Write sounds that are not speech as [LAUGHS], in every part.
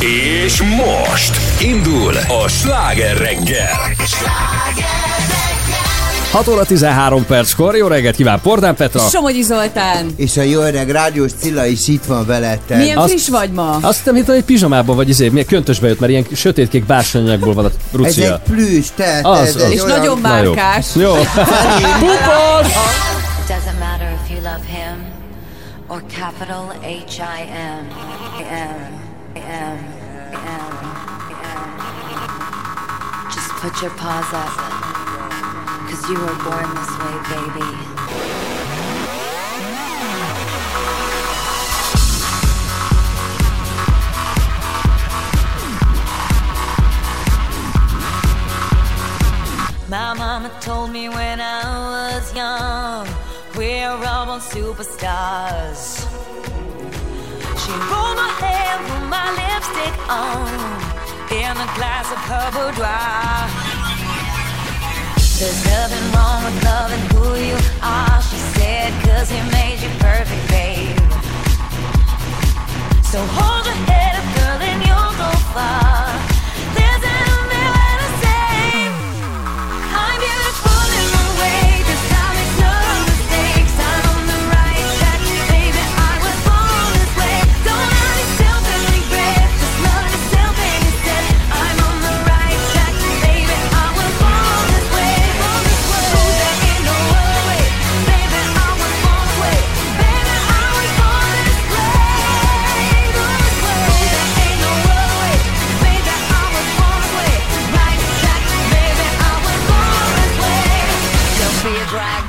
És most indul a sláger reggel. 6 óra 13 perckor, jó reggelt kíván Pordán Petra. Somogyi Zoltán. És a jó öreg rádiós Cilla is itt van veletek. Milyen Azt- friss vagy ma? Azt hiszem, hogy egy pizsamában vagy izé, milyen köntösbe jött, mert ilyen sötétkék bársonyagból van a Ez rucia. egy plüss, te, te Az, ez az. És olyan- nagyon Na jó. márkás. Jó. Pupos! Doesn't matter if you love him or capital H I M. put your paws up. Cause you were born this way, baby. My mama told me when I was young, we're all born superstars. She rolled my hair, put my lipstick on, in a glass of her boudoir. There's nothing wrong with loving who you are, she said, cause he made you perfect, babe. So hold your head up, girl, and you'll go far.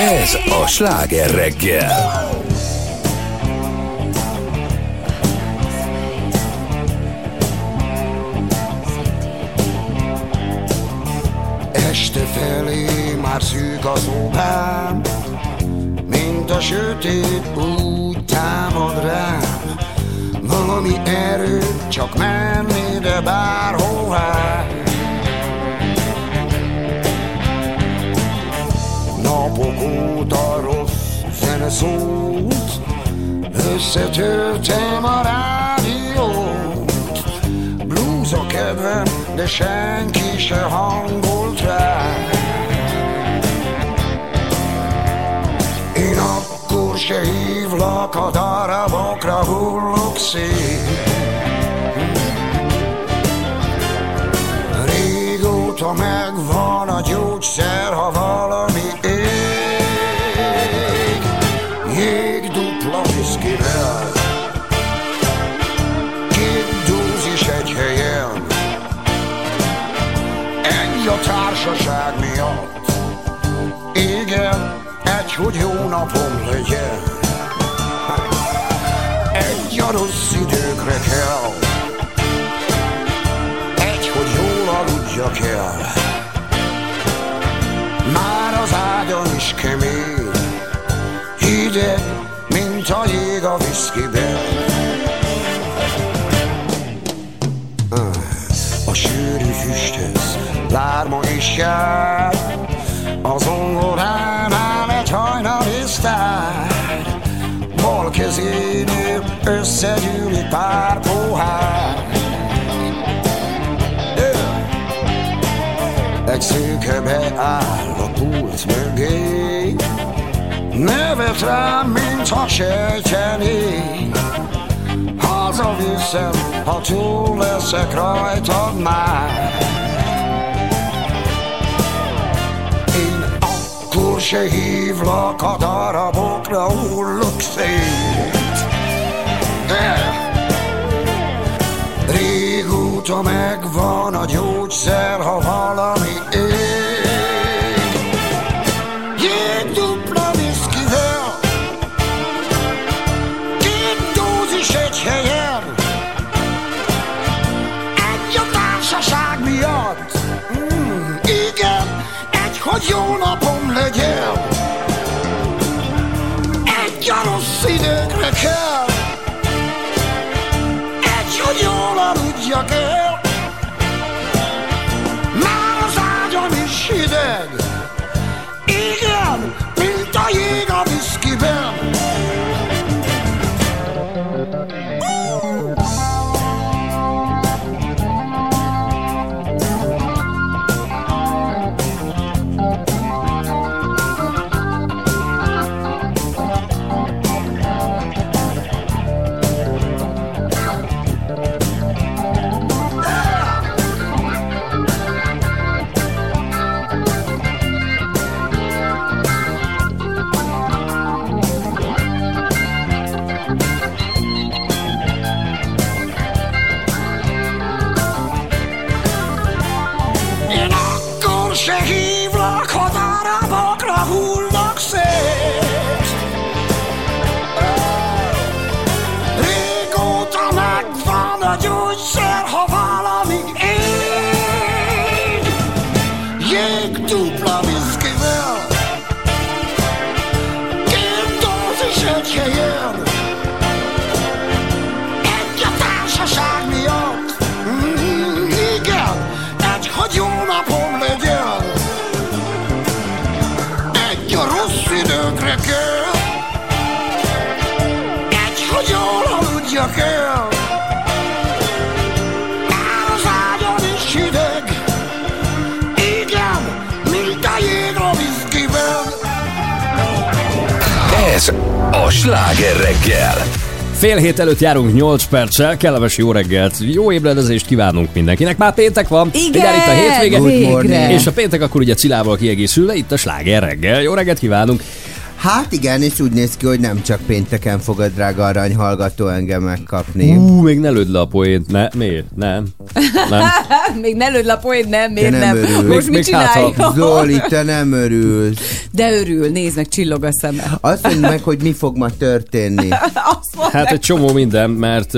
Ez a sláger reggel. Este felé már szűk a szobám, mint a sötét úgy támad rám. Valami erő, csak menni, de bárhová. Napok óta rossz zene szólt, összetörtem a rádiót. Blues a kedvem, de senki se hangolt rá. Én akkor se hívlak a darabokra hullok szét. Régóta megvan a gyógyszer, napom legyen. Egy a rossz időkre kell. Egy, hogy jól aludjak el. Már az ágyon is kemény. Hideg, mint a jég a viszkiben. A sűrű füsthez lárma is jár. A zongoránál összegyűlik pár pohár Egy szőke beáll a pult mögé Nevet rám, mintha sejtené Hazaviszem, ha túl leszek rajtad már Én akkor se hívlak a darabokra, hullok szét De Régóta megvan a gyógyszer, ha valami sláger reggel. Fél hét előtt járunk 8 perccel, kellemes jó reggelt, jó ébredezést kívánunk mindenkinek. Már péntek van, Igen, Mindjárt itt a hétvége. Good morning. És a péntek akkor ugye Cilával kiegészülve, itt a sláger reggel. Jó reggelt kívánunk! Hát igen, és úgy néz ki, hogy nem csak pénteken fogad drága arany hallgató engem megkapni. Ú, még ne lőd le a poént, ne, miért? Nem. Nem. [LAUGHS] Még ne lőd le a poént, nem, miért Te nem nem? örülsz. Most Még- mit még hát, csináljuk? [LAUGHS] Zoli, te nem örülsz. De örül, nézd meg, csillog a szeme. Azt mondd meg, hogy mi fog ma történni. [LAUGHS] Azt Hát egy csomó minden, mert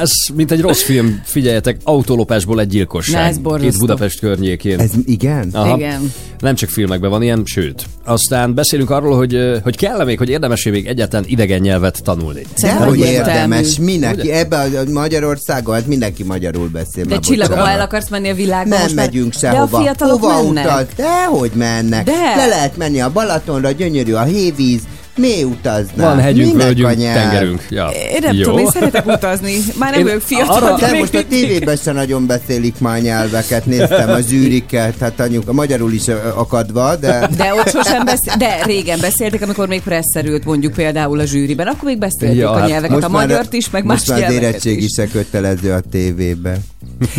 ez mint egy rossz film, figyeljetek, autólopásból egy Na, gyilkosság. ez borzasztó. Itt Budapest környékén. Ez igen? Aha. Igen. Nem csak filmekben van ilyen, sőt. Aztán beszélünk arról, hogy, hogy kell még, hogy érdemes még egyáltalán idegen nyelvet tanulni. De hogy érdemes, mindenki, ebbe a Magyarországon, hát mindenki magyarul beszél. De csillagom, el akarsz menni a világba, Nem most már- megyünk De a sehova. fiatalok Hova mennek. utal? De hogy mennek? De. Le lehet menni a Balatonra, gyönyörű a hévíz, Mi utaznál? Van hegyünk, Minek a völgyünk, nyelv? tengerünk. Ja. Én nem Jó. tudom, én szeretek utazni. Már nem vagyok fiatal. arra- de most a tévében se nagyon beszélik már nyelveket, néztem a zsűriket, hát anyuk, a magyarul is akadva, de... De ott sosem beszél, de régen beszéltek, amikor még presszerült mondjuk például a zsűriben, akkor még beszélték Ja, a hát nyelveket, a magyart is, meg más most már az nyelveket érettség is. se kötelező a tévébe.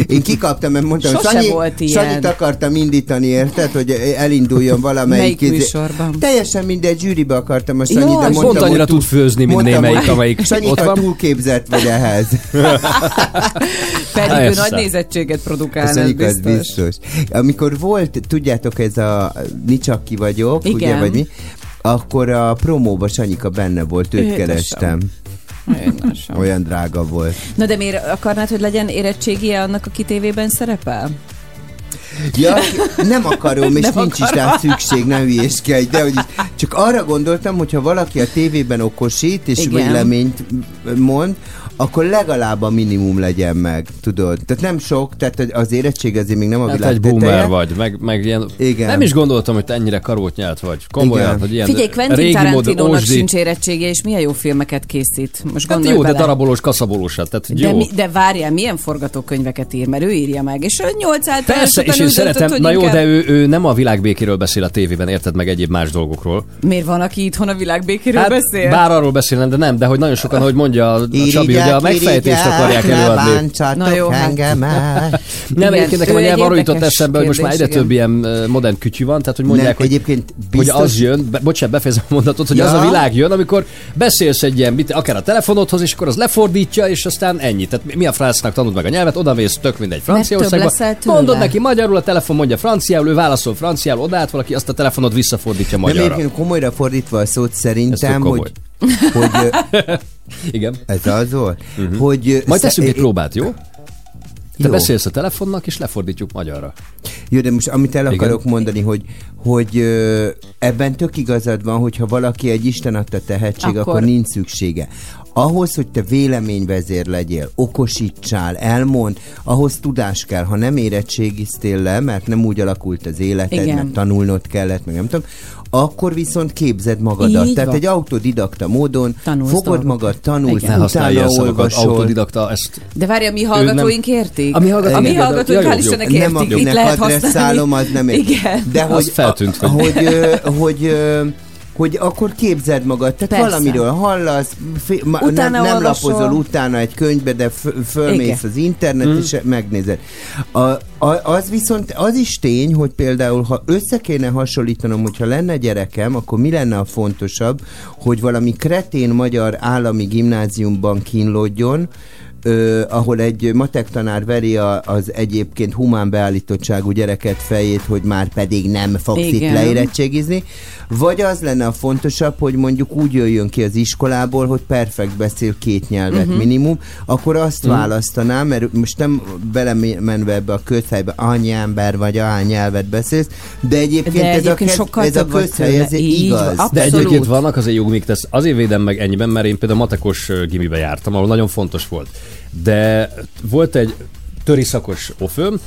Én kikaptam, mert mondtam, hogy Sose Sanyi, volt ilyen. Sanyit akartam indítani, érted, hogy elinduljon valamelyik... Melyik izé- műsorban? Teljesen mindegy, zsűribe akartam a Jó, de és mondtam, Pont annyira tud főzni, mint némelyik, amelyik ott van. túlképzett vagy ehhez. [LAUGHS] Pedig ő nagy nézettséget produkál, ez biztos. biztos. Amikor volt, tudjátok, ez a mi csak ki vagyok, ugye, Igen. vagy mi, akkor a promóba Sanyika benne volt, őt Édesem. kerestem. Olyan drága volt. Na de miért akarnád, hogy legyen érettségie annak, aki tévében szerepel? Ja, nem akarom, és Nem nincs is rá szükség, ne hülyéskedj, de hogy csak arra gondoltam, hogyha valaki a tévében okosít, és Igen. véleményt mond, akkor legalább a minimum legyen meg, tudod? Tehát nem sok, tehát az érettség azért még nem a Hát világ egy teteje. boomer vagy, meg, meg ilyen... Igen. Nem is gondoltam, hogy te ennyire karót nyelt vagy. Komolyan, hogy ilyen Figyelj, Quentin régi Tarantinónak ósdi. sincs érettsége, és milyen jó filmeket készít. Most Hát gondolj jó, de bele. darabolós, kaszabolósat, tehát De, jó. mi, de várjál, milyen forgatókönyveket ír, mert ő írja meg, és ő nyolc által Persze, és én szeretem, na jó, de ő, ő nem a világbékéről beszél a tévében, érted meg egyéb más dolgokról. Miért van, aki itthon a világbékéről Hát, beszél? bár arról beszélne, de nem, de hogy nagyon sokan, hogy mondja a Irigyek, Csabi, ugye a megfejtést akarják előadni. bántsatok Na jó, hát. engemet. Nem, egyébként nekem egy arról jutott eszembe, hogy most már egyre több ilyen modern kütyű van, tehát hogy mondják, Nem, hogy, egyébként hogy az jön, be, bocsánat, befejezem a mondatot, hogy Ja. az a világ jön, amikor beszélsz egy ilyen, akár a telefonodhoz, és akkor az lefordítja, és aztán ennyi. Tehát mi- a francnak tanuld meg a nyelvet, odavész tök mindegy Franciaországba. Mondod neki magyarul, a telefon mondja franciául, ő válaszol franciául, odaát valaki, azt a telefonod visszafordítja Nem, magyarra. egyébként komolyra fordítva a szót szerintem, hogy, hogy [LAUGHS] Igen. ez az volt, hogy... ö, Mhm. Majd sze- teszünk egy próbát, jó? Te Jó. beszélsz a telefonnak, és lefordítjuk magyarra. Jó, de most amit el Igen. akarok mondani, hogy, hogy ö, ebben tök igazad van, hogyha valaki egy Isten adta tehetség, akkor, Akkor- akkor nincs szüksége. Ahhoz, hogy te véleményvezér legyél, okosítsál, elmond, ahhoz tudás kell. Ha nem érettségiztél le, mert nem úgy alakult az életed, Igen. mert tanulnod kellett, meg nem tudom, akkor viszont képzed magadat. Így Tehát van. egy autodidakta módon Tanulsz fogod dolgokat. magad, tanulsz, Igen. Utána olvasol. autodidakta, ezt De várj, a mi hallgatóink értik? A mi hallgatóink a mi értik, hallgatóink, hál'. Istennek nem értik. Itt akinek lehet adresszálom, használni. az nem ér. Igen. De Az hogy, feltűnt, a, hogy- hogy, hogy, hogy akkor képzeld magad, tehát Persze. valamiről hallasz, ma, Utána nem, nem olvasol. lapozol utána egy könyvbe, de f- fölmész Igen. az internet, Mm. és megnézed. A, a, az viszont az is tény, hogy például, ha össze kéne hasonlítanom, hogyha lenne gyerekem, akkor mi lenne a fontosabb, hogy valami kretén magyar állami gimnáziumban kínlódjon, ö, ahol egy matek tanár veri a, az egyébként humán beállítottságú gyereket fejét, hogy már pedig nem fogsz itt Igen. leérettségizni, vagy az lenne a fontosabb, hogy mondjuk úgy jöjjön ki az iskolából, hogy perfekt beszél két nyelvet uh-huh. minimum, akkor azt uh-huh. választanám, mert most nem belemenve ebbe a közhelybe, annyi ember vagy annyi nyelvet beszélsz, de egyébként, De ez, egyébként a, sokkal ez a közhely, ez Így igaz. van, De Abszolút. egyébként vannak azért jogmik, tesz. Azért védem meg ennyiben, mert én például matekos gimibe jártam, ahol nagyon fontos volt. De volt egy töri szakos ofőm,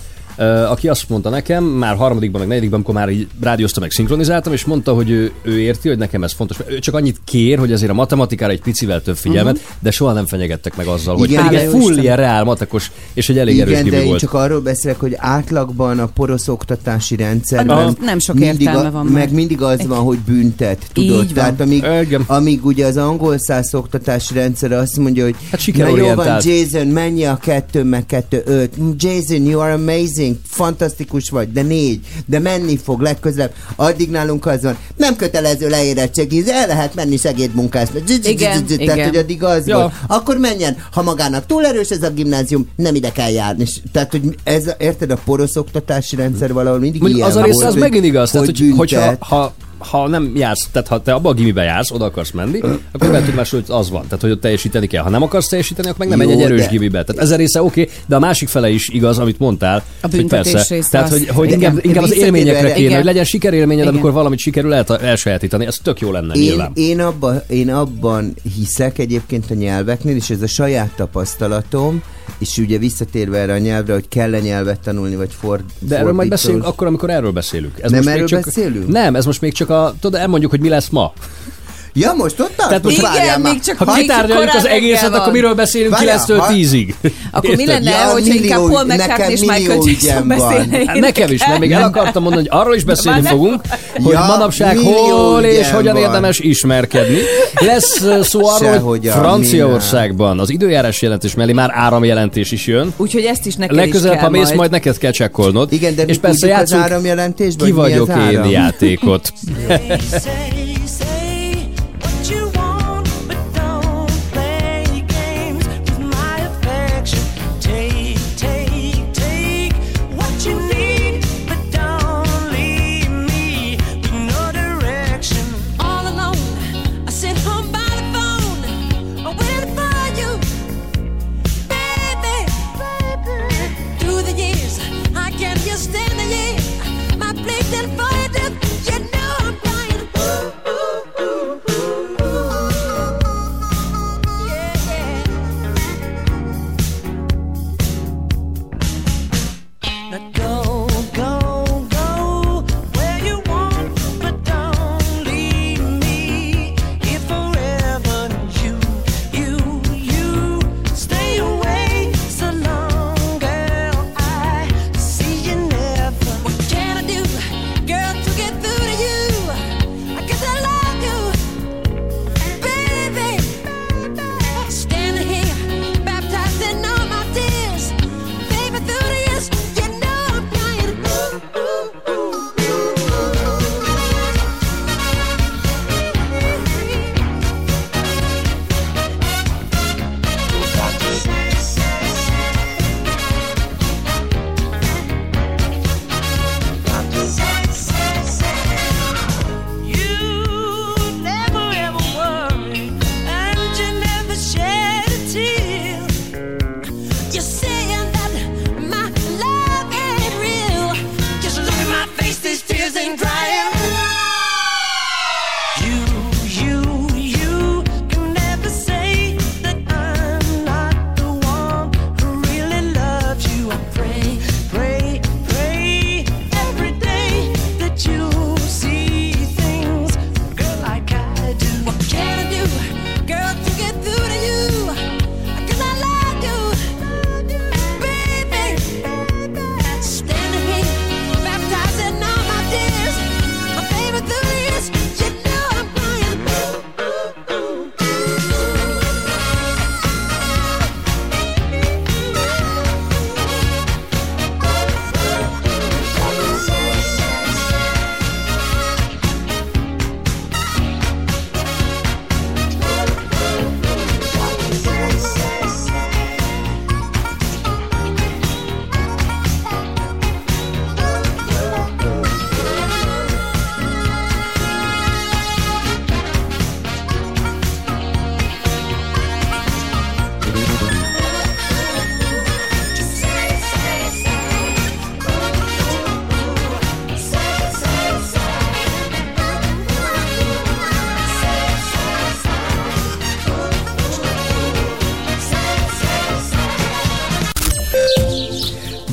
aki azt mondta nekem, már harmadikban, meg negyedikben, amikor már így rádióztam, meg szinkronizáltam, és mondta, hogy ő, ő érti, hogy nekem ez fontos. Ő csak annyit kér, hogy azért a matematikára egy picivel több figyelmet, uh-huh. de soha nem fenyegettek meg azzal, hogy Igen, pedig egy full Isten. ilyen reál matekos, és egy elég erős Igen, gimi de én volt. csak arról beszélek, hogy átlagban a porosz oktatási rendszerben Aha. Nem sok mindig értelme a, van meg már. mindig az van, hogy büntet, Így tudod? van. Tehát amíg, Igen. amíg ugye az angol száz oktatási rendszer azt mondja, hogy Hát na jó van. Jason, mennyi a kettő, meg kettő, öt. Jason, you are amazing, fantasztikus vagy, de négy, de menni fog legközelebb. Addig nálunk az van, nem kötelező leérettségizni, el lehet menni segédmunkásba. Igen, Tehát, igen. hogy addig az Ja. volt. Akkor menjen, ha magának túl erős ez a gimnázium, nem ide kell járni. Tehát, hogy ez, érted, a porosz oktatási rendszer valahol mindig Mondjuk ilyen az a rész volt, az hogy- megint igaz, tehát, hogy, hogyha ha, ha nem jársz, tehát ha te abba a gimibe jársz, oda akarsz menni, akkor lehet tudomásul, hogy az van. Tehát, hogy ott teljesíteni kell. Ha nem akarsz teljesíteni, akkor meg nem Jó, menj egy erős de- gimibe. Tehát ez a része oké, de a másik fele is igaz, amit mondtál. A hogy persze. része Tehát, hogy, hogy Igen. inkább, inkább az élményekre kéne, Igen. hogy legyen sikerélményed, Igen. amikor valamit sikerül el, elsajátítani. Ez tök jó lenne Én, nyilván. én, abba, én abban hiszek egyébként a nyelveknél, és ez a saját tapasztalatom, és ugye visszatérve erre a nyelvre, hogy kell-e nyelvet tanulni, vagy ford, De erről majd beszélünk akkor, amikor erről beszélünk. Ez Nem most még erről csak, beszélünk? Nem, ez most még csak a... Tudod, elmondjuk, hogy mi lesz ma. Ja, most ott tartunk? most- Igen, Várjál még csak- Ha Még kitárgyaljuk az egészet, reggel akkor van. miről beszélünk Várjál, 9-től ha- 10-ig? Akkor mi lenne, Ja, hogyha inkább Paul McCartney és Michael Jackson van. beszélne? Nekem is, mert még el akartam mondani, hogy arról is beszélni fogunk, hogy manapság hol és hogyan van. érdemes ismerkedni. Lesz szó arról, hogy Franciaországban az időjárás jelentés mellé már áramjelentés is jön. Úgyhogy ezt is neked Legközelebb, ha mész, majd neked kell csekkolnod. Igen, de és mi persze tudjuk az játszunk áramjelentésben, ki hogy mi az vagyok én játékot. [LAUGHS]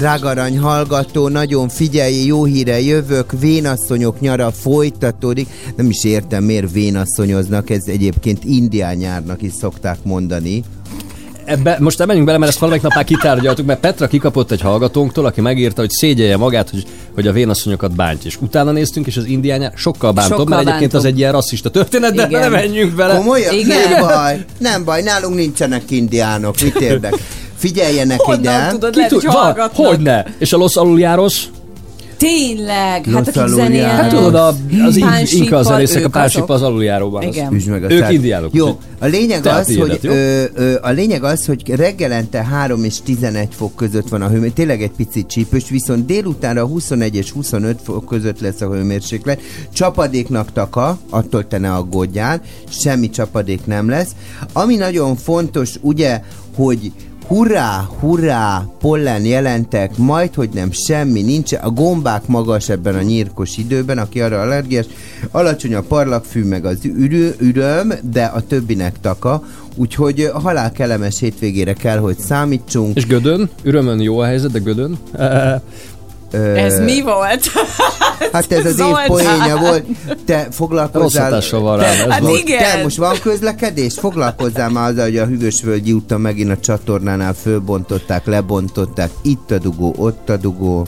Drága arany hallgató, nagyon figyelj, jó híre jövök, vénasszonyok nyara folytatódik. Nem is értem, miért vénasszonyoznak, ez egyébként indián nyárnak is szokták mondani. Ebbe, most nem menjünk bele, mert ezt valamelyik nap már kitárgyaltuk, mert Petra kikapott egy hallgatónktól, aki megírta, hogy szégyelje magát, hogy, hogy a vénasszonyokat bántja. És utána néztünk, és az indián sokkal bántóbb, Sokkal mert egyébként az egy ilyen rasszista történet, de Igen. nem menjünk bele. Komolyan? Igen. Nem baj, nem baj, nálunk nincsenek indiánok, mit [LAUGHS] érdek? Figyeljenek Honnan ide. tudod, Ki lehet, hogy tud, van, hallgatnak. hogyne? És a Los Aluljáros? Tényleg, hát Los akik zenélnek. Hát tudod, a, az inka zenészek a ők pánsip azok. az aluljáróban. az. Igen. Üsd meg a Ők szád. indiánok, Jó, a lényeg te az, hogy ö, ö, a lényeg az, hogy reggelente 3 és 11 fok között van a hőmérséklet, tényleg egy picit csípős, viszont délutánra 21 és 25 fok között lesz a hőmérséklet. Csapadéknak taka, attól te ne aggódjál, semmi csapadék nem lesz. Ami nagyon fontos, ugye, hogy hurrá, hurrá, pollen jelentek, majd, hogy nem semmi, nincs, a gombák magas ebben a nyírkos időben, aki arra allergiás, alacsony a parlagfű, meg az ürő, üröm, de a többinek taka, úgyhogy a halál kellemes hétvégére kell, hogy számítsunk. És Gödön? Örömön jó a helyzet, de Gödön? Ez mi volt? [LAUGHS] Hát ez az év poénja volt. Te Rossz foglalkozzál... hatással van rám, ez Hát volt. igen. Te most van közlekedés? Foglalkozzál már azzal, hogy a Hűvösvölgyi úton megint a csatornánál fölbontották, lebontották. Itt a dugó, ott a dugó.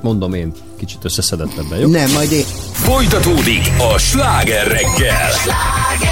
Mondom én, kicsit összeszedettebben, jó? Nem, majd én... Folytatódik a sláger reggel. What?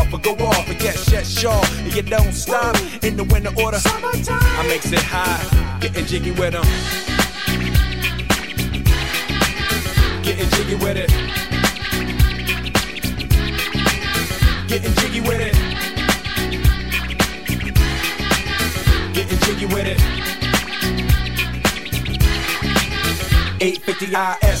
or go off. And yes, yes, sure. And you don't stop in the winter order. I makes it high, getting jiggy with them. Getting jiggy with it. Getting jiggy with it. Getting jiggy with it. 850 IS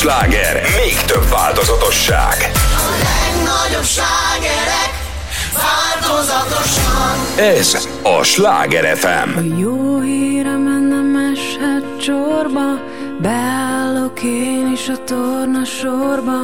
Sláger, még több változatosság. Legnagyobb slágerek változatosan Ez a Sláger FM. A jó híre mennem eshet csorba Beállok én is a torna sorba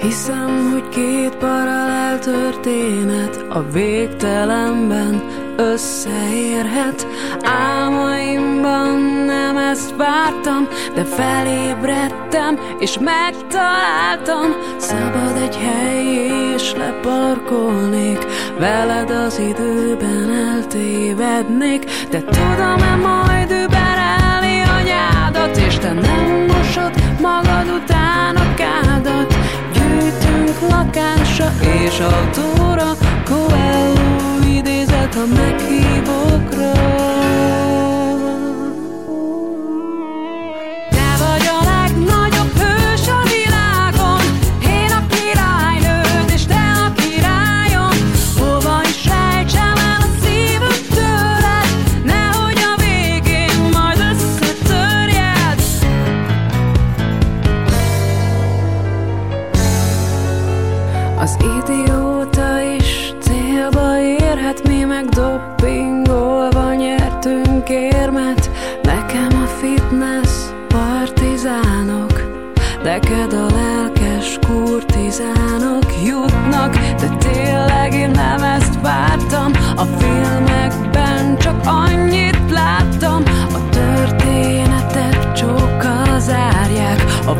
Hiszem, hogy két paralel történet A végtelenben összeérhet Álmaimban nem ezt vártam De felébredtem és megtaláltam. Szabad egy hely és leparkolnék. Veled az időben eltévednék. De tudom-e majd überelni anyádat És te nem mosod magad után a kádat. Gyűjtünk lakásra és autóra Coelho idézet a meghívókra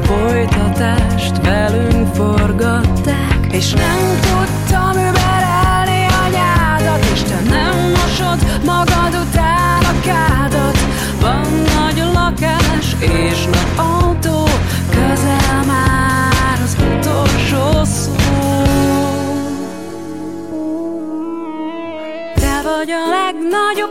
folytatást velünk forgatták, és nem tudtam überelni anyádat, és te nem mosod magad után a kádat. Van nagy lakás és nagy autó, közel már az utolsó szó. Te vagy a legnagyobb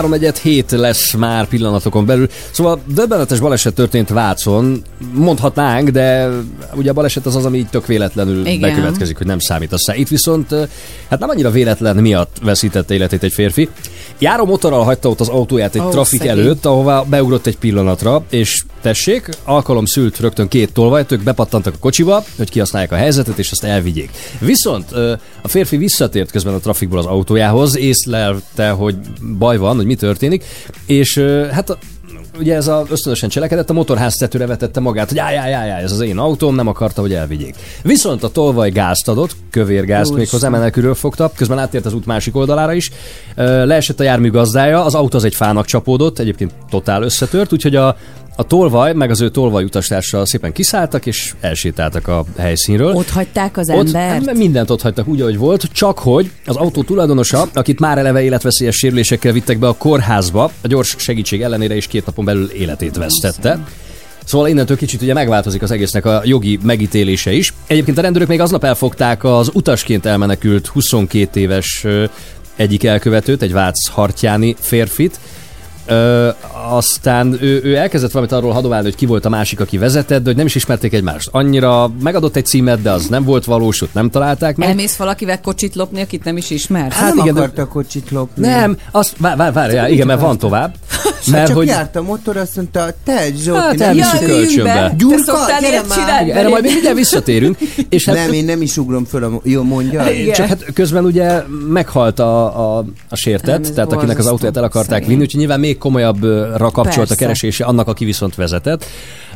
3 egyet hét lesz már pillanatokon belül. Szóval döbbenetes baleset történt Vácon, mondhatnánk, de ugye a baleset az az, ami így tök véletlenül Igen. bekövetkezik, hogy nem számít aztán. Itt viszont hát nem annyira véletlen miatt veszítette életét egy férfi. Járó motorral hagyta ott az autóját egy Ó, trafik szegény. előtt, ahová beugrott egy pillanatra, és tessék, alkalom szült rögtön két tolvajt, ők bepattantak a kocsiba, hogy kihasználják a helyzetet, és azt elvigyék. Viszont a férfi visszatért közben a trafikból az autójához, észlelte, hogy baj van, hogy mi történik, és hát ugye ez a ösztönösen cselekedett, a motorház tetőre vetette magát, hogy áj, áj, áj, ez az én autóm, nem akarta, hogy elvigyék. Viszont a tolvaj gázt adott, kövérgázt Úristen. még hozzá menekülről fogta, közben átért az út másik oldalára is, leesett a jármű gazdája, az autó az egy fának csapódott, egyébként totál összetört, úgyhogy a, a tolvaj, meg az ő tolvaj utastársa szépen kiszálltak, és elsétáltak a helyszínről. Ott hagyták az Ott embert? mindent ott hagytak úgy, ahogy volt, csak hogy az autó tulajdonosa, akit már eleve életveszélyes sérülésekkel vittek be a kórházba, a gyors segítség ellenére is két napon belül életét vesztette. Szóval innentől kicsit ugye megváltozik az egésznek a jogi megítélése is. Egyébként a rendőrök még aznap elfogták az utasként elmenekült 22 éves egyik elkövetőt, egy Vác Hartjáni férfit, Ö, aztán ő, ő elkezdett valamit arról hadoválni, hogy ki volt a másik, aki vezetett, de hogy nem is ismerték egymást. Annyira megadott egy címet, de az nem volt valós, ott nem találták meg. Elmész valakivel kocsit lopni, akit nem is ismer? Hát nem igen, de- akarta kocsit lopni. Nem, azt, vár, vár, várjál, igen, mert van tovább. Mert [LAUGHS] Mert csak hogy... járt a motor, azt mondta, te Zsolti, Hát nem is- kölcsönbe. Gyurka, már. csinálni? Erre majd még mindjárt visszatérünk. És hát Nem, én nem is ugrom föl a... Jó, mondja. Igen. Csak hát közben ugye meghalt a, a, a sértett, tehát akinek az autóját el akarták vinni, úgyhogy nyilván még komolyabbra kapcsolt a keresése annak, aki viszont vezetett.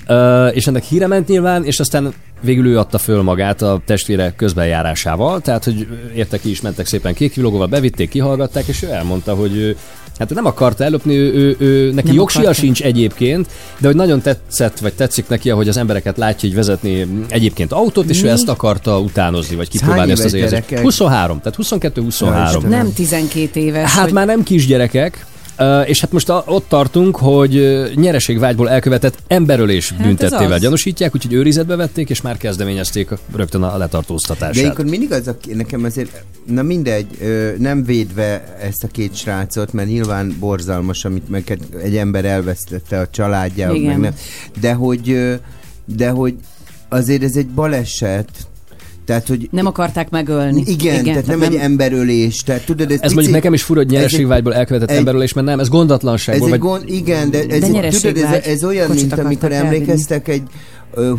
Uh, és ennek híre ment nyilván, és aztán végül ő adta föl magát a testvére közbenjárásával, tehát hogy értek ki is mentek szépen kékvilogóval, bevitték, kihallgatták, és ő elmondta, hogy ő, hát ő nem akarta ellopni, ő, ő, ő neki Nem jogsia akarta. sincs egyébként, de hogy nagyon tetszett, vagy tetszik neki, ahogy az embereket látja, hogy vezetni egyébként autót, és ő Mi? ezt akarta utánozni, vagy kipróbálni ezt az érzést. gyerekek? 23, tehát 22-23. Istenem. Nem 12 éves. Hát hogy- már nem kisgyerekek, Uh, és hát most a, ott tartunk, hogy nyereségvágyból elkövetett emberölés hát büntettével gyanúsítják, úgyhogy őrizetbe vették, és már kezdeményezték rögtön a De letartóztatását. ilyenkor mindig az, a, nekem azért, na mindegy, nem védve ezt a két srácot, mert nyilván borzalmas, amit meg egy ember elvesztette a családjához, Igen. meg nem, de hogy de hogy azért ez egy baleset, tehát, hogy Nem akarták megölni. igen, igen tehát nem, egy emberölés. Tehát tudod, ez, Ez mondjuk nekem is fura, hogy nyereségvágyból elkövetett egy- emberölés, mert nem, ez gondatlanságból. Ez egy vagy... gond, igen, de ez, De egy, tudod, ez, ez olyan, Kocsit mint amikor elvinni. emlékeztek egy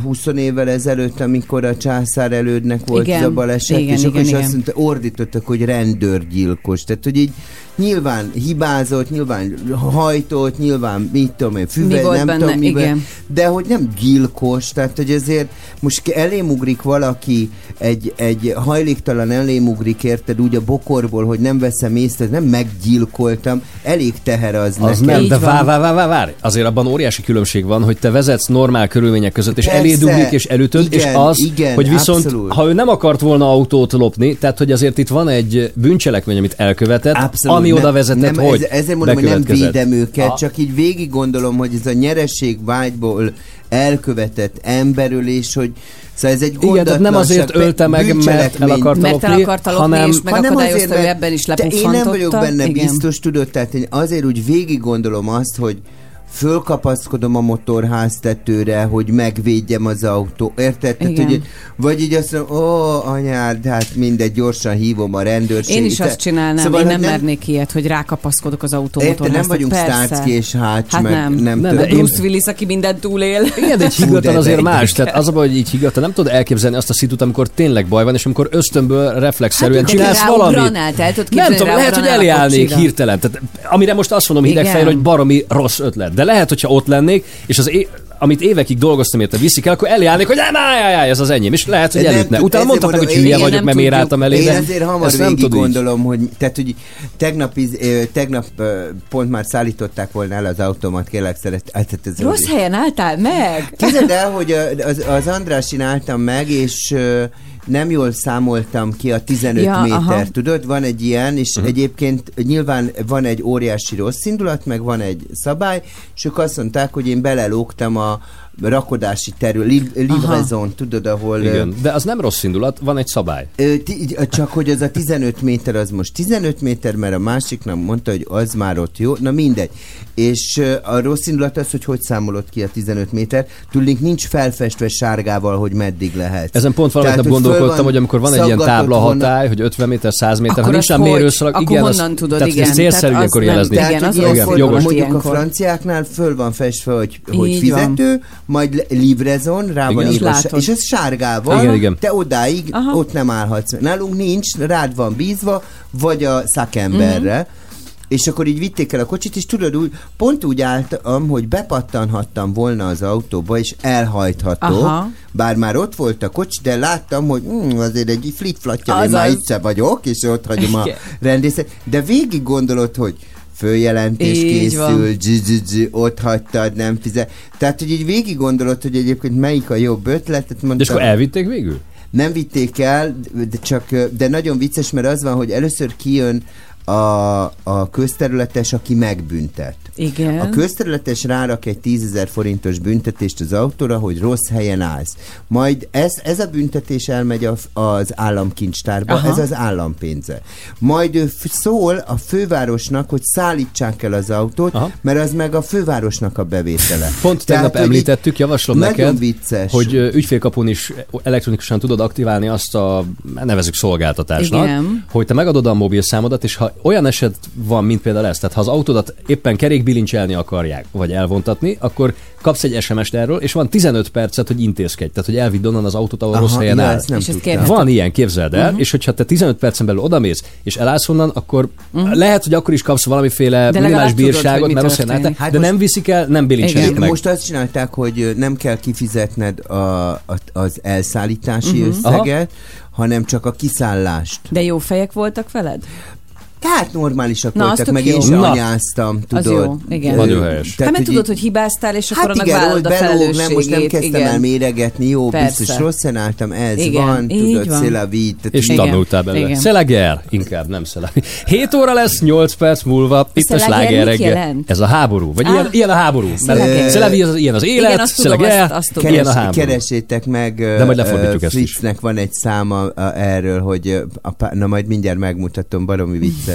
20 évvel ezelőtt, amikor a császár elődnek volt Igen, ez a baleset, igen, és akkor igen, is azt igen. mondta, ordítottak, hogy rendőrgyilkos. Tehát, hogy így nyilván hibázott, nyilván hajtott, nyilván mit tudom én, füvez, Mi nem benne, tudom miben, igen. de hogy nem gyilkos, tehát hogy azért most elémugrik valaki, egy, egy hajléktalan elémugrik, érted, úgy a bokorból, hogy nem veszem észre, nem meggyilkoltam, elég teher az, Az nekem. nem, de vár, vár, vár, vár. Azért abban óriási különbség van, hogy te vezetsz normál körülmények között, és Persze. eléduglik, és elütöd, és Igen, az, igen, hogy viszont, abszolút. ha ő nem akart volna autót lopni, tehát, hogy azért itt van egy bűncselekmény, amit elkövetett, Abszolút, ami nem- oda vezetett, nem, hogy ez, Ezért mondom, hogy nem védem őket, A- csak így végig gondolom, hogy ez a nyereségvágyból elkövetett emberölés, hogy Szóval ez egy Igen, tehát nem azért ölte meg, mert el akarta Mert el lopni, akarta lopni, hanem, és megakadályozta, ő ebben is te én nem lepuffantotta. vagyok benne Igen. biztos, tudod, tehát én azért úgy végig gondolom azt, hogy fölkapaszkodom a motorház tetőre, hogy megvédjem az autó. Érted? Tehát, hogy, vagy így azt mondom, ó, anyád, hát mindegy, gyorsan hívom a rendőrséget. Én is azt csinálnám, Szóval, én hogy nem, mernék ilyet, hogy rákapaszkodok az Érted, autómotorházat. nem vagyunk. Starsky és Hatch, Hát meg nem. nem, Nem, de Bruce Willis, aki mindent túlél. Igen, de egy higgadtan azért de más. Tehát az a baj, hogy így higgadtan nem tudod elképzelni azt a szitut, amikor tényleg baj van, és amikor ösztönből, reflexzerűen Hát, csinálsz valamit. Nem tudom, lehet, hogy kocsira. hirtelen. Tehát, amire most azt mondom Igen. hidegfejről, hogy baromi rossz ötlet. De lehet, hogyha ott lennék, és az é- amit évekig dolgoztam érte viszik el, akkor elállnék, hogy nem, állj, állj, ez az enyém, és lehet, hogy elütne. Utána ezért mondhatnak, hogy hülye vagyok, nem mert miért álltam elé, Én de azért hamar ezt nem így. gondolom, hogy, tehát, hogy tegnap, tegnap pont már szállították volna el az automat, kérlek szeret. Hát, hát ez Rossz helyen álltál meg? Képzeld el, hogy az, az Andrásin álltam meg, és nem jól számoltam ki a 15 Ja, méter, aha. tudod? Van egy ilyen, és uh-huh. egyébként nyilván van egy óriási rossz indulat, meg van egy szabály, és ők azt mondták, hogy én belelógtam a rakodási terület, liv, livraison, tudod, ahol... Igen, de az nem rossz indulat, van egy szabály. Ö, ti- Csak hogy az a 15 méter az most 15 méter, mert a másiknak mondta, hogy az már ott jó, na mindegy. És a rossz indulat az, hogy hogy számolod ki a 15 méter. Tudnék, nincs felfestve sárgával, hogy meddig lehet. Ezen pont valamit nap gondolkodtam, van hogy amikor van egy ilyen szaggatott tábla volna- hatály, hogy 50 méter, 100 méter, ha Akkor nincs azt már hogy? mérőszalag, Akkor igen, honnan az, tudod, tehát igen. ez célszerű Tehát az ilyenkor nem- jelezni. Igen, az volt jogos. mondjuk a franciáknál föl van festve, hogy, hogy fizető, majd livrezon, rá Igen. van És írva, látod. és ez sárgával, Igen, igen. te odáig Aha. ott nem állhatsz. Nálunk nincs, rád van bízva, vagy a szakemberre, Mhm. és akkor így vitték el a kocsit, és tudod, úgy, pont úgy álltam, hogy bepattanhattam volna az autóba, és elhajtható, Aha. bár már ott volt a kocsi, de láttam, hogy hm, azért egy flitflatja, én már itt se vagyok, és ott hagyom a rendészet, de végig gondolod, hogy följelentés Így készül, dzs, ott hagytad, nem fizet. Tehát, hogy így végig gondolod, hogy egyébként melyik a jobb ötlet, tehát De és mondtam, akkor elvitték végül? nem vitték el, de csak, de nagyon vicces, mert az van, hogy először kijön a, a közterületes, aki megbüntet. Igen. A közterületes rárak egy 10 ezer forintos büntetést az autóra, hogy rossz helyen állsz. Majd ez, ez a büntetés elmegy a, az államkincstárba, Aha. ez az állampénze. Majd ő szól a fővárosnak, hogy szállítsák el az autót, Aha. mert az meg a fővárosnak a bevétele. Pont tegnap hogy így említettük, javaslom neked, vicces. hogy ügyfélkapun is elektronikusan tudod aktiválni azt a, nevezük szolgáltatásnak, Igen. hogy te megadod a mobilszámodat, és ha olyan eset van, mint például ez, tehát ha az autódat éppen kerékbilincselni akarják, vagy elvontatni, akkor kapsz egy SMS-t erről, és van 15 percet, hogy intézkedj, tehát hogy elvidd onnan az autót, ahol Aha, rossz helyen ja, áll. ezt nem És ezt. Van ilyen, képzeld el, uh-huh. és hogyha te 15 percen belül odamész, és elállsz onnan, akkor uh-huh. lehet, hogy akkor is kapsz valamiféle legalább minimális bírságot, mert rossz helyen álltál, Hát de most- nem viszik el, nem bilincselik meg. Most azt csinálták, hogy nem kell kifizetned a, a, az elszállítási uh-huh. összeget, hanem csak a kiszállást. De jó fejek voltak veled? Tehát normálisak Na, az voltak, meg jó. én sem Na. anyáztam, Az tudod. jó, igen. Nagyon helyes. Hát mert tudod, hogy hibáztál, és akkor Hát annak igen, vállalod a belóg, felelősségét. nem, most nem kezdtem igen. el méregetni, jó, Persze. biztos rosszan álltam, ez Igen, van, tudod, van. szélavít. És Igen, tanultál belőle. Szeleger, inkább nem szeleger. 7 óra lesz, 8 perc múlva, itt a sláger reggel. Ez a háború, vagy Ah. ilyen, ilyen a háború. Szelevi az, ilyen az élet, szeleger, ilyen a háború. keresétek meg, De majd lefordítjuk ezt is. Van egy száma erről, hogy na majd mindjárt megmutatom, baromi vicces.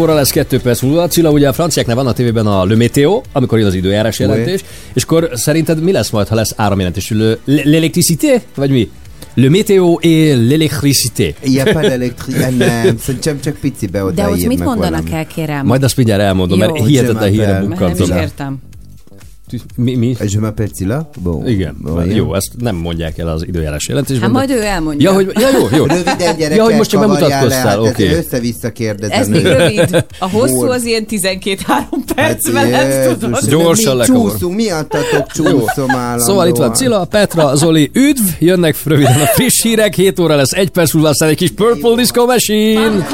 óra lesz 2 perc múlva. Cilla, ugye a franciáknál van a tévében a Le Météo, amikor jön az időjárás jelentés, és akkor szerinted mi lesz majd, ha lesz Le- l'électricité? Vagy mi? Le météo et l'électricité. Ilyen elektri... Nem, szerintem csak picibe oda De ott mit mondanak valami. el, kérem? Majd azt mindjárt elmondom, Jó. mert hihetetlen híre Mert Mert nem is értem. Mi, mi? Je m'appelle Cilla? Bon. Igen, Bon, jó, ezt nem mondják el az időjárás jelentésben. Hát de- majd ő elmondja. Ja, hogy, ja, jó, jó. Röviden gyerekek, Ja, hogy most csak kavarjál le, bemutatkoztál, hát ez Össze-vissza kérdezem. Ez még rövid. A hosszú az ilyen 12-3 perc Hát Jézus, tudod. Gyorsan mi lekavar. Csúszunk, miattatok csúszom állandóan. Szóval itt van Cilla, Petra, Zoli, üdv, jönnek röviden a friss hírek, 7 óra lesz, egy perc múlva aztán egy kis Purple Disco Machine.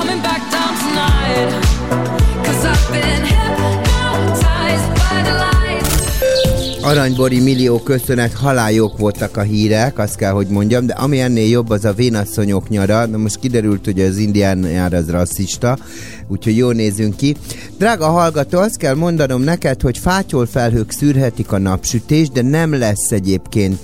Aranybori millió köszönet, haláljók voltak a hírek, azt kell, hogy mondjam, de ami ennél jobb, az a vénasszonyok nyara. Na most kiderült, hogy az indián nyár az rasszista, úgyhogy jól nézünk ki. Drága hallgató, azt kell mondanom neked, hogy fátyol felhők szűrhetik a napsütést, de nem lesz egyébként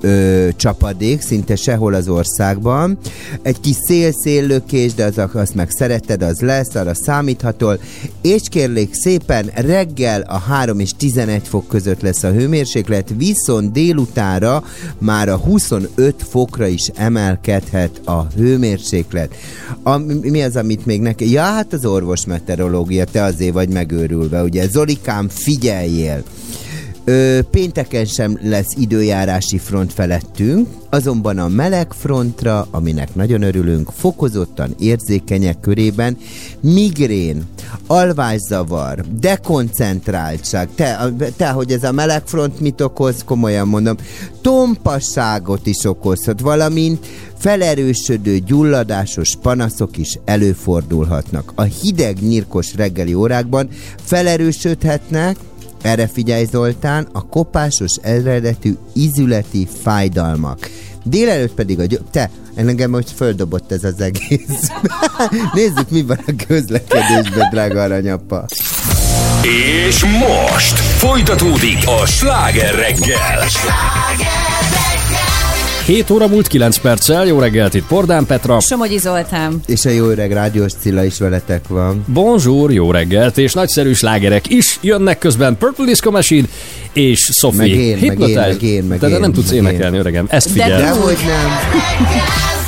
ö, csapadék, szinte sehol az országban. Egy kis szél-széllökés, de az, azt meg szereted, az lesz, arra számíthatol. És kérlék szépen, reggel a 3 és 11 fok között lesz a hőmérséklet, viszont délutára már a 25 fokra is emelkedhet a hőmérséklet. A, mi az, amit még neki? Ja, hát az orvos meteorológia, te azért vagy megőrülve, ugye? Zolikám, figyeljél! Ö, pénteken sem lesz időjárási front felettünk, azonban a meleg frontra, aminek nagyon örülünk, fokozottan érzékenyek körében migrén, alvászavar, dekoncentráltság, te, te, hogy ez a meleg front mit okoz, komolyan mondom, tompasságot is okozhat, valamint felerősödő gyulladásos panaszok is előfordulhatnak. A hideg, nyírkos reggeli órákban felerősödhetnek, erre figyelj Zoltán, a kopásos eredetű ízületi fájdalmak. Délelőtt pedig a gyö... Te, engem most földobott ez az egész. [LAUGHS] Nézzük, mi van a közlekedésben, drága aranyapa. És most folytatódik a sláger reggel. 7 óra múlt 9 perccel, jó reggelt itt Pordán Petra. Somogyi Zoltán. És a jó öreg rádiós Cilla is veletek van. Bonjour, jó reggelt, és nagyszerű slágerek is jönnek közben Purple Disco Machine és Sophie. Meg én, meg én, Hypnotize. meg én, meg de én, nem tudsz meg én. énekelni, öregem. Ezt De figyel. tud. Dehogy nem.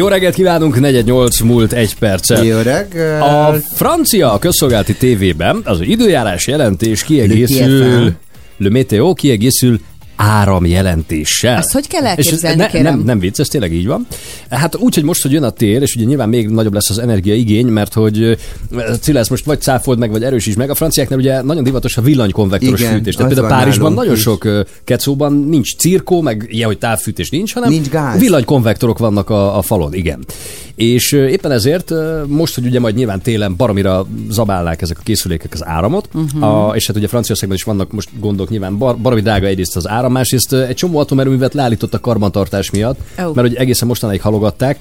Jó reggelt kívánunk, 48 múlt egy perccel. Jó reggelt. A francia közszolgálati tévében az időjárás jelentés kiegészül... Le Météo kiegészül áramjelentéssel. Ezt hogy kell elképzelni, És ez, ne, kérem? Nem, nem vicc, ez tényleg így van. Hát úgy, hogy most, hogy jön a tél, és ugye nyilván még nagyobb lesz az energiaigény, mert hogy Cilász most vagy cáfold meg, vagy erősíts meg. A franciáknál ugye nagyon divatos a villanykonvektoros Igen, fűtés. Tehát például Párizsban nagyon is. sok kecóban nincs cirkó, meg ilyen, hogy távfűtés nincs, hanem nincs gáz. villanykonvektorok vannak a, a falon. Igen. És éppen ezért most, hogy ugye majd nyilván télen baromira zabálnák ezek a készülékek az áramot, uh-huh. a, és hát ugye Franciaországban is vannak most gondok nyilván bar, baromi drága egyrészt az áram, másrészt egy csomó atomerőművet leállított a karbantartás miatt, oh. mert hogy egészen mostanáig haló elfogadták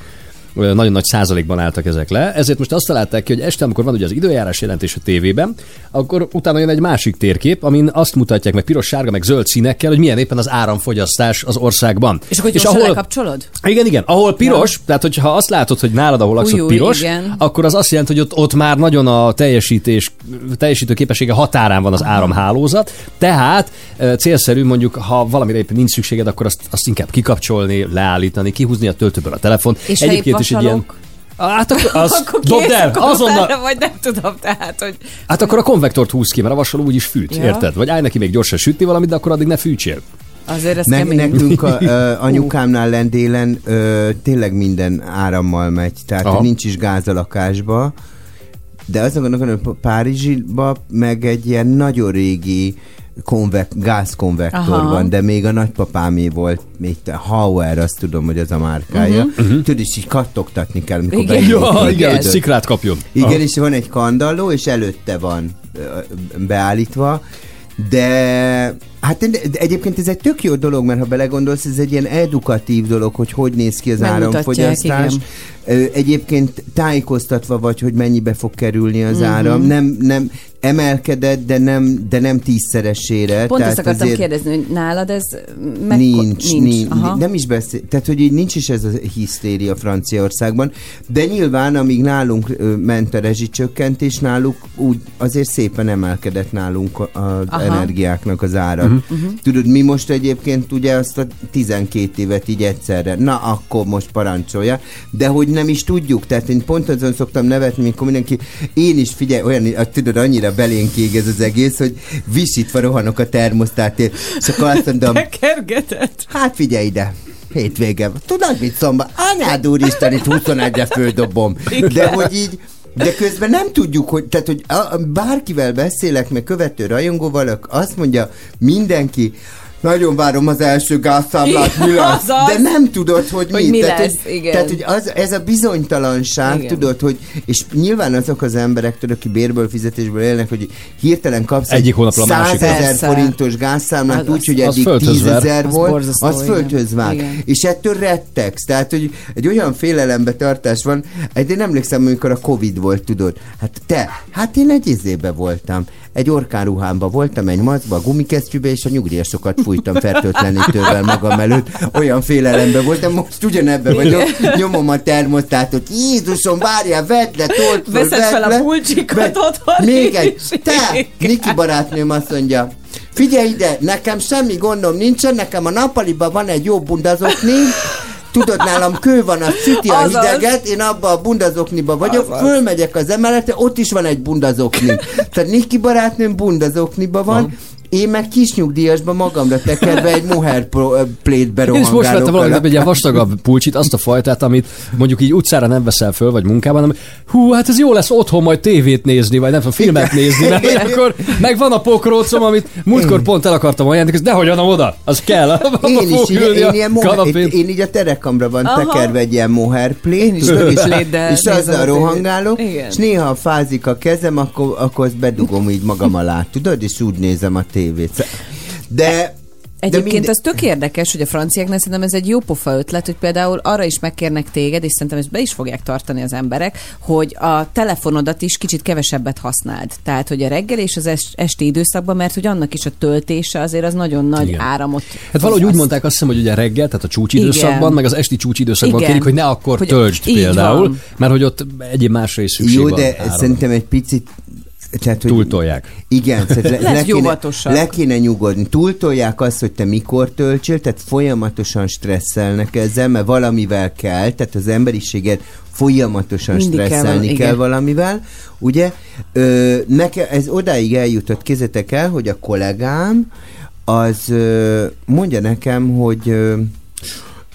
nagyon nagy százalékban álltak ezek le, ezért most azt találták ki, hogy este, amikor van ugye az időjárás jelentés a tévében, akkor utána jön egy másik térkép, amin azt mutatják meg piros, sárga, meg zöld színekkel, hogy milyen éppen az áramfogyasztás az országban. És akkor gyorsan lekapcsolod? Igen, igen. Ahol piros, ja. tehát hogyha azt látod, hogy nálad, ahol laksz, Új, ott új, piros, igen. akkor az azt jelenti, hogy ott, ott már nagyon a teljesítés, teljesítő képessége határán van az áramhálózat, tehát célszerű mondjuk, ha valamire éppen nincs szükséged, akkor azt, azt inkább kikapcsolni, leállítani, kihúzni a töltőből a telefon. És ha épp vasalok? Hát akkor, az, akkor dobd el, akkor azonnal, utána, vagy nem tudom, tehát, hogy hát akkor a konvektort húz ki, mert a vasaló úgyis fűt, Ja. érted? Vagy állj neki még gyorsan sütni valamit, de akkor addig ne fűtsél. azért ez Ne, kemény. nekünk a, [LAUGHS] ö, anyukámnál lendélen ö, tényleg minden árammal megy, tehát Aha. Aha. nincs is gáz a lakásba, de azon gondolom, hogy Párizsiba meg egy ilyen nagyon régi konvek, gázkonvektor Aha. van, de még a nagypapámé volt, még te Hauer, azt tudom, hogy az a márkája. Uh-huh. Tudod, és így kattogtatni kell, amikor Igen. Ja, tudod. igen, hogy szikrát kapjon. Igen, Aha. és van egy kandalló, és előtte van beállítva, de hát egyébként ez egy tök jó dolog, mert ha belegondolsz, ez egy ilyen edukatív dolog, hogy hogy néz ki az áramfogyasztás. igen. Egyébként tájékoztatva vagy, hogy mennyibe fog kerülni az Mhm. áram. Nem, nem emelkedett, de nem, de nem tízszeresére. Pont Tehát ezt akartam azért kérdezni, hogy nálad ez meg... nincs, nincs, nincs Aha. nem is beszél, tehát hogy így nincs is ez a hisztéria Franciaországban, de nyilván amíg nálunk ment a rezsicsökkentés, náluk úgy azért szépen emelkedett nálunk az Aha. energiáknak az ára. Mhm. Uh-huh. Tudod, mi most egyébként ugye azt a 12 évet így egyszerre, na akkor most parancsolja, de hogy nem is tudjuk, tehát én pont azon szoktam nevetni, mikor mindenki, én is figyelj, olyan, a- tudod, annyira belénk ég ez az egész, hogy visítva rohanok a termosztátért, és akkor azt mondom. Hát figyelj ide, hétvége. Tudod mit szombat? Anyád úristen, itt 21-re földobom. De hogy így, de közben nem tudjuk, hogy, tehát, hogy a, bárkivel beszélek, meg követő rajongóval, azt mondja mindenki, nagyon várom az első gázszámlát, mi lesz? De nem tudod, hogy, Hogy mi. mi tehát, lesz, hogy, igen. tehát, hogy az, ez a bizonytalanság, Igen. tudod, hogy, és nyilván azok az emberek, tudod, aki bérből, fizetésből élnek, hogy hirtelen kapsz Egyik hónapra a 100 másikra. ezer forintos gázszámlát, Az- úgy, hogy az eddig földhöz 10 ver. ezer Az volt, az igen. földhöz vág. Igen. És ettől rettegsz. Tehát, hogy egy olyan félelembe tartás van. Egy, én emlékszem, amikor a Covid volt, tudod. Hát te, hát én egy izébe voltam. Egy orkánruhámba voltam, egy mazba, gumikesztyűbe, és a nyugdíjasokat fújtam fertőtlenítővel magam előtt. Olyan félelembe voltam, most ugyanebben vagyok. Nyomom a termosztátot. Jézusom, várjál, vedd le, told föl, Veszed fel a le. pulcsikot Vedd- otthon Még egy. Te, Niki barátnőm azt mondja, Figyelj ide, nekem semmi gondom nincsen, nekem a nappaliban van egy jó bundazokni, Tudod, nálam kő van, az szüti a hideget, én abban a bundazokniba vagyok, Azaz. fölmegyek az emeletre, ott is van egy bundazokni. Tehát Niki barátnőm bundazokniba van, én meg kisnyugdíjasban magamra tekerve egy mohair plétbe Én is most rohangálok. vettem valamit, egy ilyen vastagabb pulcsit, azt a fajtát, amit mondjuk így utcára nem veszel föl, vagy munkában, hanem hú, hát ez jó lesz otthon majd tévét nézni, vagy nem tudom, filmet nézni, mert hogy akkor meg van a pokrócom, amit múltkor pont el akartam ajánlani, de hogy adom oda, az kell. Én is, így, én, a ilyen kanapén. én, én így a terekamra van Aha. tekerve egy ilyen mohair plét, és, és a azzal rohangálok, és néha ha fázik a kezem, akkor, akkor azt bedugom így magam alá, tudod, és úgy nézem a tévét. De Egyébként minden- az tök érdekes, hogy a franciáknál szerintem ez egy jó pofa ötlet, hogy például arra is megkérnek téged, és szerintem ezt be is fogják tartani az emberek, hogy a telefonodat is kicsit kevesebbet használd. Tehát, hogy a reggel és az est- esti időszakban, mert hogy annak is a töltése azért az nagyon nagy Igen. áramot. Hát valahogy úgy mondták azt hiszem, hogy ugye reggel, tehát a csúcsidőszakban, Igen. meg az esti csúcsidőszakban Igen. kérik, hogy ne akkor Hogy- töltsd például, van. mert hogy ott egyéb másra is szükség Jó, van. de áramra. szerintem egy picit tehát, hogy Túltolják. Igen, tehát le, [LAUGHS] le, kéne, le kéne nyugodni. Túltolják azt, hogy te mikor töltsél, tehát folyamatosan stresszelnek ezzel, mert valamivel kell, tehát az emberiséget folyamatosan Mindig kell stresszelni kell, igen. valamivel, ugye? Ö, neke, ez odáig eljutott, kézzetek el, hogy a kollégám az ö, mondja nekem, hogy ö,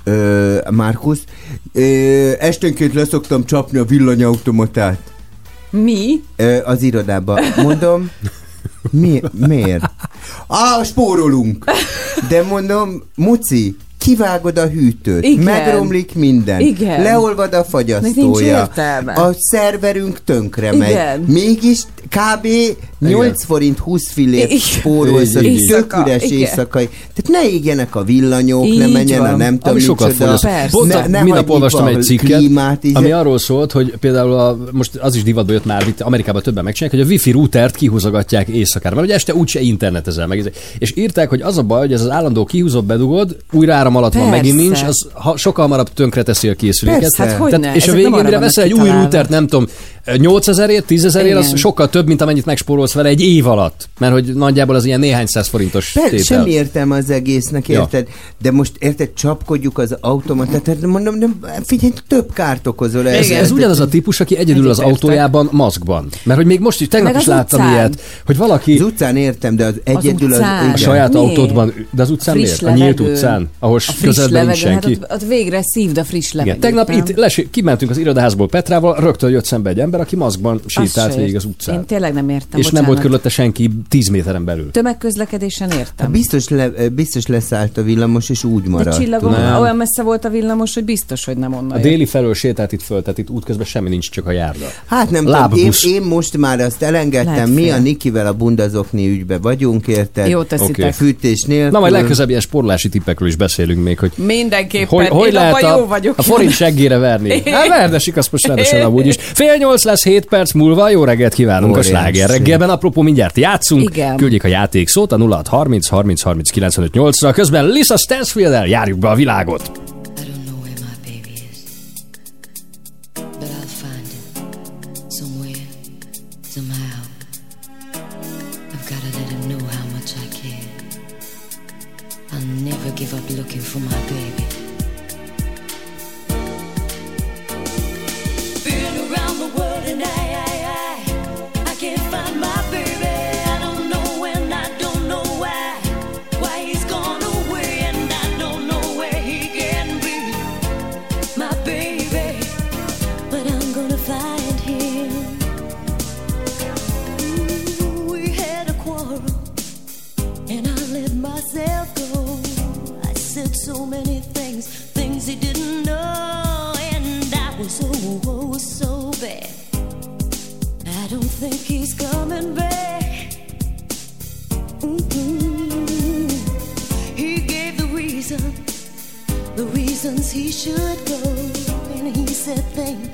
ö, Márkusz, ö, esténként leszoktam csapni a villanyautomatát. Mi? Ö, az irodába. Mondom, mi, miért? Á, spórolunk. De mondom, Muci, kivágod a hűtőt, Igen. megromlik minden, Igen. leolvad a fagyasztója, a szerverünk tönkre megy. Igen. Mégis kb. 8 forint 20 fillért Igen. spórolsz a tök üres Igen. éjszakai. Tehát ne égjenek a villanyok, Így ne menjen van. a nem tudom sokat. Persze. Pont Ne- a, ne minap olvastam egy a cikket, klímát, ami arról szólt, hogy például a, most az is divatba jött már, itt Amerikában többen megcsinálják, hogy a wifi routert kihúzogatják éjszakára, mert ugye este úgyse internetezel meg. És írták, hogy az a baj, hogy ez az állandó kihúzott bedugod, újra áram alatt van, Persze. megint nincs, az ha, sokkal hamarabb tönkre teszi a készüléket. Persze. Hát hogyne, és a végén, mire veszel egy új routert, nem tudom, 8000ért, 10000ért, az sokkal több, mint amennyit megspórolsz vele egy év alatt. Mert hogy nagyjából az ilyen néhány száz forintos Per, tétel. semmi értelme az egésznek, Ja. érted? De most érted, csapkodjuk az automatát, tehát mondom, nem, figyelj, több kárt okozol Ez, ez ugyanaz a típus, aki egyedül az autójában maszkban. Mert hogy még most is, tegnap is az láttam utcán. ilyet, hogy valaki Az utcán értem, de az egyedül az, utcán. a saját Miért? autódban, de az utcán Friss miért? A nyílt levegő. utcán, ahol közelben nincs levegő, hát senki. ott, ott végre szívd a friss levegőt. Tegnap nem? itt les, kimentünk az irodaházból Petrával, rögtön jött szembe egy ember, aki maszkban sétált végig az utcán. Én tényleg nem értem, és nem volt bocsánat. körülötte senki 10 méteren belül. Tömegközlekedésen értem. Hát biztos, le, biztos leszállt a villamos, és úgy De maradt. csillagom, Nem. olyan messze volt a villamos, hogy biztos, hogy nem onnan A jött. déli felől sétált itt föl, tehát itt útközben semmi nincs, csak a járda. Hát nem tudom, én, én most már azt elengedtem, Lehet mi a Nikivel a bundazokni ügybe vagyunk, érted? Jó teszitek. Oké. Fűtés nélkül. Na majd legközelebb ilyen sportlási tippekről is beszélünk még, hogy Mindenképpen. hogy, hogy Én lehet a, jó vagyok. a forint seggére verni? [LAUGHS] Hát verdesik azt most rendesen [LAUGHS] amúgy is. Fél nyolc lesz, 7 perc múlva. Jó reggelt kívánunk Óriási. a sláger reggelben. Apropó, mindjárt játszunk. Igen. Küldjék a játék szót a 0630 30 30 95 8-ra. Közben Lisa Stansfield-el járjuk be a világot. Reasons he should go, and he said things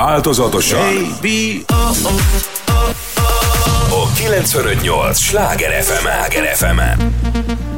változatosan. A 958 sláger FM, Sláger fm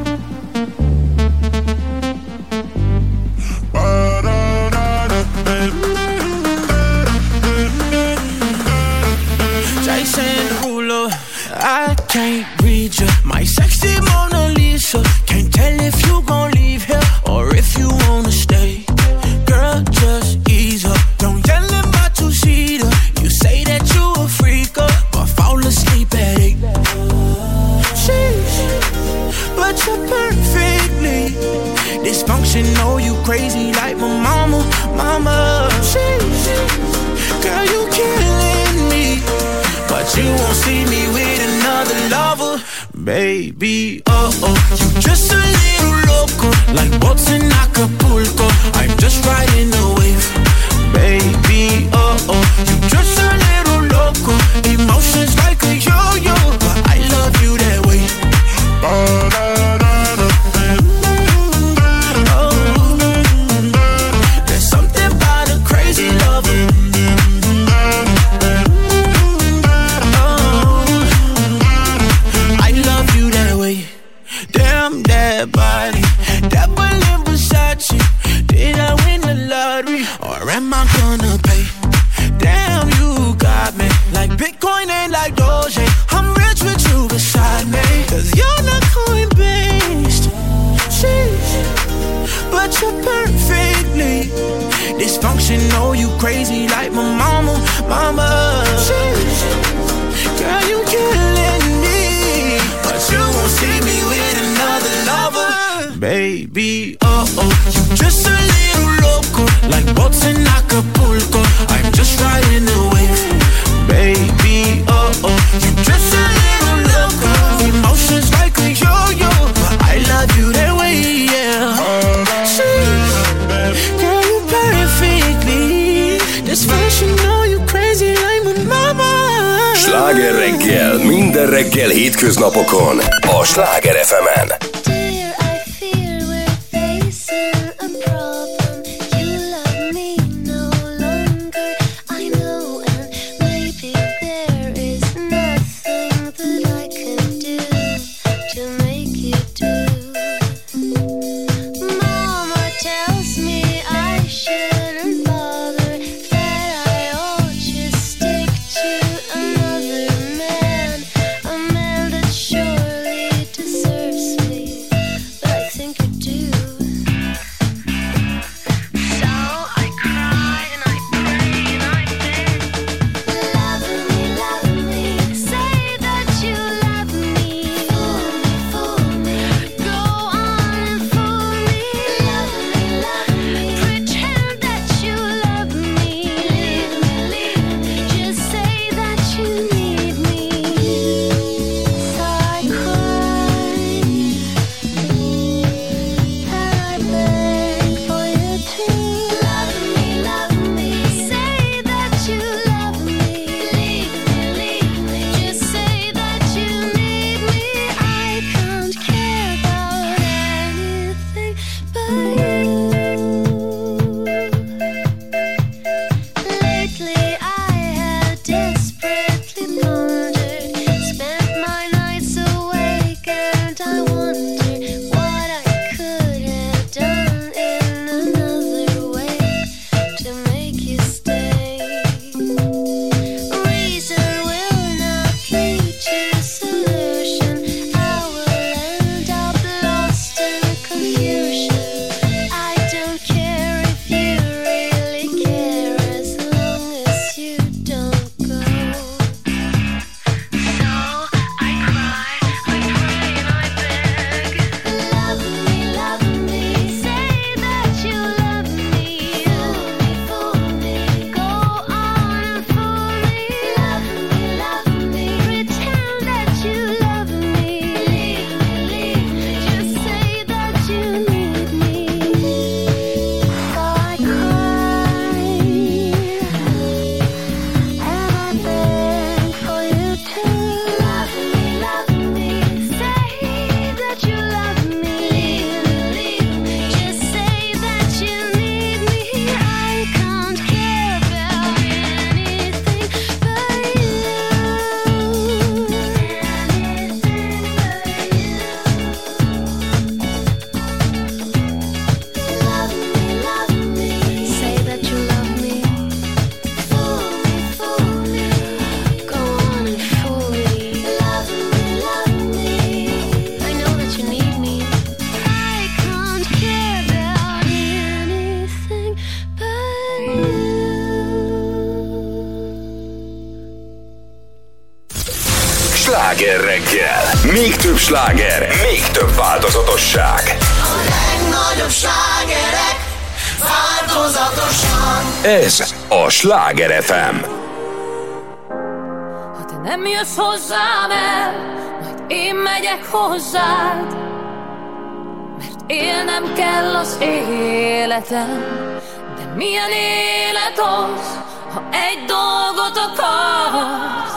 életem. De milyen élet az, ha egy dolgot akarsz,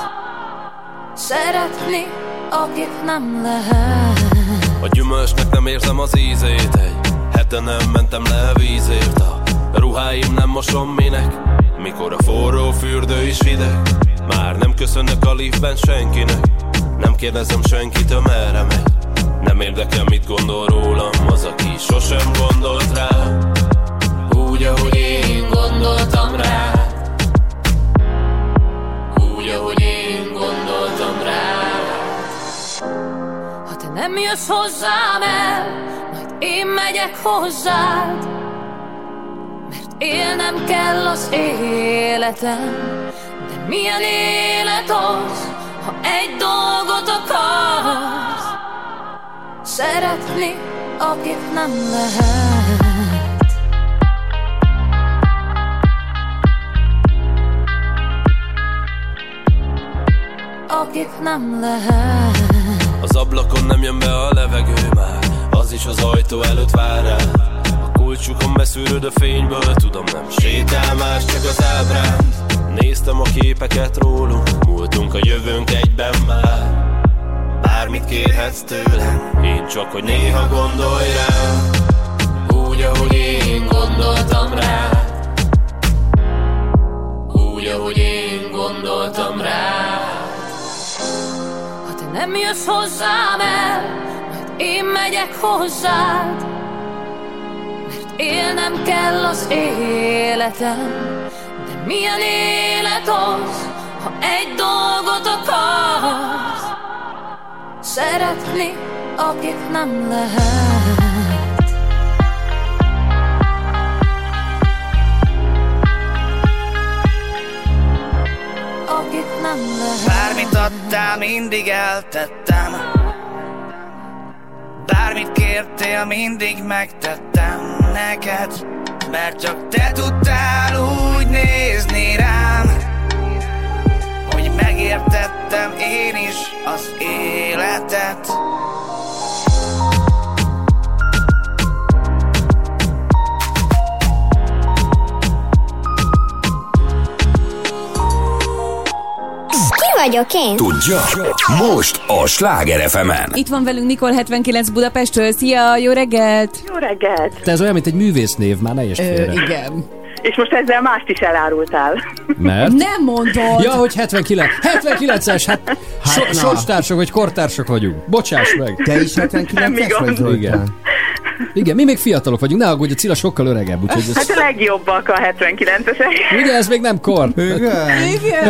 szeretni, akit nem lehet. A gyümölcsnek nem érzem az ízét Egy hete nem mentem le vízért. A ruháim nem mosom minek? Mikor a forró fürdő is hideg? Már nem köszönök a liftben senkinek. Nem kérdezem senkitől merre megy. Nem érdekel mit gondol rólam Az, aki sosem gondolt rá ahogy én gondoltam rá Úgy, ahogy én gondoltam rá Ha te nem jössz hozzám el, majd én megyek hozzád. Mert élnem kell az életem, de milyen élet az, ha egy dolgot akarsz. Szeretni, akit nem lehet. Akit nem lehet. Az ablakon nem jön be a levegő már. Az is az ajtó előtt vár rá A kulcsukon beszűröd a fényből Tudom nem sétál más, csak az ábrán Néztem a képeket rólunk Múltunk a jövőnk egyben már. Bármit kérhetsz tőlem Én csak, hogy néha gondolj rám Úgy, ahogy én gondoltam rá. Úgy, ahogy én gondoltam rá nem jössz hozzám el, majd én megyek hozzád. Mert élnem kell az életem, de milyen élet az, ha egy dolgot akarsz. Szeretni, akit nem lehet. Nem lehet. Bármit adtál, mindig eltettem Bármit kértél, mindig megtettem neked Mert csak te tudtál úgy nézni rám Hogy megértettem én is az életet vagyok én? Tudja? Most a Sláger fm Itt van velünk Nikol 79 Budapestről. Szia, jó reggelt! Jó reggelt! Te ez olyan, mint egy művésznév, már ne is félre. igen. És most ezzel mást is elárultál. Mert? Nem mondod! Ja, hogy 79. 79-es, hát, so, na. sorstársak vagy kortársak vagyunk. Bocsáss meg. Te is 79-es vagy, Zoltán? Igen. Igen, mi még fiatalok vagyunk, ne aggódj, a Cilla sokkal öregebb, úgyhogy ez... Hát a legjobbak a 79-esek. Ugye, ez még nem kor. Igen. Igen.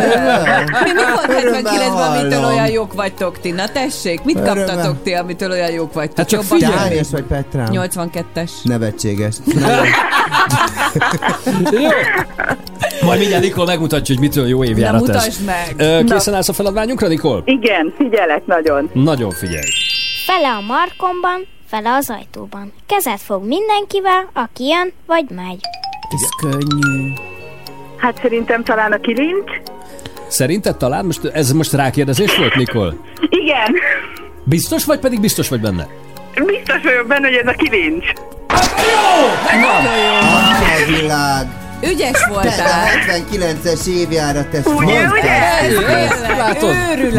Mi mikor Örömmel 79-ben, amitől hallom. olyan jók vagytok ti? Na tessék, mit Örömmel. kaptatok ti, amitől olyan jók vagytok? Hát csak Jobban figyelj. Vagy? Petrám? 82-es. Nevetséges. [LAUGHS] Jó. Majd mindjárt Nikol megmutatja, hogy mitől jó évjárat Na, ez. mutasd meg. Készen állsz a feladványunkra, Nikol? Igen, figyelek nagyon. Nagyon figyelj. Fele a markomban, fele az ajtóban. Kezet fog mindenkivel, aki jön vagy megy. Ez könnyű. Hát szerintem talán a kilincs. Szerinted talán most, ez most rákérdezés volt, Nikol? Igen, Biztos vagy, pedig biztos vagy benne? biztos vagyok benne, hogy ez a kilincs. A világ. Ügyes Te a voltál. 79-es évjárat, ezt Ugye, ugye? Látod?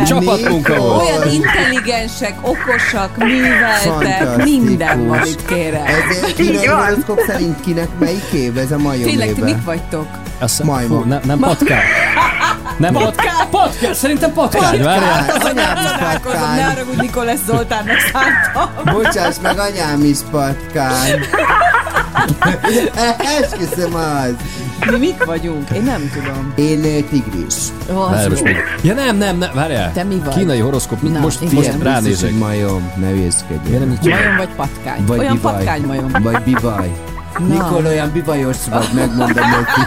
Csapatmunka volt. Olyan intelligensek, okosak, műveltek, minden van itt kérem. Ez Így kínai van. horoszkóp szerint kinek melyik év? Ez a majom Tényleg, ti mik vagytok? Azt, Majmok. Fú, nem, nem patkány. [LAUGHS] Nem patkány. Patkány, szerintem patkány, várjál. Patkány, anyám Találkozom, ne patkány. haragudj, Nikoles Zoltánnak szántam. Bocsáss meg, anyám is patkány. Esküszöm az. Mi mik vagyunk? Én nem tudom. Én tigris. Ó, az Várj, most még. Ja nem, nem, nem, várjál. Te mi vagy? Kínai horoszkóp, Na, most, igen. most ránézek. Hogy majom, ne csinálod? Majom vagy patkány? Vagy Olyan bivaj. patkány majom. Vagy bivaj. Nikol olyan bivajos vagy, megmondom neki.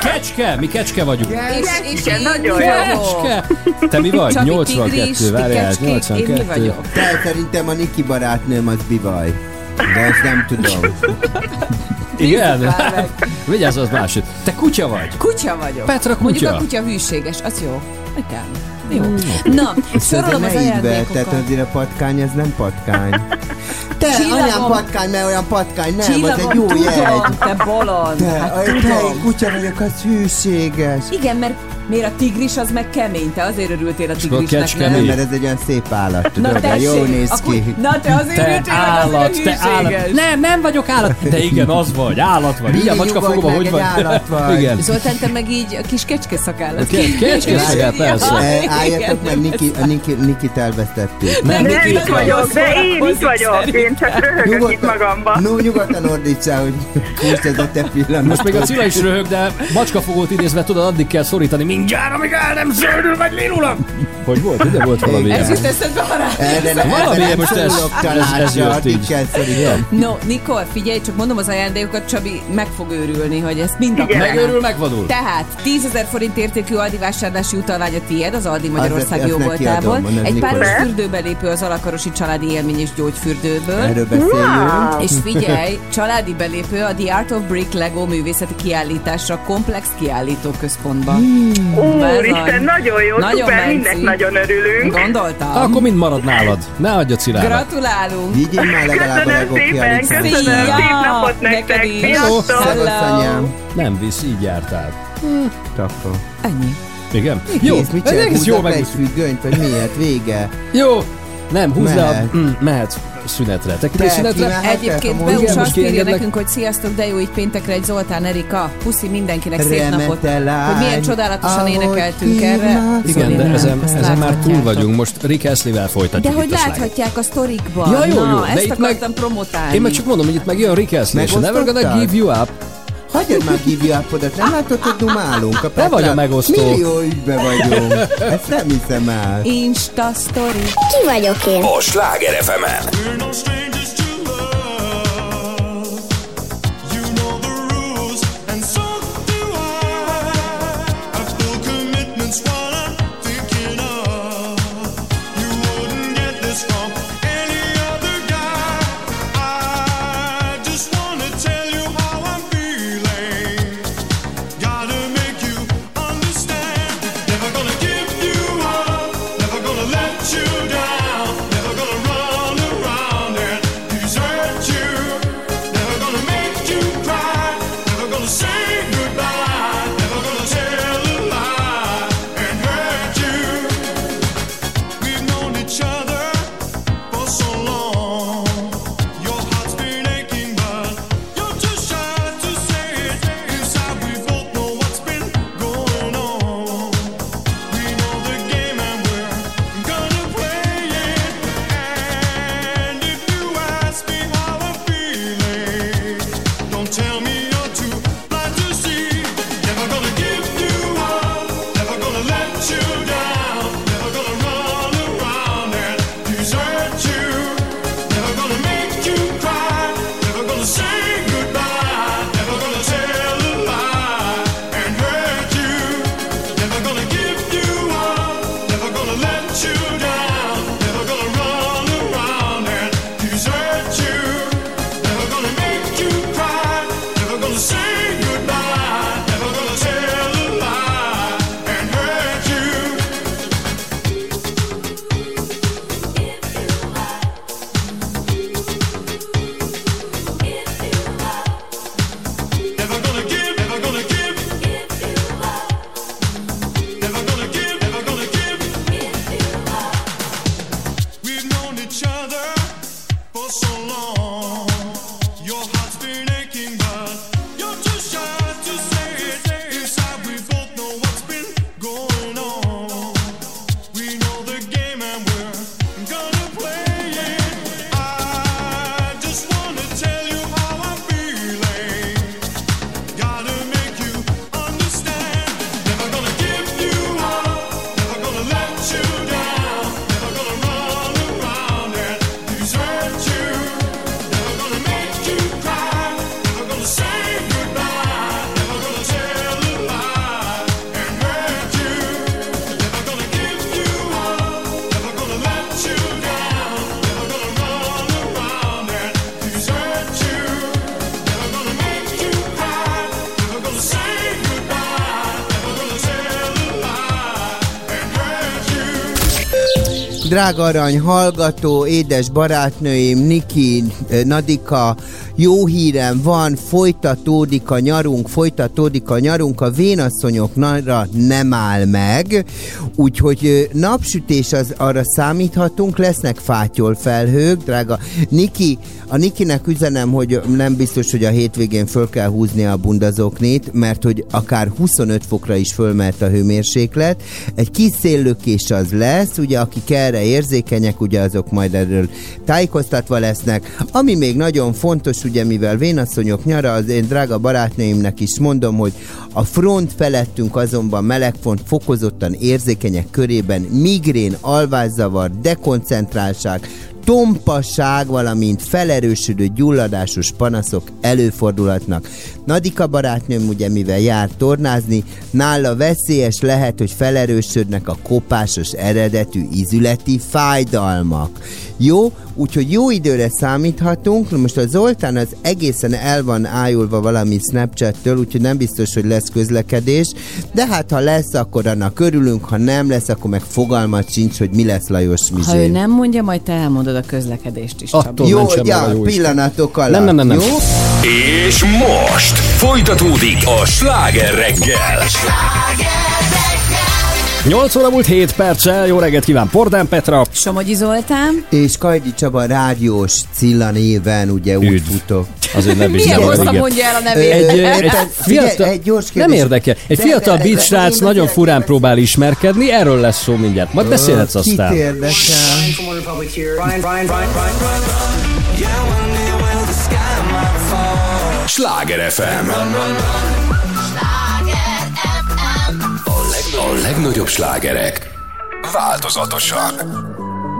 Kecske, mi kecske vagyunk. És, és Igen, én nagyon. Kecske. Te mi vagy? Csabi 82, tigris, várjál, kecskék, én mi 82. vagyok? Te szerintem a Niki barátnőm az bivaj. De ezt nem tudom. Igen? Vigyázz, az másik. Te kutya vagy. Kutya vagyok. Petra Mondjuk kutya. a kutya hűséges, az jó. Igen. Jó. Na, Ezt sorolom az ajándékokat. tehát azért a patkány, ez nem patkány. [LAUGHS] Te, Csillagom. anyám patkány, mert olyan patkány, nem, az Csillagom, egy jó tudom, jegy. te bolond. Te, hát a tudom. helyi kutya vagyok, az hűséges. Igen, mert miért a tigris az meg kemény, te azért örültél a tigrisnek, nem? mert ez egy olyan szép állat, Na tudod, jó tessék, néz akkor- ki. Na te azért Te örültél, állat, azért te állat. Nem, nem vagyok állat. De [LAUGHS] igen, az vagy, állat vagy. Igen, macska fogom, meg, hogy egy vagy. állat [LAUGHS] vagy. Igen. Zoltán, te meg így a kis kecske szakállat. Ke- kecske szakál, persze. E, Álljatok meg, Niki, Niki, Nikit elvesztettük. Nem, Nem, Niki itt vagyok, de én itt vagyok. Én csak röhögök itt magamba. No, nyugodtan ordítsál, hogy húzd ez a te pillanat. Most még a Cilla is röhög, de macskafogót idézve tudod, addig kell szorítani mindjárt, amíg el nem zöldül meg lilula. Hogy volt? Ide volt valami Ez jut eszedbe a Valami most ez- ez- ez így. No, Nikol, figyelj, csak mondom az ajándékokat, Csabi meg fog őrülni, hogy ezt mind Igen. Megőrül, megvadul. Tehát 10 ezer forint értékű Aldi vásárlási utalvány a tiéd, az Aldi Magyarország ezt jó neki voltából. adom, mondod, Egy páros fürdőbelépő az Alakarosi Családi Élmény és Gyógyfürdőből. Erről beszéljünk. És figyelj, családi belépő a The Art of Brick Lego művészeti kiállításra Komplex Kiállító Központban. Úristen, nagyon jó, Nagyon szuper, menci. mindnek nagyon örülünk. Gondoltam. Akkor mind marad nálad. Ne adja Cilára. Gratulálunk! Vigyél már legalább a Köszönöm Lego szépen, köszönöm, szép napot nektek, sziasztok! Nem visz, így jártál. Tappa. Ennyi. Igen? Jó, Jó, Kész, mit ez egész jó meg. függönyt, vagy miért? Vége. Jó. Nem, húzd le a... Mehet. Mm, mehet szünetre. Te Te, szünetre? Egyébként. Beus azt írja nekünk, hogy sziasztok, de jó, így péntekre egy Zoltán Erika. Puszi mindenkinek szép napot. lány, Hogy milyen csodálatosan énekeltünk erre. Igen, de Zoli, ezen, ezen már túl vagyunk. Most Rick Astley-vel De folytatjuk hogy a slágert. láthatják a sztorikban. Ja, jó, jó, Na, de ezt akartam promotálni. Én meg csak mondom, hogy itt meg jön Rick Astley, és Never Gonna? Give You Up. Hagyjad már give you up-odat, nem látod, hogy dumálunk? A Te vagy a megosztó. Millió ügybe vagyunk. Ezt nem hiszem el. Insta story. Ki vagyok én? A Sláger FM-en. We're Drága arany hallgató, édes barátnőim, Niki, eh, Nadika, jó hírem van, folytatódik a nyarunk, folytatódik a nyarunk, a vénasszonyok nagyra nem áll meg, úgyhogy eh, napsütés az arra számíthatunk, lesznek fátyolfelhők, drága Niki, a Nikinek üzenem, hogy nem biztos, hogy a hétvégén föl kell húzni a bundazoknit, mert hogy akár 25 fokra is fölmelt a hőmérséklet. Egy kis széllökés az lesz, ugye akik erre érzékenyek, ugye azok majd erről tájékoztatva lesznek. Ami még nagyon fontos, ugye mivel vénasszonyok nyara, az én drága barátnőimnek is mondom, hogy a front felettünk azonban melegfont fokozottan érzékenyek körében migrén, alvászavar, dekoncentráltság, tompasság, valamint felerősödő gyulladásos panaszok előfordulhatnak. Nadika barátnőm ugye mivel jár tornázni, nála veszélyes lehet, hogy felerősödnek a kopásos eredetű izületi fájdalmak. Jó, úgyhogy jó időre számíthatunk. Most a Zoltán az egészen el van ájulva valami Snapchat-től, úgyhogy nem biztos, hogy lesz közlekedés, de hát ha lesz, akkor annak örülünk, ha nem lesz, akkor meg fogalmat sincs, hogy mi lesz Lajos Mizsé. Ha ő nem mondja, majd te elmondod a közlekedést is. Attól Jó, ja, jó pillanatok alatt, Nem, nem, nem. nem. jó? És most folytatódik a sláger reggel. 8 óra múlt 7 perccel, jó reggelt kíván Pordán Petra. Somogyi Zoltán. És Kajdi Csaba rádiós Cilla néven ugye úgy futok. Azért nem Milyen hosszan mondja el a nevét? Egy, egy, Figyelj, fiatal, egy gyors nem kérdés. érdekel. Egy fiatal de- srác nagyon furán próbál ismerkedni, erről lesz szó mindjárt. Majd beszélhetsz Kit aztán. érdekel? Sláger FM. A legnagyobb slágerek változatosan.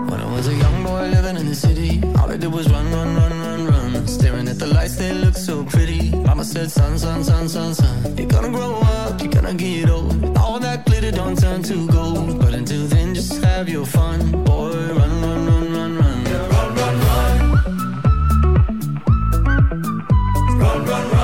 When I was a young boy living in the city, all I did was run, run, run, run, run. Staring at the lights, they look so pretty. Mama said, son, son, son, son, son. You're gonna grow up, you're gonna get old. All that glitter don't turn to gold. But until then, just have your fun. Boy, run, run, run, run, run. Run, run, run. Run, run, run.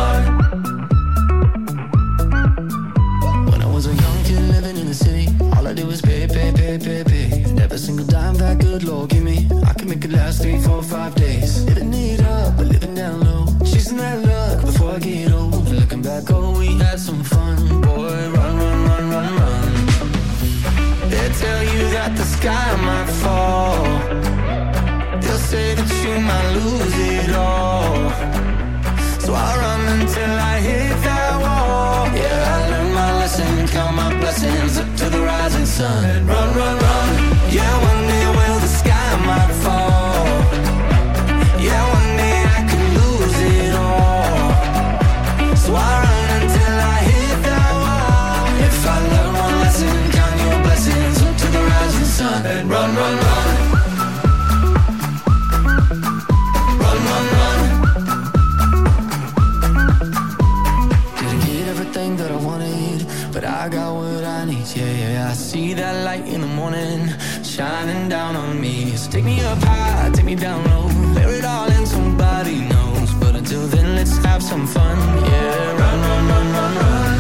The city, all I did was pay, pay, pay, pay, pay. Every single dime that good Lord give me, I can make it last three, four, five days. Living it up, but living down low. Chasing that luck before I get old. Looking back, oh, we had some fun. Boy, run, run, run, run, run. They tell you that the sky might fall. They'll say that you might lose it all. So I run until I hit that wall. Yeah, My count my blessings up to the rising sun. Run, run, run. Yeah, up high, take me down low, bear it all in somebody knows. But until then, let's have some fun. Yeah, run, run, run, run, run.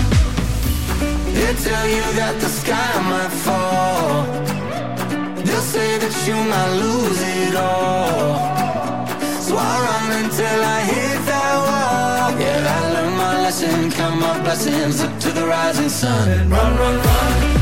They tell you that the sky might fall. They'll say that you might lose it all. So I run until I hit that wall. Yeah, I learned my lesson, count my blessings up to the rising sun. And run, run, run.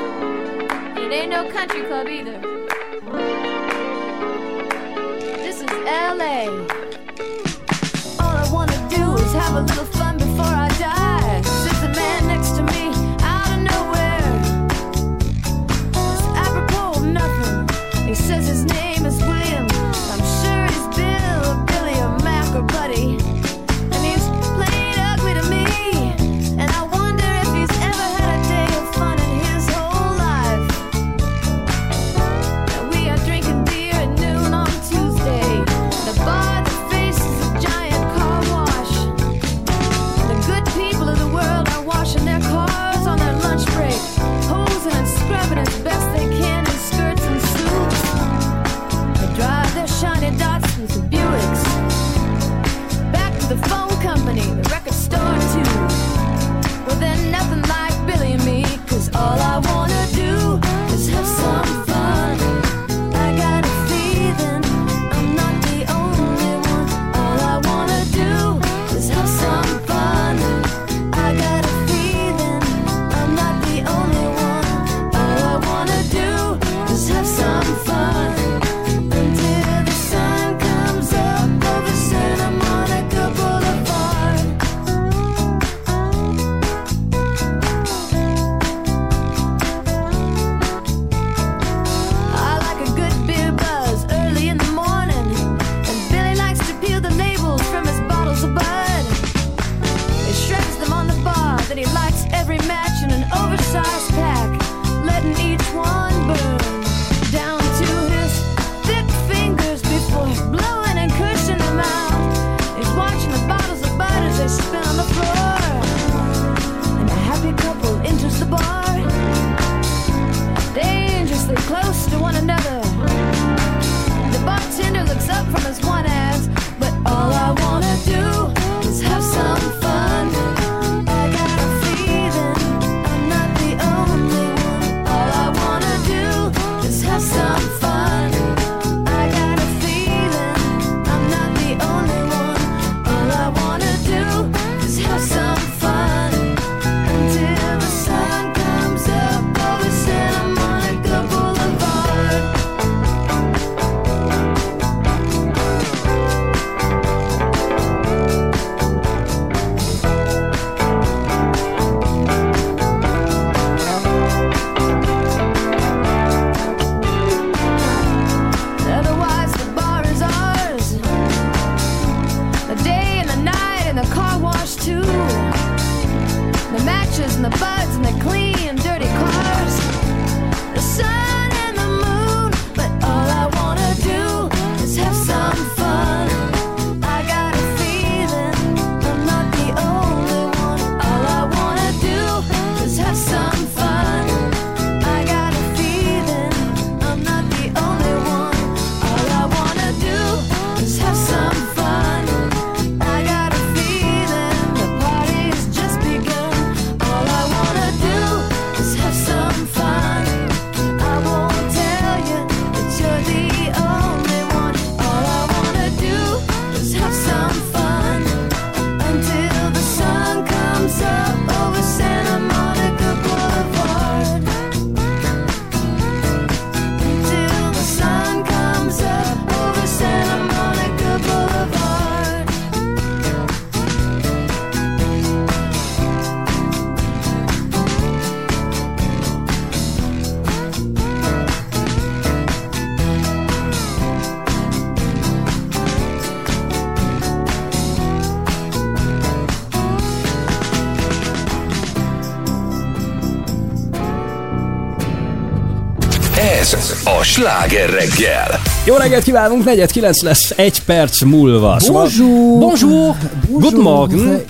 sláger reggel. Jó reggelt kívánunk, 49 lesz egy perc múlva. Szóval- Bonjour. Bonjour. Good morning.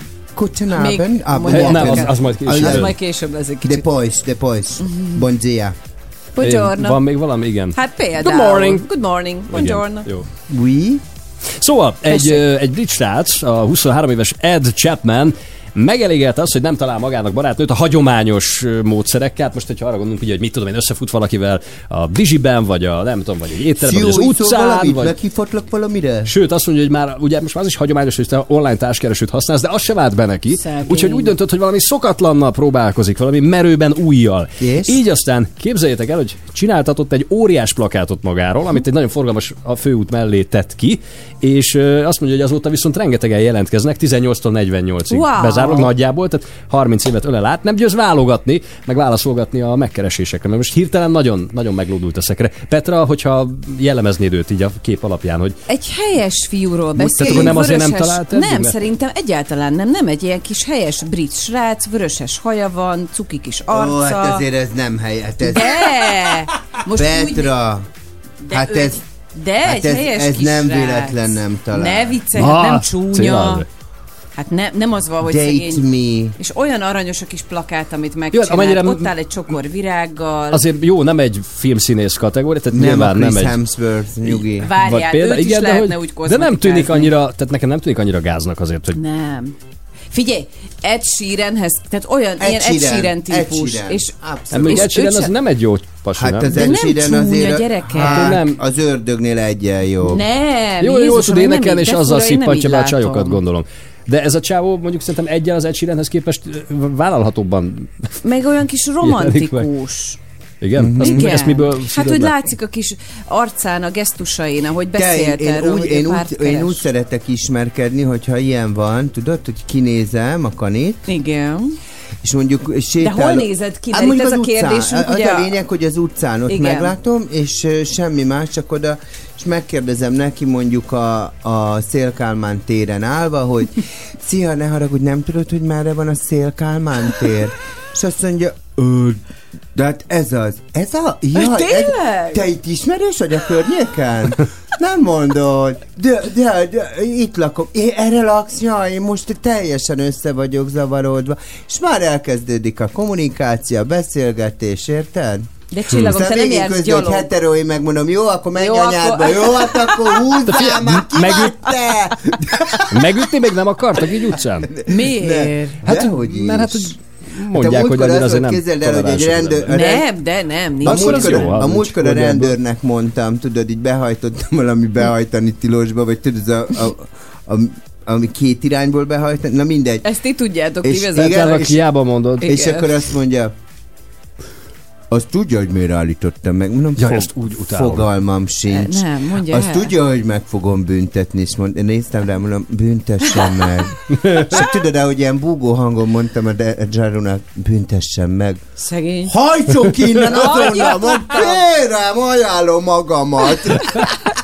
Abend. Ah, Nem, az, az majd később. Az majd később lesz egy kicsit. Depois, depois. Bon dia. Buongiorno. Van még valami? Igen. Hát például. Good morning. Good morning. Buongiorno. Jó. Oui. Szóval egy, egy brit srác, a 23 éves Ed Chapman megelégelte azt, hogy nem talál magának barátnőt a hagyományos módszerekkel. Hát most, hogyha arra gondolunk, ugye, hogy mit tudom én, összefut valakivel a Dizsiben, vagy a nem tudom, vagy egy étteremben, vagy az utcán, valamit? vagy... Meghívhatlak valamire? Sőt, azt mondja, hogy már ugye most már az is hagyományos, hogy te online társkeresőt használsz, de az se vált be neki. Úgyhogy úgy döntött, hogy valami szokatlannal próbálkozik, valami merőben újjal. Yes. Így aztán képzeljétek el, hogy csináltatott egy óriás plakátot magáról, amit egy nagyon forgalmas a főút mellé tett ki, és azt mondja, hogy azóta viszont rengetegen jelentkeznek, 18-tól 48-ig Wow. Bezárok nagyjából, tehát 30 évet ölel át, nem győz válogatni, meg válaszolgatni a megkeresésekre, mert most hirtelen nagyon, nagyon meglódult a szekre. Petra, hogyha jellemeznéd őt így a kép alapján, hogy Egy helyes fiúról tehát beszélünk. akkor nem azért nem vöröses- talált Nem, mert- szerintem egyáltalán nem. Nem egy ilyen kis helyes brit srác, vöröses haja van, cuki kis arca. Ó, hát azért ez nem hely. Hát ez... De! Most úgy, Petra! de Hát ő ez... egy- de hát egy ez, helyes ez kis nem srác. véletlen nem talál. Ne viccelj, Ah, hát nem csúnya. célad. Hát ne, nem az van, hogy Date szegény. me. És olyan aranyos a kis plakát, amit Jó, megcsinált. hát amennyire- Ott áll egy csokor virággal. azért jó, nem egy filmszínész kategória, tehát Nem a nyilván Chris nem egy... Hemsworth, nyugi. Várjál, őt is de, lehetne hogy, úgy de nem tűnik annyira, tehát nekem nem tűnik annyira gáznak azért, hogy Nem. Figyelj, Ed Sheeranhez, tehát olyan, Ed ilyen Ed Sheeran, Sheeran Ed típus. Sheeran. És, Abszolút. És Ed Sheeran az nem egy jó pasi, Hát nem? az Ed Sheeran azért, gyerekek. Hát, Nem. az ördögnél egyen jobb. nem, Jó, jól Jézusom, tud én nem énekelni, és azzal szippantja be a csajokat, gondolom. De ez a csávó mondjuk szerintem egyen az Ed képest vállalhatóbban. Meg olyan kis romantikus. Igen? Mhm. Azt, Igen. Ezt miből hát, hogy le? látszik a kis arcán, a gesztusain, ahogy beszélt én, erről, úgy, hogy én, úgy, én úgy szeretek ismerkedni, hogyha ilyen van, tudod, hogy kinézem a kanit, Igen. és mondjuk sétálok... hol nézed ki? Hát ez az a utcán. ugye Az a lényeg, hogy az utcán ott Igen. meglátom, és semmi más, csak oda és megkérdezem neki mondjuk a, a Szélkálmán téren állva, hogy szia, ne haragudj, nem tudod, hogy merre van a Szélkálmán tér? És azt mondja, Ö, de hát ez az. Ez a? Jaj, ez, Tényleg? te itt ismerős vagy a környéken? Nem mondod. De, de, de itt lakom. É, erre laksz? Jaj, én most teljesen össze vagyok zavarodva. És már elkezdődik a kommunikáció, a beszélgetés, érted? De csillagom, te nem jársz hogy gyalog. hetero, én megmondom, jó, akkor menj Jó, anyádba, akkor- jó, hát akkor [LAUGHS] húzzál már, ki Megüt- te? Megütni még nem akartak így utcán? [LAUGHS] Miért? Hát, Dehogy mert hát, hogy mondják, Hát a hogy annyira az azért nem képzeld el, hogy egy rendőr- ember. Nem, de nem, nincs. A Akkor az jó, a múltkor a rendőrnek mondtam, tudod, így behajtottam valami behajtani tilosba, vagy tudod, a, a, a, ami két irányból behajtani, na mindegy. Ezt ti tudjátok, És ti igen, és- hiába mondod. És Igen. akkor azt mondja, azt tudja, hogy miért állítottam meg. Mondom, Jaj, fog- ezt úgy utálom. Fogalmam sincs. Nem, mondja Azt el. tudja, hogy meg fogom büntetni, és mond, én néztem rá, mondom, büntessen [LAUGHS] meg. és tudod, ahogy ilyen búgó hangon mondtam a Zsarunak, büntessen meg. Szegény. Hajtsuk innen azonnal, vagy kérem, ajánlom magamat. [LAUGHS]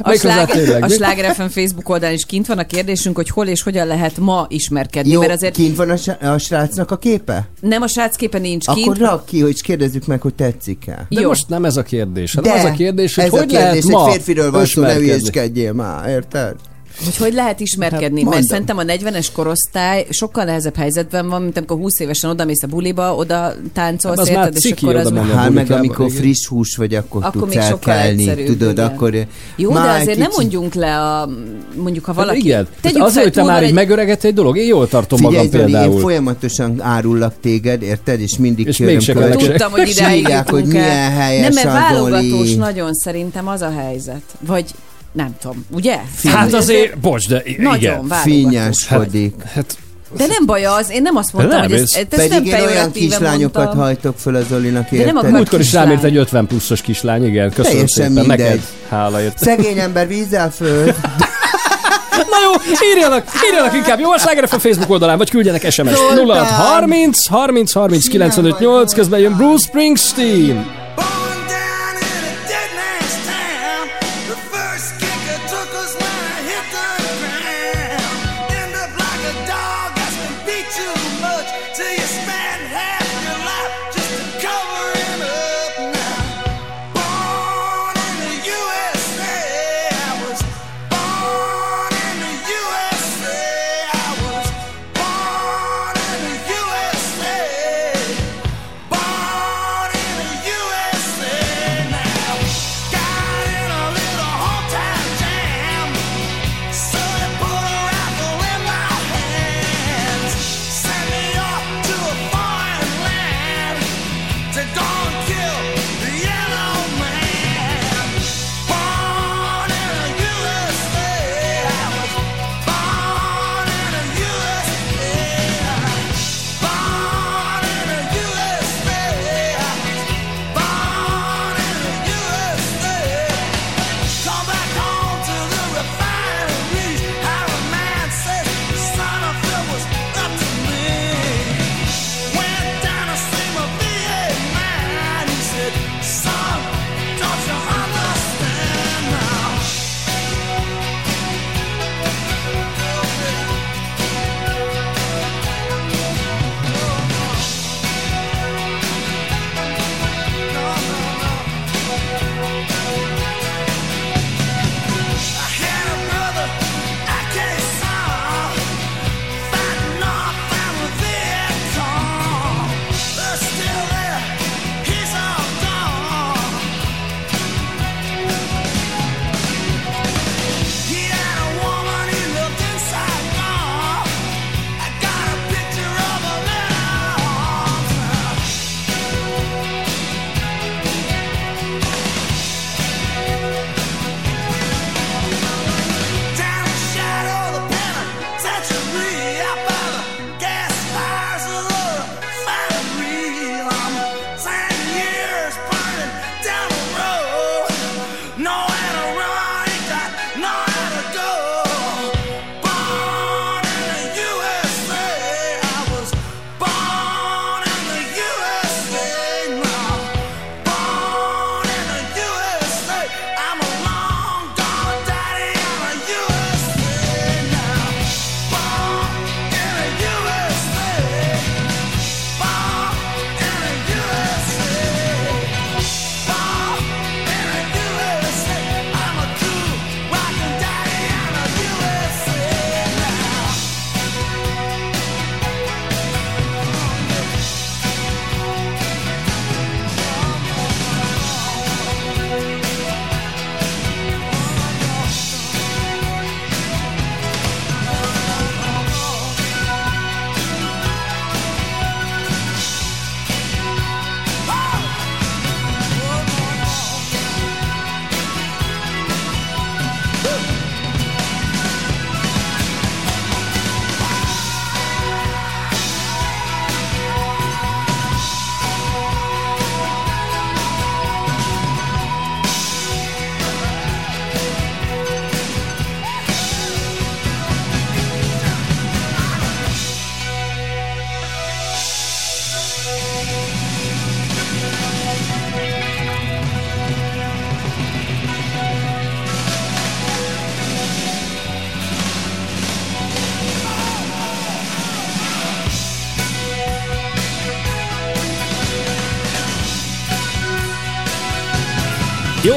A, sláger, a? Sláger FM Facebook oldalán is kint van a kérdésünk, hogy hol és hogyan lehet ma ismerkedni, Jó, mert azért kint van a, a srácnak a képe? nem a srác képe nincs kint. Akkor rak ki, hogy kérdezzük meg, hogy tetszik-e. De Jó. most nem ez a kérdés, hanem De az a kérdés, hogy ez hogy a kérdés, lehet egy ma férfiről van szó, ne már, érted? Hogy hogy lehet ismerkedni? Hát Hát, mert szerintem a 40-es korosztály sokkal nehezebb helyzetben van, mint amikor 20 évesen odamész a buliba, oda táncolsz, Hát az érted, és akkor az... Hát meg amikor igen. friss hús vagy, akkor, Akkor tudsz még sokkal elkelni, egyszerűbb, tudod, igen. akkor... Jó, de már azért nem kicsit- mondjunk le a, mondjuk ha Hát valaki... igen, Tegyük azért, fel, hogy te már egy- megöregedsz egy dolog, én jól tartom Figyelj, magam Zoli, én például. folyamatosan árullak téged, érted? És mindig És kérem. Tudtam, hogy írják, hogy milyen helyes Nem, mert válogatós nagyon szerintem az a helyzet. Vagy nem tudom, ugye? Hát azért, bocs, de i- Nagyon igen. válogatós. Finnyáskodik. Hát, De nem baj az, én nem azt mondtam, Nem, hogy ez, ez- ez nem Pedig én olyan kislányokat mondtam. hajtok föl a Zolinak, De nem érted? múltkor is rámért egy 50 pluszos kislány, igen, köszönöm Teljesen szépen, mindegy. neked hálaért. Szegény ember vízzel föl. [LAUGHS] Na jó, írjanak, írjanak inkább, jó? A Facebook oldalán, vagy küldjenek SMS-t. Zoltán! 0 30 30 30 95 8, közben jön Bruce Springsteen.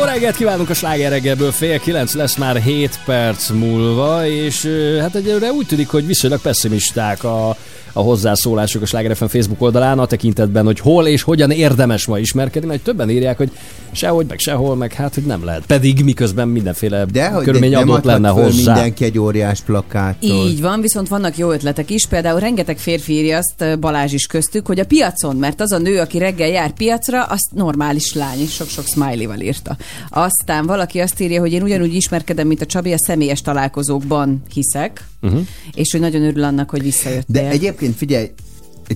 Reggelt kívánunk a sláger reggelből, fél kilenc lesz már 7 perc múlva, és hát egyelőre úgy tűnik, hogy viszonylag pessimisták a, a hozzászólások a Sláger FM Facebook oldalán a tekintetben, hogy hol és hogyan érdemes ma ismerkedni, mert többen írják, hogy sehogy, meg sehol, meg hát, hogy nem lehet. Pedig miközben mindenféle De körülmény nem adott lenne hozzá. mindenki egy óriás plakáttól. Így van, viszont vannak jó ötletek is. Például rengeteg férfi írja azt, Balázs is köztük, hogy a piacon, mert az a nő, aki reggel jár piacra, azt normális lány, és sok-sok smiley-val írta. Aztán valaki azt írja, hogy én ugyanúgy ismerkedem, mint a Csabi, a személyes találkozókban hiszek, Uh-huh. és hogy nagyon örül annak, hogy visszajöttél. De egyébként figyelj,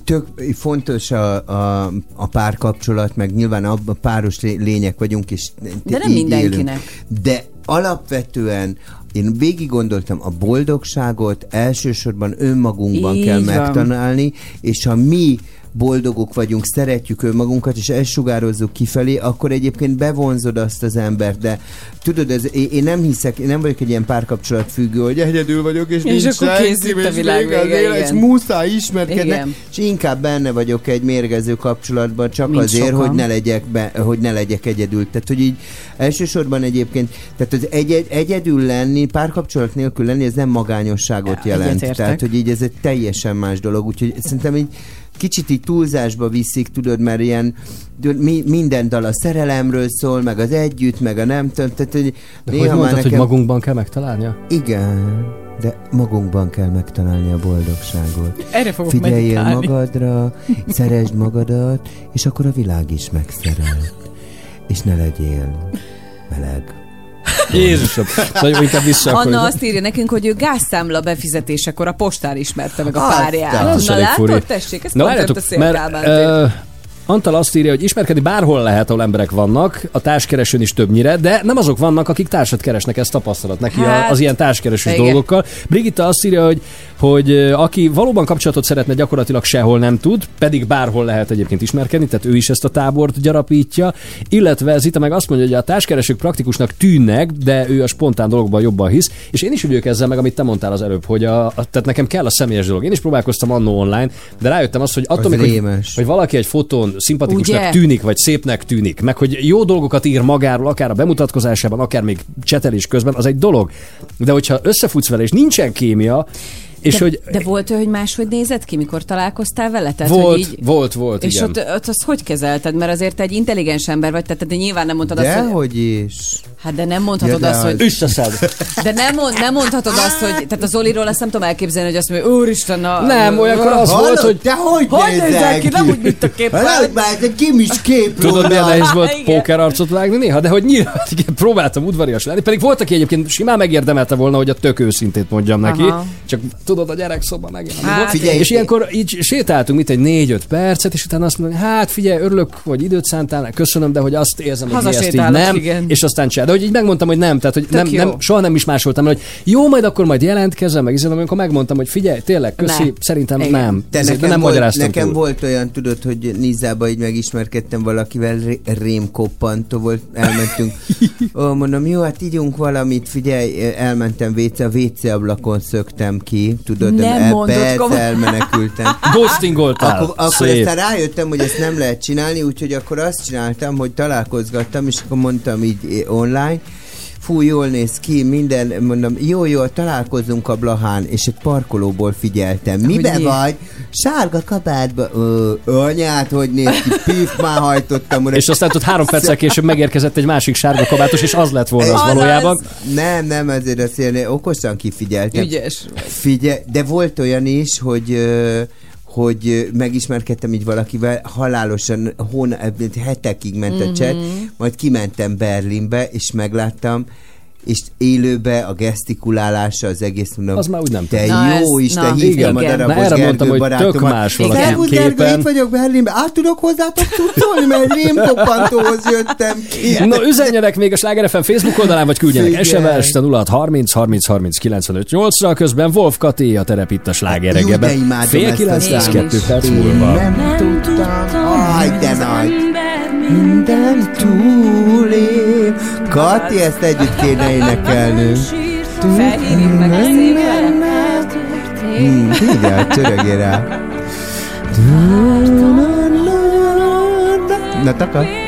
tök fontos a, a, a párkapcsolat, meg nyilván abban páros lé- lények vagyunk, és De nem mindenkinek. élünk. De alapvetően én végig gondoltam, a boldogságot elsősorban önmagunkban Így kell van. megtanálni, és ha mi boldogok vagyunk, szeretjük önmagunkat, és ezt sugározzuk kifelé, akkor egyébként bevonzod azt az embert, de tudod, ez, én, nem hiszek, én nem vagyok egy ilyen párkapcsolat függő, hogy egyedül vagyok, és, És nincs akkor senki, a világ vége vége, élet, és igen. muszáj ismerkedni, Igen. és inkább benne vagyok egy mérgező kapcsolatban, csak Mint azért, sokan. hogy ne, legyek be, hogy ne legyek egyedül. Tehát, hogy így elsősorban egyébként, tehát az egy, egyedül lenni, párkapcsolat nélkül lenni, ez nem magányosságot jelent. egyetértek. Tehát, hogy így ez egy teljesen más dolog, úgyhogy szerintem így kicsit így túlzásba viszik, tudod, mert ilyen mi, minden dal a szerelemről szól, meg az együtt, meg a nem tudom, tehát hogy De hogy mondtad, hogy magunkban kell megtalálnia? Igen, de magunkban kell megtalálni a boldogságot. Erre fogok Figyeljél meditálni. magadra, szeresd magadat, és akkor a világ is megszerel. És ne legyél meleg. Jézusom, nagyon inkább vissza akkor. Anna azt írja nekünk, hogy ő gázszámla befizetésekor a postán ismerte meg a párját. Na látod, tessék, ezt Na, pont a várjátok, Antal azt írja, hogy ismerkedni bárhol lehet, ahol emberek vannak, a társkeresőn is többnyire, de nem azok vannak, akik társat keresnek, ez tapasztalat neki Hát, az ilyen társkeresős igen. dolgokkal. Brigitta azt írja, hogy, hogy aki valóban kapcsolatot szeretne, gyakorlatilag sehol nem tud, pedig bárhol lehet egyébként ismerkedni, tehát ő is ezt a tábort gyarapítja. Illetve Zita meg azt mondja, hogy a társkeresők praktikusnak tűnnek, de ő a spontán dolgokban jobban hisz, és én is ügyök ezzel meg, amit te mondtál az előbb, hogy a, a, tehát nekem kell a személyes dolog. Én is próbálkoztam annó online, de rájöttem azt, hogy attól, Az még, hogy, hogy valaki egy fotón szimpatikusnak Ugye? tűnik, vagy szépnek tűnik, meg hogy jó dolgokat ír magáról, akár a bemutatkozásában, akár még csetelés közben, az egy dolog. De hogyha összefutsz vele, és nincsen kémia, és de, hogy de volt ő, hogy máshogy nézett ki, mikor találkoztál vele? Tehát, volt, hogy így, volt, volt, és igen. ott, ott azt hogy kezelted? Mert azért te egy intelligens ember vagy, tehát te nyilván nem mondtad azt, hogy... Dehogy is. Hát de nem mondhatod Ja, de azt, az- hogy... Összeszed. De nem, mond, nem mondhatod azt, hogy... Tehát az Oliról azt nem tudom elképzelni, hogy azt mondja, úristen, na... Nem, olyankor az Hallod? volt, hogy De hogy, Hogy nézel ki? Nem úgy, mint a képen. Hallod már, ez egy gimis kép Tudod, milyen nehéz volt pókerarcot vágni néha, de hogy nyilván [LAUGHS] igen, próbáltam udvarias lenni, pedig volt, aki egyébként simán megérdemelte volna, hogy a tök őszintét mondjam neki, Aha. csak tudod, a gyerekszoba meg. Hát, figyelj, és ilyenkor így sétáltunk itt egy négy-öt percet, és utána azt mondom, hát figyelj, örülök, hogy időt szántál, köszönöm, de hogy azt érzem, hogy mi ezt így nem, igen. és aztán csinál. De hogy így megmondtam, hogy nem, tehát hogy nem, jó. nem, soha nem is másoltam, hogy jó, majd akkor majd jelentkezem, meg izélem, amikor megmondtam, hogy figyelj, tényleg, köszi, Ne. szerintem Igen. nem. De nekem, nem volt, nekem túl. volt olyan, tudod, hogy Nizába így megismerkedtem valakivel, ré- rémkoppantó volt, elmentünk. [LAUGHS] Ó, mondom, jó, hát ígyunk valamit, figyelj, elmentem WC, a WC ablakon szöktem ki, tudod, Nem mondod, perc elmenekültem. [LAUGHS] Ghostingoltál. Akkor, akkor Szép. aztán rájöttem, hogy ezt nem lehet csinálni, úgyhogy akkor azt csináltam, hogy találkozgattam, és akkor mondtam így eh, online, fú, jól néz ki, minden, mondom, jó, jó, találkozunk a Blahán, és egy parkolóból figyeltem. Miben mi? vagy? Sárga kabátba. Ö, anyát, hogy néz ki, pif, már hajtottam. oda. És aztán ott három perccel később megérkezett egy másik sárga kabátos, és az lett volna az Azaz. valójában. Nem, nem, azért azt én okosan kifigyeltem. Ügyes. Figyelj, de volt olyan is, hogy ö, hogy megismerkedtem így valakivel, halálosan hón, hetekig ment a chat, majd kimentem Berlinbe, és megláttam, és élőbe a gesztikulálása az egész mondom. Az már úgy nem Te. Na, jó ez- Isten, na, hívjam a darabos Na, erre Gergő mondtam, hogy tök barátomat. más valaki képen. itt vagyok Berlinben, át tudok hozzátok tudszolni, mert rémkoppantóhoz jöttem ki. No, üzenjenek még a Sláger FM Facebook oldalán, vagy küldjenek. SMS-t a 06 30 30 30 95 8-ra, közben Wolf Kati a terep itt a Sláger imádom Fél ezt a kilenc lesz számot. kettő perc Én múlva. nem tudtam, aj, de nagy. Minden túlél. Kati, ezt együtt kéne énekelnünk. Felhívjuk meg, beszéljünk vele. Hmm, Figyelj, csörögj rá. Na, takar.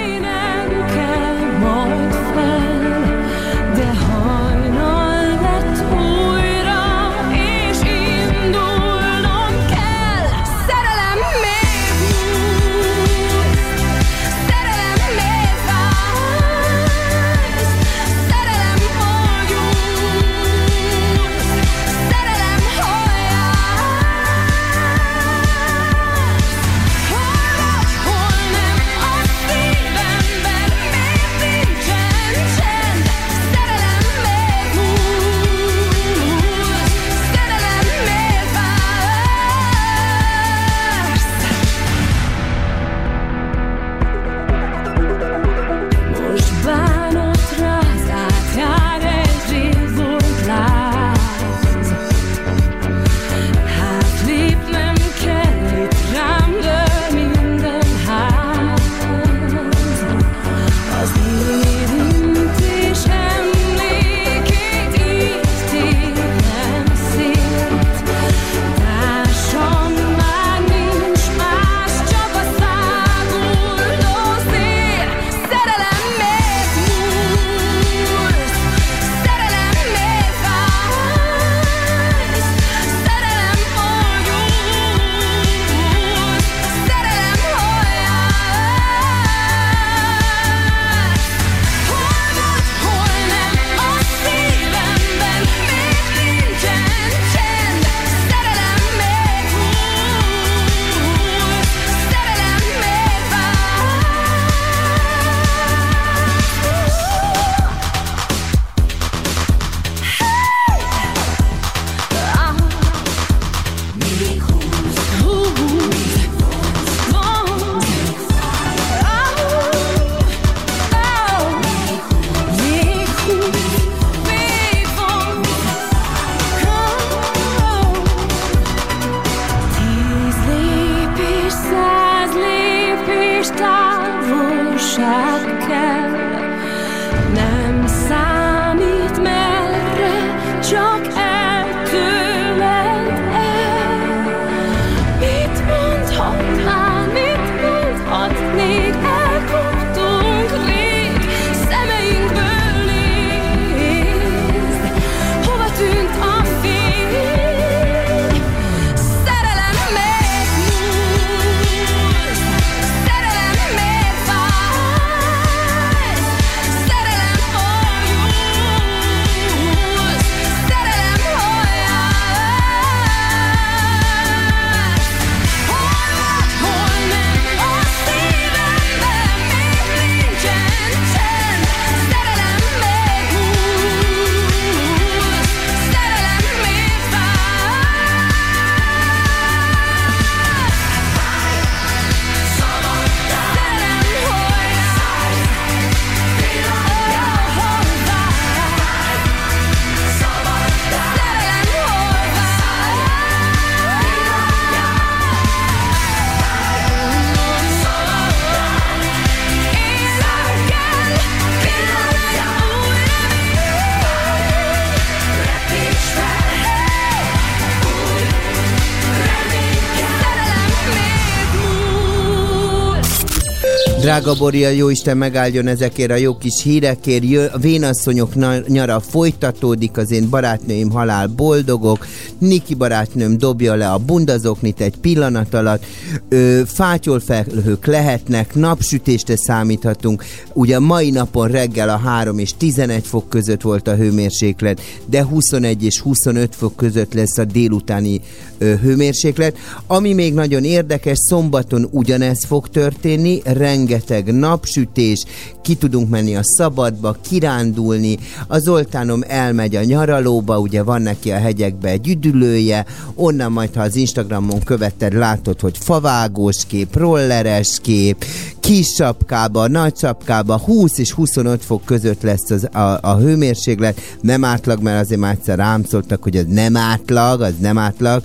Drága Boria, jó Isten megáldjon ezekért a jó kis hírekért. Jö, a vénasszonyok na- nyara folytatódik, az én barátnőim halál boldogok. Niki barátnőm dobja le a bundazoknit egy pillanat alatt. Ö, fátyolfelhők lehetnek, napsütésre számíthatunk. Ugye mai napon reggel a 3 és 11 fok között volt a hőmérséklet, de 21 és 25 fok között lesz a délutáni ö, hőmérséklet. Ami még nagyon érdekes, szombaton ugyanez fog történni, rengeteg napsütés, ki tudunk menni a szabadba, kirándulni, a Zoltánom elmegy a nyaralóba, ugye van neki a hegyekbe egy üdülője, onnan majd, ha az Instagramon követted, látod, hogy favágós kép, rolleres kép, kis sapkába, nagy sapkába, 20 és 25 fok között lesz az, a, a hőmérséklet, nem átlag, mert azért már egyszer rám szóltak, hogy az nem átlag, az nem átlag,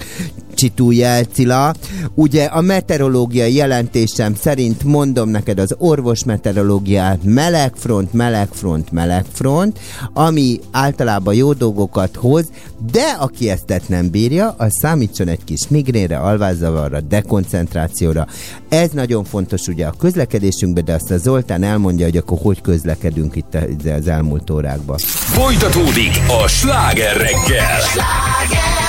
Csitú Jelcila. Ugye a meteorológiai jelentésem szerint mondom neked az orvos meteorológiát, melegfront, melegfront, melegfront, ami általában jó dolgokat hoz, de aki ezt nem bírja, az számítson egy kis migrénre, alvászavarra, dekoncentrációra. Ez nagyon fontos ugye a közlekedésünkben, de azt a Zoltán elmondja, hogy akkor hogy közlekedünk itt az elmúlt órákban. Folytatódik a sláger reggel. Hey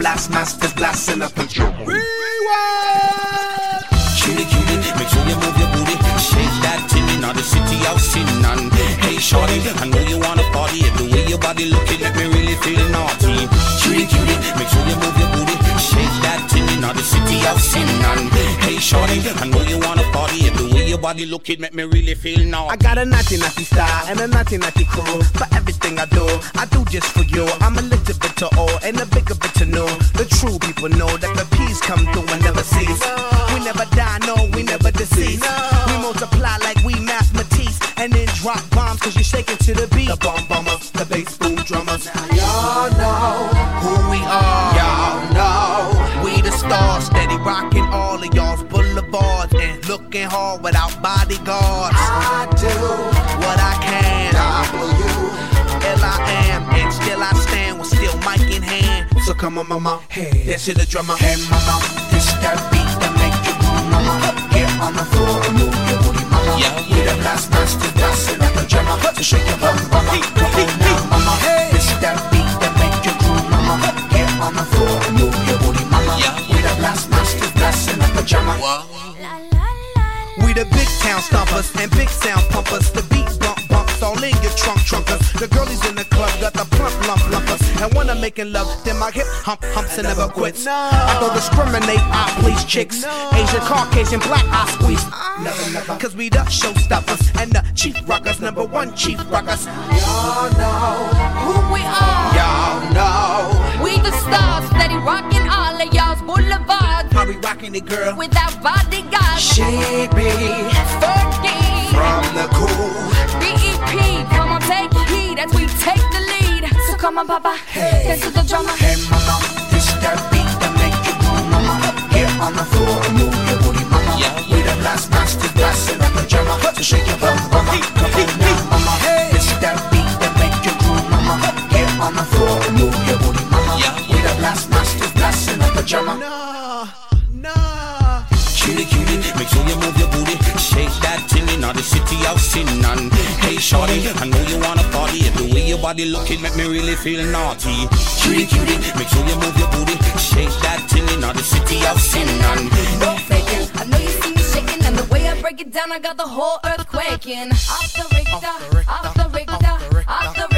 blast masters blasting up the drum. Cutie, cutie, make sure you move your booty. Shake that tinny, now the city of sin. And hey, shorty, I know you wanna party. The way your body looking at me really feel naughty. Cutie, cutie, make sure you move your booty. Shake that tinny, now the city of sin. And hey, shorty, I know you wanna party. The way your body looking make me really feel now. I got a naughty naughty style and a naughty naughty crew. For everything I do, I do just for you. I'm a little bit to all and a bigger bit to know. The true people know that the peace come through and never cease. We never die, no, we never decease. We multiply like we mathematics and then drop bombs cause you're shaking to the beat. The bomb bombers, the bass boom drummers. Y'all know who we are. Y'all know we the stars, steady rocking all of boulevards and looking hard without bodyguards. I do what I can. W L I am, and still I stand with still mic in hand. So come on, mama, hey, dance to the drummer. Hey, mama, this that beat that make you move, mama. Get on the floor and move your booty, mama. Yeah, we the last master dancing like a drummer. So shake your bum, mama. Come on now, mama. This that beat that make you groove, mama. Get on the floor and move your booty, mama. Yeah, we the last master dancing like a drummer. We the big town stompers and big sound pumpers. The beat bump bumps all in your trunk trunkers. The girlies in the club got the plump lump lumpers. And when I'm making love, then my hip hump humps and never quits. I don't discriminate, I please chicks. Asian, Caucasian, black, I squeeze. Never, never. Cause we the showstoppers and the chief rockers, number one chief rockers. Y'all know who we are. Y'all know We the stars, steady rocking all of y'all's boulevards. we rocking it, girl. With that bodyguard. Shake me Fergie. from the cool. BEP, come on, take heed as we take the lead. So come on, Papa, dance to the drama. Hey, mama, this that beat that make you move, mama. Get on the floor and move your booty, mama. We the last master class in a pajama. So shake your bum, mama. Come on now, mama. This that beat that make you groove, mama. Get on the floor and move your booty, mama. We the last master class in a pajama. Cutie, cutie, make sure you move your booty. Shake that thing in the city of sin. And hey, shorty, I know you wanna party. If the way your body looking make me really feel naughty. Cutie, cutie, make sure you move your booty. Shake that thing in the city of sin. And Don't fake. I know you see me shaking, and the way I break it down, I got the whole earth quaking. Off the Richter, off the Richter, off the Richter,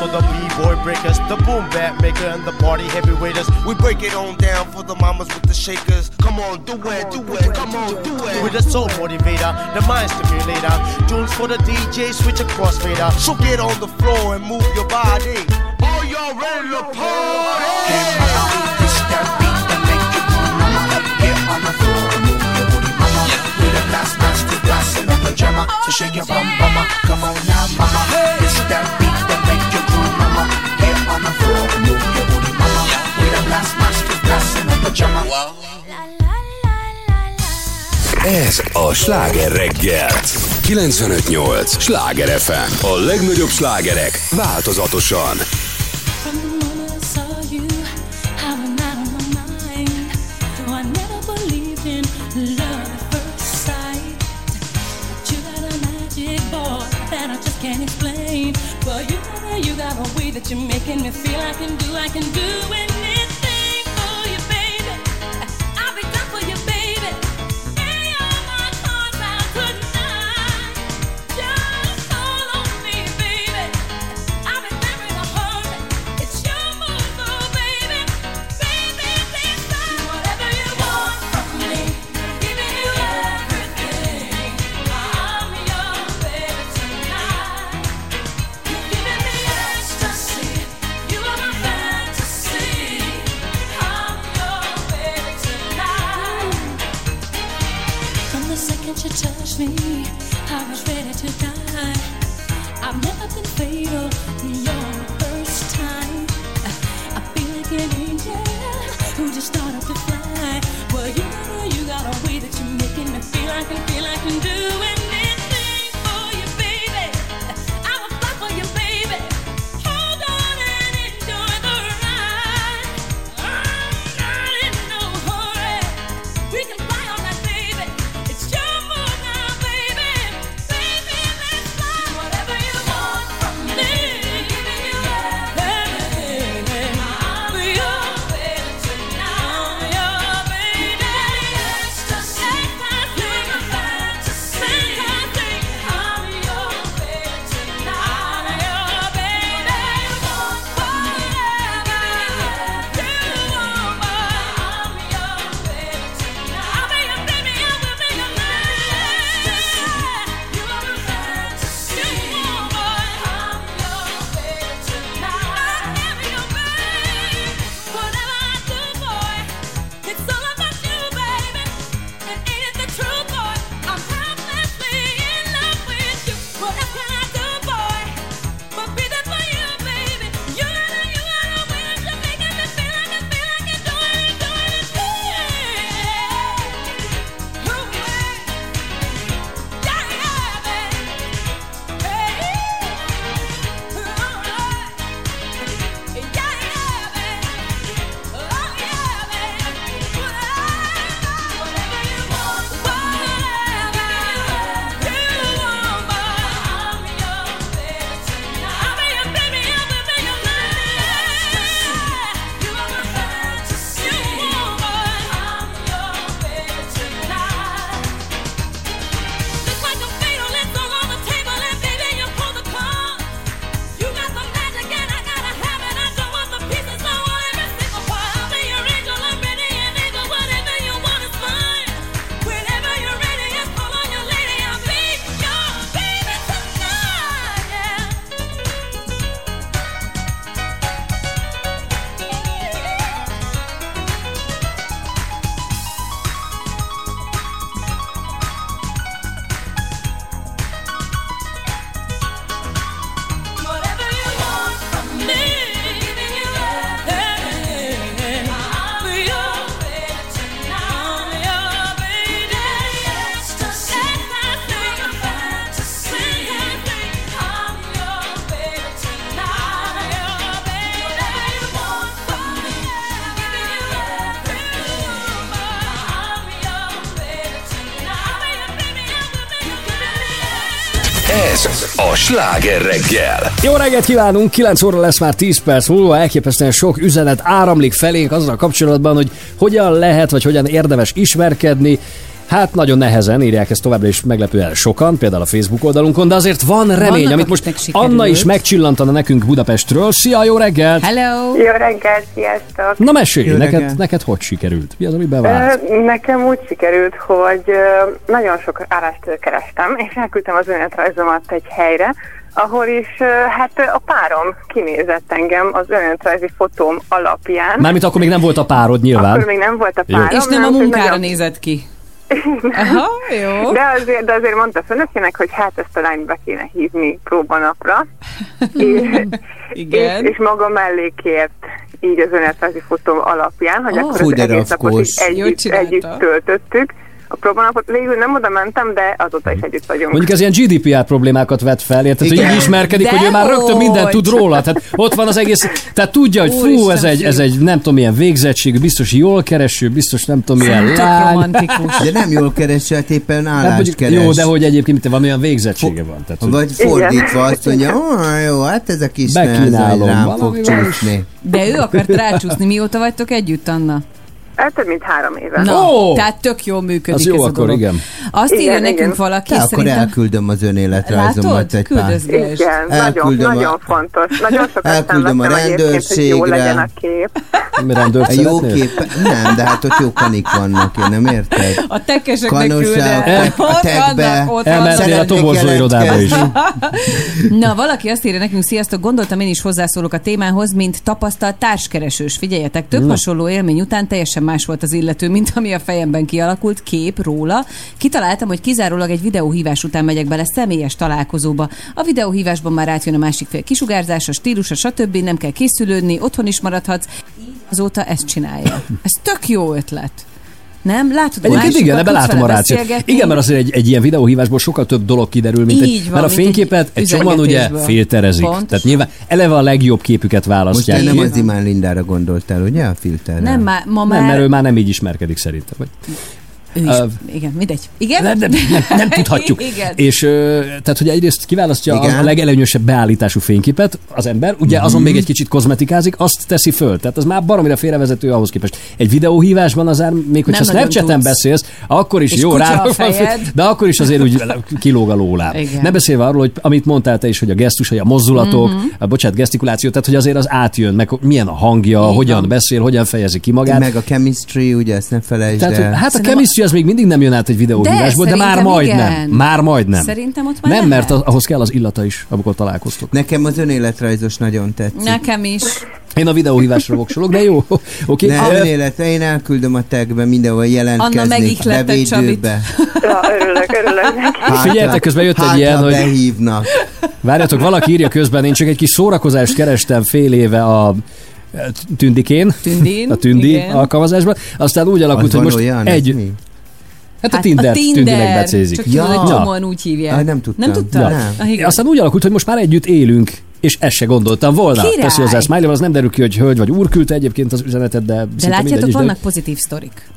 also the b-boy breakers, the boom bap maker, and the party heavyweighters. We break it on down for the mamas with the shakers. Come on, do it, do it, come on, do it. With the soul motivator, the mind stimulator, tunes for the DJ, switch across fader. So get on the floor and move your body. Are y'all ready to party? This that beat that make you groove, mama. Get on the floor and move your booty, mama. We the last master class in a pajama. So shake your bum, mama. Come on now, mama. This that beat class in a pajama. Ez a sláger reggel. 95.8 sláger FM. A legnagyobb slágerek változatosan. You, got a magic boy that I just can't explain. But you got, you got a way that you're making me feel I can do, I can do anything sláger reggel. Jó reggelt kívánunk, 9 óra lesz már 10 perc múlva, elképesztően sok üzenet áramlik felénk azzal kapcsolatban, hogy hogyan lehet, vagy hogyan érdemes ismerkedni. Hát nagyon nehezen írják ezt továbbra is meglepően sokan, például a Facebook oldalunkon, de azért van remény, Vannak, amit most. Anna is megcsillantana nekünk Budapestről. Szia, jó reggelt! Hello! Jó reggelt, sziasztok! Na mesélj, Jó neked, neked hogy sikerült? Mi az, ami bevált? Ö, Nekem úgy sikerült, hogy ö, nagyon sok állást kerestem, és elküldtem az önéletrajzomat egy helyre, ahol is hát a párom kinézett engem az önéletrajzi fotóm alapján. Mármint akkor még nem volt a párod nyilván. Akkor még nem volt a Jó. párom. És nem a úgyhogy munkára nagyon- nézett ki. Aha, jó. [LAUGHS] De azért, de azért mondta főnökének, hogy hát ezt a lányt be kéne hívni próbanapra. [LAUGHS] és, Igen. És, és maga mellé kért így az önéletrajzi fotóm alapján, hogy Ó. akkor az egész napot Jól együtt, együtt töltöttük. A próbanapot végül nem oda mentem, de azóta is együtt vagyunk. Mondjuk ez ilyen GDPR problémákat vet fel, érted, hogy Igen. így ismerkedik, De hogy ő már rögtön mindent tud róla. Tehát ott van az egész, tehát tudja, hogy fú, ez egy, ez egy nem tudom milyen végzettség, biztos jól kereső, biztos nem tudom milyen lány. romantikus. De nem jól keresett, éppen Hát állást mondjuk, keres. jó, de hogy egyébként van olyan végzettsége van. Tehát, hogy- Vagy fordítva azt mondja, "Ó, jó, hát ez a kis Bekínálom, rám fog csúszni. De ő akart rácsúszni. Mióta vagytok együtt, Anna? Hát több mint három éve. Na, tehát tök jól működik Az jó ez a akkor, dolog. igen. Azt Igen, írja igen. nekünk valaki, Te akkor szerintem... elküldöm az önéletrajzomat Látod? egy pár. Igen, nagyon, Elküldöm a- nagyon fontos. Nagyon sokat [LAUGHS] Elküldöm a egyébként, hogy jó rendőrségre. legyen a kép. [LAUGHS] A jó kép... Nem, de hát ott jó kanik vannak, én nem érted? A tekeseknek küldte. a Ott tekbe. Elmentél a toborzó irodába is. [LAUGHS] Na, valaki azt írja nekünk, sziasztok, gondoltam én is hozzászólok a témához, mint tapasztalt társkeresős. Figyeljetek, több hasonló élmény után teljesen más volt az illető, mint ami a fejemben kialakult kép róla. Kitaláltam, hogy kizárólag egy videóhívás után megyek bele személyes találkozóba. A videóhívásban már átjön a másik fél kisugárzása, stílusa, stb. Nem kell készülődni, otthon is maradhatsz. Azóta ezt csinálja. Ez tök jó ötlet. Nem? Látod, Egyébként igen, ebben látom a rációt. Igen, mert azért egy, egy ilyen videóhívásból sokkal több dolog kiderül, mint Így egy, van, mert a fényképet egy csomóan ugye filterezik. Pontosan. Tehát nyilván eleve a legjobb képüket Most választják. te nem az Imán Lindára gondoltál, ugye? A filterre. Nem, ma Nem, már... mert ő már nem így ismerkedik szerintem. Vagy? Ő is, Ö, igen, mindegy. Igen? Nem, nem, nem, nem tudhatjuk. [LAUGHS] igen. És tehát, hogy egyrészt kiválasztja Igen. a, legelőnyösebb beállítású fényképet az ember, ugye Mhm. azon még egy kicsit kozmetikázik, azt teszi föl. Tehát az már baromira félrevezető ahhoz képest. Egy videóhívásban az még hogyha Snapchaten beszélsz, akkor is És jó rá, a fejed. de akkor is azért úgy [LAUGHS] kilóg a lólám. Igen. Ne beszélve arról, hogy amit mondtál te is, hogy a gesztusai, a mozdulatok, Mhm. a bocsánat, gesztikuláció, tehát hogy azért az átjön, meg milyen a hangja, Így hogyan van. beszél, hogyan fejezi ki magát. Meg a chemistry, ugye, ezt ne felejtsd Tehát, el. hát a chemistry az még mindig nem jön át egy videóhívásból, de, már szerintem majdnem. igen. Már majdnem. Szerintem ott már Nem, lehet. mert ahhoz kell az illata is, amikor találkoztok. Nekem az önéletrajzos nagyon tetszik. Nekem is. Én a videóhívásra voksolok, de jó. [LAUGHS] Oké. Ne, Okay. önéletre, én elküldöm a tagbe, mindenhol Anna jelentkeznék, megihlette Csabit. Ja, örülök, örülök neki. Hát, Figyeljetek, közben jött egy ilyen, hogy- behívnak. Várjatok, valaki írja közben, én csak egy kis szórakozást kerestem fél éve a e, tündikén, Tündin, a tündi igen. alkalmazásban, aztán úgy alakult, Az hogy most olyan, ez egy... mi? Hát a Hát Tinder, a Tinder. becézik. Csak tudod, Ja. hogy csomóan úgy hívják. Ah, nem tudtam. Nem tudtad? Ja. Nem. Ah, igen. Aztán úgy alakult, hogy most már együtt élünk, és ezt se gondoltam volna. Király! Teszi hozzá Smiley, az nem derül ki, hogy hölgy vagy úr küldte egyébként az üzenetet, de De szinte mindegy látjátok, is, de- vannak pozitív sztorik.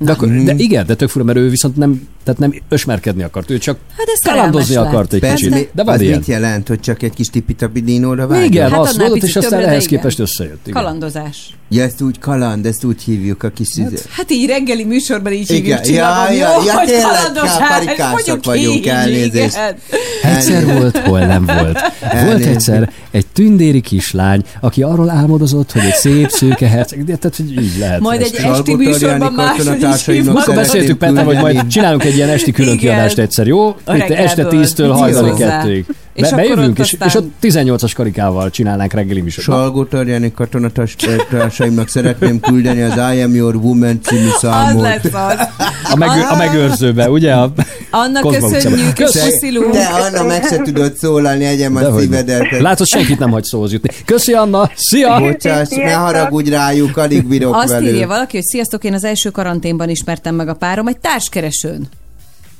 De, akkor, de igen, de tök fura, mert ő viszont nem, tehát nem ösmerkedni akart, ő csak Hát ez kalandozni akart egy lett. kicsit. Persze, De van az ilyen. mit jelent, hogy csak egy kis tipitabilinóra vágyott? Igen, Hát azt mondott, és aztán ehhez igen. képest összejött. Igen. Kalandozás. Ja, ezt úgy kaland, ezt úgy hívjuk a kis... Hát, Hát így reggeli műsorban így Igen, hívjuk ja, csillagom, ja, jó, ja, hogy kalandozás, mondjuk vagyunk, így, elnézést. igen. Egyszer volt, hol nem volt. Volt egyszer egy tündéri kislány, aki arról álmodozott, hogy egy szép szőke herceg, tehát hogy így lehet. Majd egy esti műsorban máshogy hívnak. Akkor beszéltük, Petra, hogy majd csinálunk egy ilyen esti külön Igen. kiadást egyszer, jó? Itt este reggelből. 10-től Mit hajnali kettőig. És Be, akkor bejövünk, ott és, aztán- és ott 18-as karikával csinálnánk reggeli műsort. Salgó Tarjáni katonatársaimnak szeretném küldeni az I Am Your Woman című Az számot. lesz az. A, megő, a megőrzőbe, ugye? A utcában. köszönjük, és Kösz- puszilunk. Te, Anna, meg se tudod szólalni, egyem a szívedet. Látod, senkit nem hagy szóhoz jutni. Köszi, Anna! Szia! Bocsáss, ne haragudj rájuk, alig bírok Azt velük. írja valaki, hogy sziasztok, én az első karanténban ismertem meg a párom egy társkeresőn.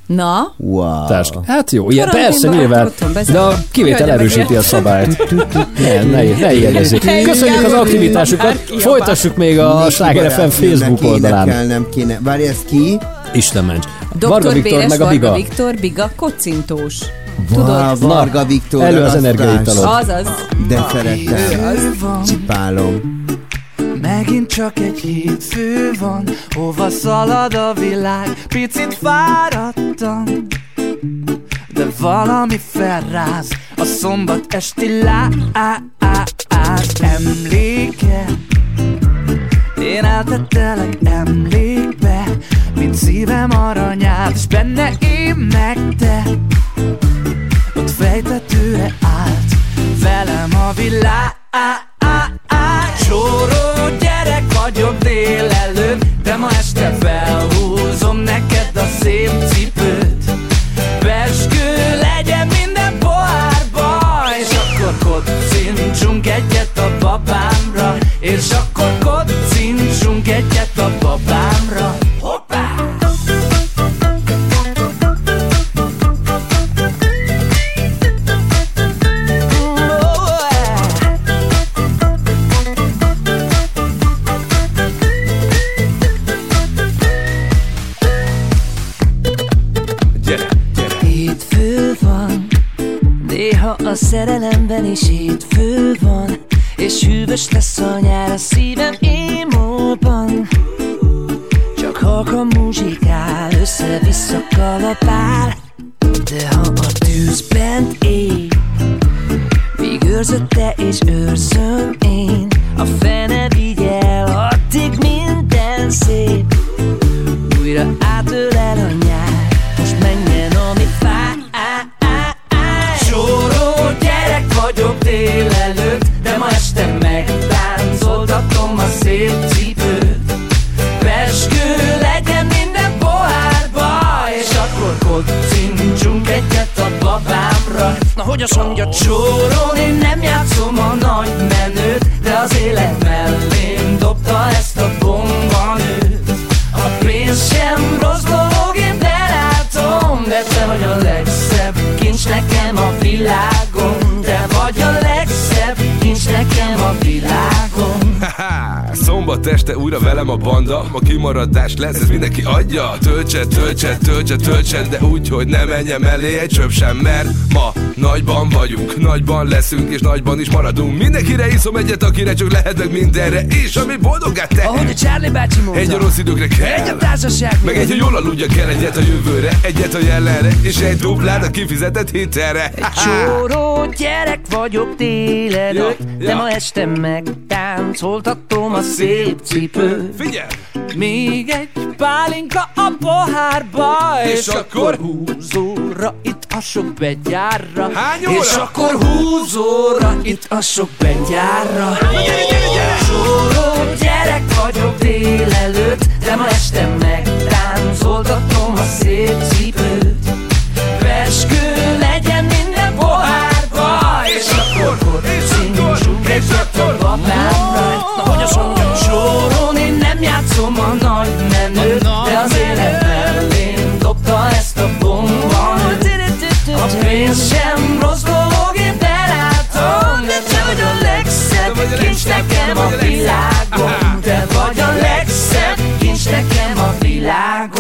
Na, Wow. Társ. Hát jó, ilyen persze, nyilván. De a kivétel erősíti a szabályt. Ne, ne, ne ilyegezzék. Köszönjük az aktivitásukat. Folytassuk még a Sláger FM Facebook oldalán. énekelnem kéne. Várj, ez ki? Isten ments. Varga Viktor meg a Biga. Viktor, Biga, kocintós. Tudod. Varga Viktor. elő az energiaitalod. Azaz. De szeretem. Csipálom. Megint csak egy hétfő van, hova szalad a világ, picit fáradtam. De valami felráz, a szombat esti láz emléke. Én eltettelek emlékbe, mint szívem aranyát, és benne én meg te. Ott fejtetőre állt, velem a világ. Csóró gyerek vagyok délelőtt, de ma este felhúzom neked a szép cipőt. Peskő legyen minden pohárba, és akkor kocincsunk egyet a babámra, és akkor kocincsunk egyet a babámra. Kimaradás lesz, ez mindenki adja Töltse, töltse, töltse, töltse De úgy, hogy ne menjem elé egy csöp sem Mert ma nagyban vagyunk Nagyban leszünk és nagyban is maradunk Mindenkire iszom egyet, akire csak lehet meg mindenre És ami boldoggá tehet Ahogy a Charlie bácsi mondta. Egy a rossz időkre kell Egy a társaság Meg egy, hogy jól aludja kell Egyet a jövőre, egyet a jelenre És egy duplát a kifizetett hitelre Csóró gyerek vagyok délelőtt, Ja, de ja. ma este megtáncoltatom a szép cipőt. Figyelj! Még egy pálinka a pohárba, és, És akkor húzóra itt a sok begyárra. Hány És óra? akkor húzóra itt a sok begyárra. Csóró gyerek vagyok délelőtt, de ma este megtáncoltatom a szép cipőt. Peskő legyen minden pohárba, és akkor kocincsunk egyet a babámra. Na hogy azt mondja, soron én játszom a nagy menőt, de az élet mellém dobta ezt a bombanőt. A pénz sem rossz dolog, én belátom, de te vagy a legszebb kincs nekem a világon. Te vagy a legszebb kincs nekem a világon.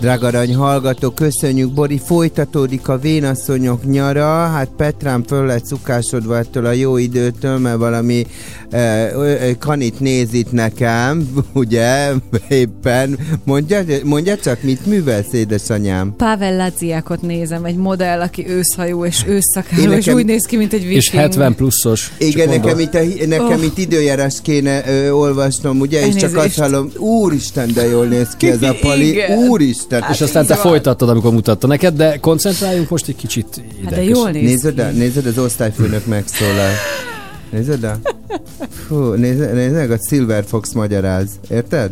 Drága arany hallgató, köszönjük, Bori, folytatódik a vénasszonyok nyara, hát Petrám föl lett szukásodva ettől a jó időtől, mert valami eh, kanit néz itt nekem, [LAUGHS] ugye, éppen. Mondja, mondja csak, mit művelsz, édesanyám? Pavel Laziakot nézem, egy modell, aki őszhajú és ősszakáló, Én és nekem- úgy néz ki, mint egy viking. És 70 pluszos. Igen, nekem itt, a, nekem Oh. itt időjárás kéne ö, olvasnom, ugye, és csak azt Elnézést. hallom, úristen, de jól néz ki ez a pali, Igen. úristen. És aztán te folytattad, amikor mutatta neked, de koncentráljunk most egy kicsit ide. Hát de jól néz Nézed, a, nézed az osztályfőnök megszólal. Nézed a? Fú, nézed, nézed meg, a Silver Fox magyaráz. Érted?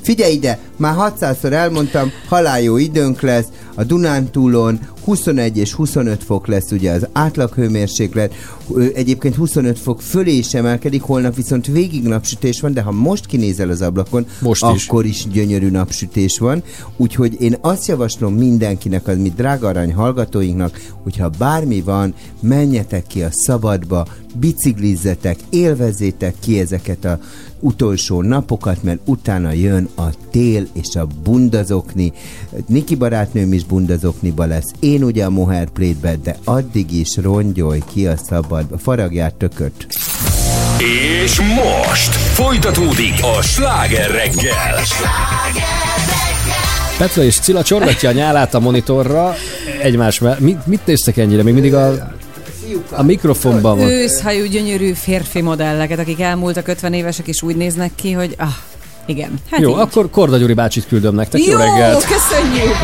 Figyelj ide, már 600-szor elmondtam, haláljó időnk lesz, a Dunántúlon 21 és 25 fok lesz ugye az átlaghőmérséklet, egyébként 25 fok fölé is emelkedik, holnap viszont végig napsütés van, de ha most kinézel az ablakon, Most is. akkor is gyönyörű napsütés van, úgyhogy én azt javaslom mindenkinek, az mi drága arany hallgatóinknak, hogyha bármi van, menjetek ki a szabadba, biciklizzetek, élvezzétek ki ezeket a utolsó napokat, mert utána jön a tél és a bundazokni. Niki barátnőm is bundazokniba lesz, én ugye a mohair plétbe, de addig is rongyolj ki a szabadba, faragját tököt. És most folytatódik a sláger reggel. Petra és Cilla csorgatja a nyálát a monitorra egymás mellett. Mit, mit néztek ennyire? Még mindig a fiúkat. A mikrofonban van. Őszhajú, gyönyörű férfi modelleket, akik elmúltak 50 évesek, és úgy néznek ki, hogy ah, igen. Hát Jó, így. akkor Korda Gyuri bácsit küldöm nektek. Jó, Jó reggelt! köszönjük!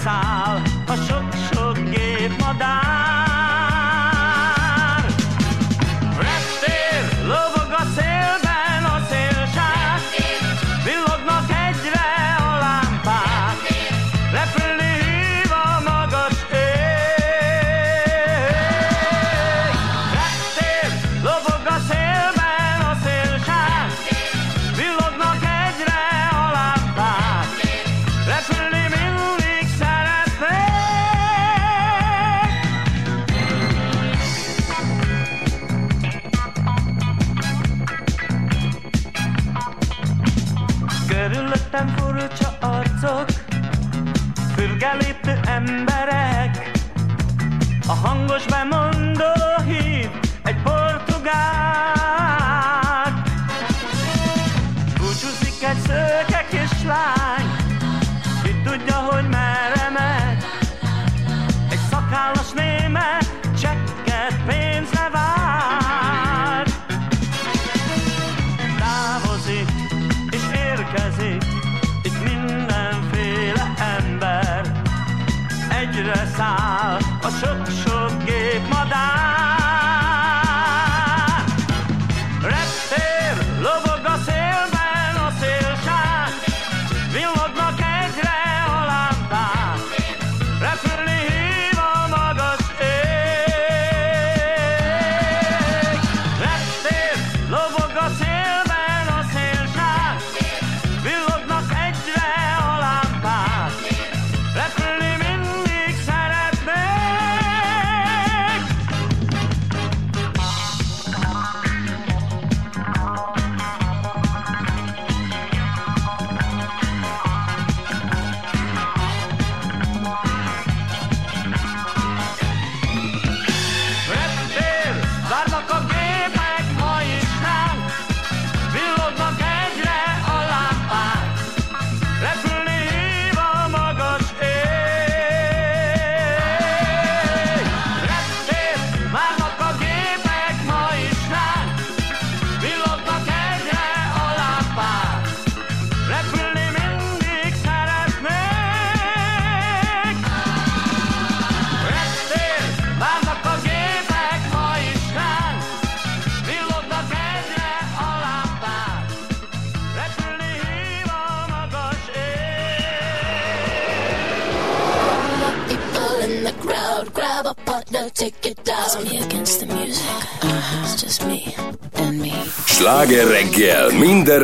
Xa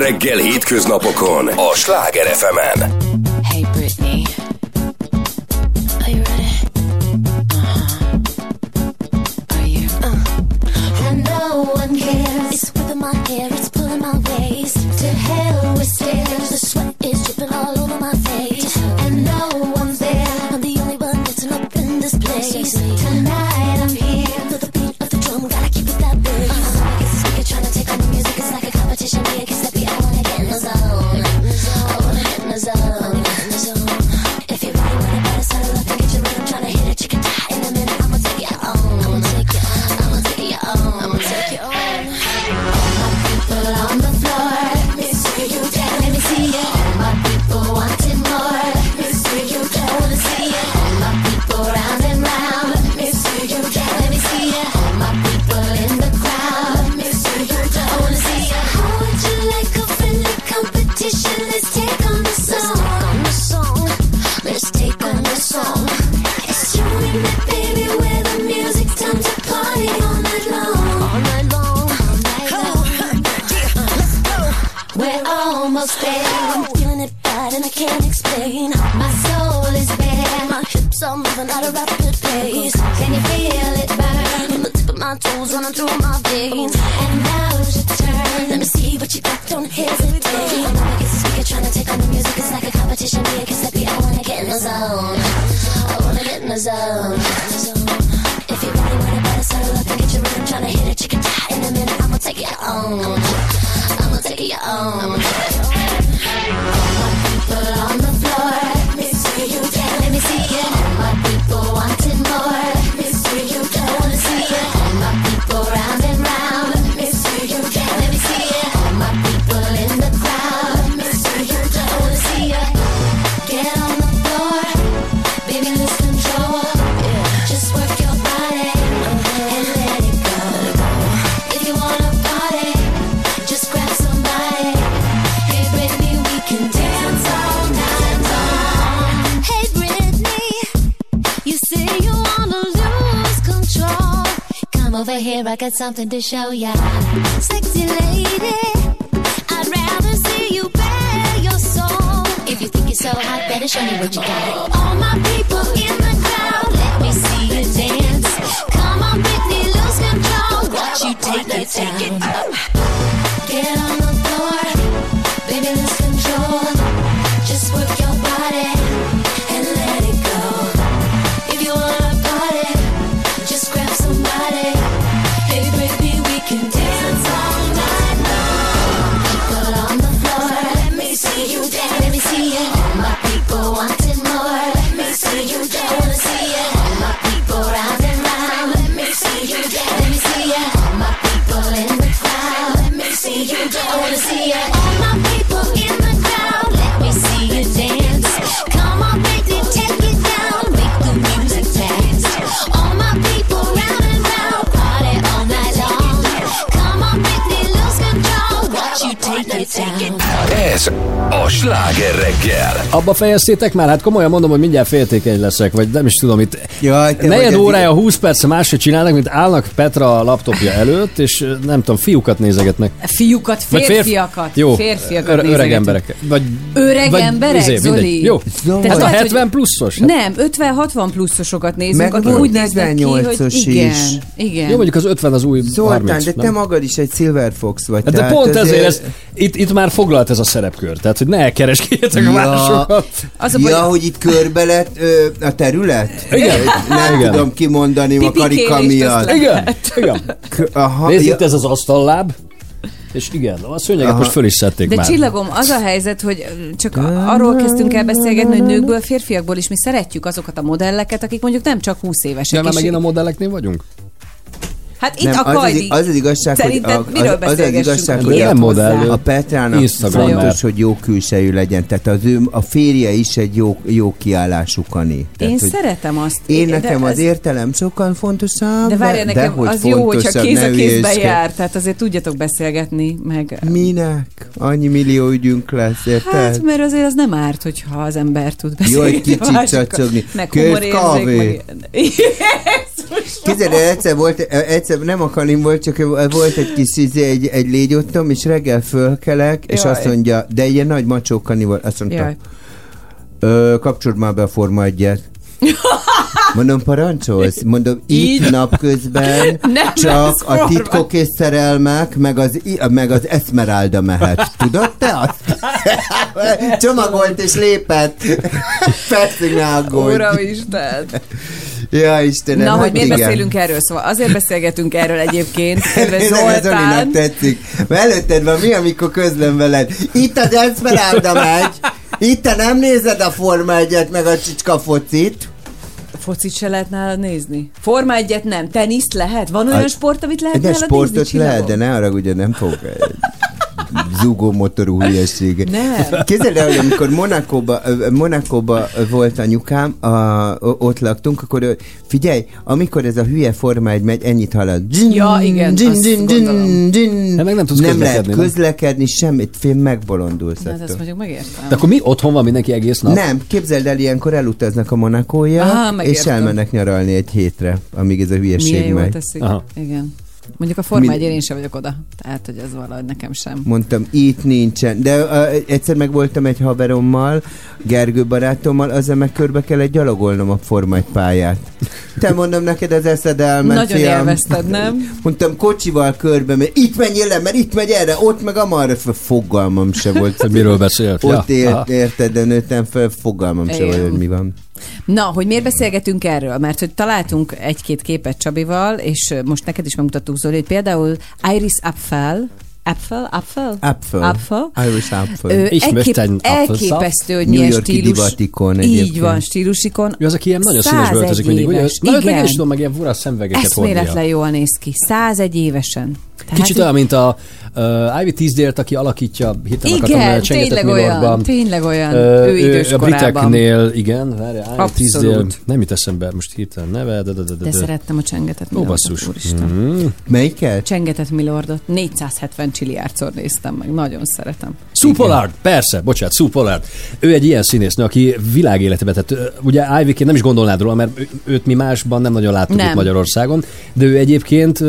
reggel hétköznapokon a Sláger fm -en. I got something to show ya. Sexy lady, I'd rather see you bare your soul. If you think you're so hot, better show me what you got. All my people in the crowd, let me see you dance. Come on, Britney, lose control. Watch you take it down. Get on the floor, baby, lose control. Ez a sláger reggel. Abba fejeztétek már? Hát komolyan mondom, hogy mindjárt féltékeny leszek, vagy nem is tudom, itt Jaj, te negyed órája, 20 perc máshogy csinálnak, mint állnak Petra a laptopja előtt, és nem tudom, fiúkat nézegetnek. Fiúkat, férfiakat. Jó, férfiakat ö- öreg nézegetünk. emberek. Vagy, Öreg vagy emberek, izé. Zoli? Jó, Tehát hát a lehet, hogy- 70 pluszos. Hát- Nem, 50-60 pluszosokat nézünk, Meg akik úgy néznek ki, hogy 48-os igen, is. igen. Jó, mondjuk az 50 az új Zoltán, 30, de te nem? magad is egy Silver Fox vagy. Hát de pont ezért ez, itt, itt már foglalt ez a szerepkör, tehát hogy ne kereskedjetek a másokat. Az a ja, baj- hogy itt körbe lett ö, a terület? Igen. Nem Igen. tudom kimondani a karika miatt. Igen, igen. K- Aha, Nézd, ja, itt ez az asztalláb, és igen, a szőnyeget Aha. most föl is szedték De már. csillagom, az a helyzet, hogy csak arról kezdtünk el beszélgetni, hogy nőkből, férfiakból is mi szeretjük azokat a modelleket, akik mondjuk nem csak 20 évesek. Ja, már megint a modelleknél vagyunk? Hát itt nem, a az, az, Kajdi. az, az igazság, hogy a, az, az, az igazság, Hogy nem a, modell, a Petrának Instagrammer. fontos, hogy jó külsejű legyen. Tehát az ő, a férje is egy jó, jó kiállású kani. Tehát, Én hogy szeretem azt. én de nekem az ez- értelem sokkal fontosabb. De várja, nekem hogy az jó, hogyha kéz a kézbe jár, tehát azért tudjatok beszélgetni, meg... Minek? Annyi millió ügyünk lesz, érted? Hát, mert azért az nem árt, hogyha az ember tud Jó, beszélni. egy kicsit csacsogni. Meg humorérzék, kávé. meg... [LAUGHS] Képzeld, el, egyszer volt, egyszer nem a kanim volt, csak volt egy kis izé, egy, egy légyottom, és reggel fölkelek, és Jaj. azt mondja, de ilyen nagy macsó kani volt, azt mondta, Jaj. Ö, kapcsold már be a Forma egyet. Mondom, parancsolsz? Mondom, itt Így? napközben [LAUGHS] Nem csak a titkok és szerelmek, meg az, meg az Esmeralda mehet. Tudod te azt? [LAUGHS] Csomagolt és lépett. Persze, ne aggódj. Uramisten! Ja, Istenem, Na, hát hogy miért igen. beszélünk erről? Szóval azért beszélgetünk erről egyébként, [LAUGHS] Zoltán. tetszik. Előtted van, mi, amikor közlöm veled? Itt az Esmeralda megy. Itt te nem nézed a Forma egyet, meg a csicska focit. Focit se lehet nálad nézni. Forma egyet nem. Teniszt lehet? Van olyan A- sport, amit lehet De nálad sportot nézni? lehet, csillagom? de ne arra ugye nem fog zúgó motorú hülyesége. Nem. Képzeld el, hogy amikor Monakóba, Monakóba volt anyukám, a, ott laktunk, akkor figyelj, amikor ez a hülye forma egy megy, ennyit halad. Dzsin, Ja, igen, dzsin, azt dzsin, dzsin, dzsin. De meg nem tudsz nem lehet közlekedni, nem? semmit, fél megbolondulsz. Hát ezt mondjuk megértem. De akkor mi otthon van mindenki egész nap? Nem, képzeld el, ilyenkor elutaznak a monakóiak, Á, és elmennek nyaralni egy hétre, amíg ez a hülyeség Milyen megy. teszik. Aha. Igen. Mondjuk a Forma Mind- 1 én sem vagyok oda. Tehát, hogy ez valahogy nekem sem. Mondtam, itt nincsen. De uh, egyszer meg voltam egy haverommal, Gergő barátommal, azzal meg körbe kellett gyalogolnom a Forma 1 pályát. Te mondom neked, az eszed elment, Nagyon fiam. élvezted, nem? Mondtam, kocsival körbe, mert itt menjél le, mert itt megy erre, ott meg amarra, fogalmam se volt. [LAUGHS] Miről beszélt? Ott Ja, ért, érted, de nőttem fel, fogalmam se Igen. volt, hogy mi van. Na, hogy miért beszélgetünk erről? Mert hogy találtunk egy-két képet Csabival, és most neked is megmutattuk, Zoli, hogy például Iris Apfel, Apfel? Apfel? Apfel. Apfel. Irish Apfel. Ö, elkép, elképesztő, hogy New milyen stílus. divatikon Így van, stílusikon. Ő az, aki ilyen nagyon színes 101 öltözik mindig, ugye? Na, meg én Igen. is tudom, meg ilyen fura szemvegeket Eszméletlen jól néz ki. 101 évesen. Tehát Kicsit olyan, mint a uh, Ivy Tisdale-t, aki alakítja, hirtelen Igen, Csengetett tényleg olyan, tényleg olyan. Ö, Ő idős a briteknél, igen, várjál, Ivy Abszolút. Tisdale, nem jut eszembe most hirtelen neve, de, de, de, de, De szerettem a csengetett Ó, Milordot, basszus. úristen. Mm. Melyiket? Csengetett Milordot 470 csiliárdszor néztem meg, nagyon szeretem. Sue Pollard, persze, bocsánat, Sue Pollard. Ő egy ilyen színésznő, aki világéletebe, tehát ö, ugye Ivy-ként nem is gondolnád róla, mert ő- őt mi másban nem nagyon láttuk Nem. itt Magyarországon, de ő egyébként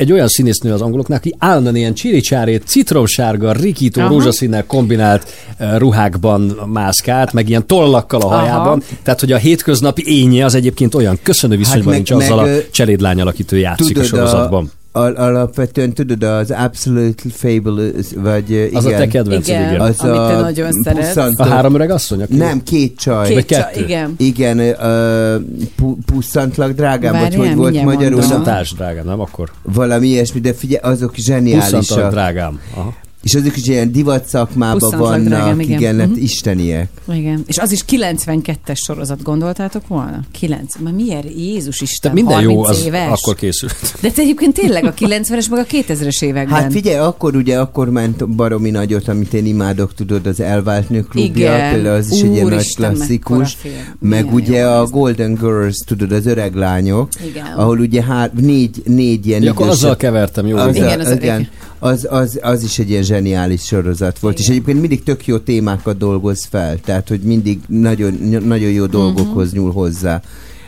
egy olyan színésznő az angoloknak, aki állandóan ilyen csiricsárét, citromsárga, rikító, Aha. rózsaszínnel kombinált ruhákban mászkált, meg ilyen tollakkal a Aha. hajában. Tehát, hogy a hétköznapi énye az egyébként olyan köszönő viszonyban meg- nincs azzal meg, a cselédlány alakítő játszik a sorozatban. Al- alapvetően tudod, az Absolute Fabulous, vagy ö, Az a igen. te kedvenced, Igen, igen. Az amit te a nagyon szeretsz. A három öreg asszony? Aki... Nem, két csaj. Két Vagy csaj, kettő? igen. Igen, ö, pu- pusszantlak drágám, vagy Várjál, hogy volt magyarul? mondom. Pusztantás, drágám, nem akkor? Valami ilyesmi, de figyelj, azok zseniálisak. drágám. Aha. És azok is ilyen divat szakmában vannak, drágám, igen, igen. Mhm. isteniek. Igen. És az is 92-es sorozat, gondoltátok volna? 9. Ma miért? Jézus Isten, Tehát minden 30 jó, az éves. akkor készült. De te egyébként tényleg a 90-es, meg a 2000-es években. Hát figyelj, akkor ugye akkor ment baromi nagyot, amit én imádok, tudod, az Elvált Nők klubja, Igen. például az is egy ilyen nagy klasszikus. Meg Milyen ugye a Golden Girls, tudod, az öreg lányok, Igen. ahol ugye hár, négy, négy ilyen Ja, akkor azzal kevertem, jó. Az, Igen, az igen, az, az, az is egy ilyen zseniális sorozat volt, és egyébként mindig tök jó témákat dolgoz fel, tehát hogy mindig nagyon, nagyon jó dolgokhoz nyúl hozzá,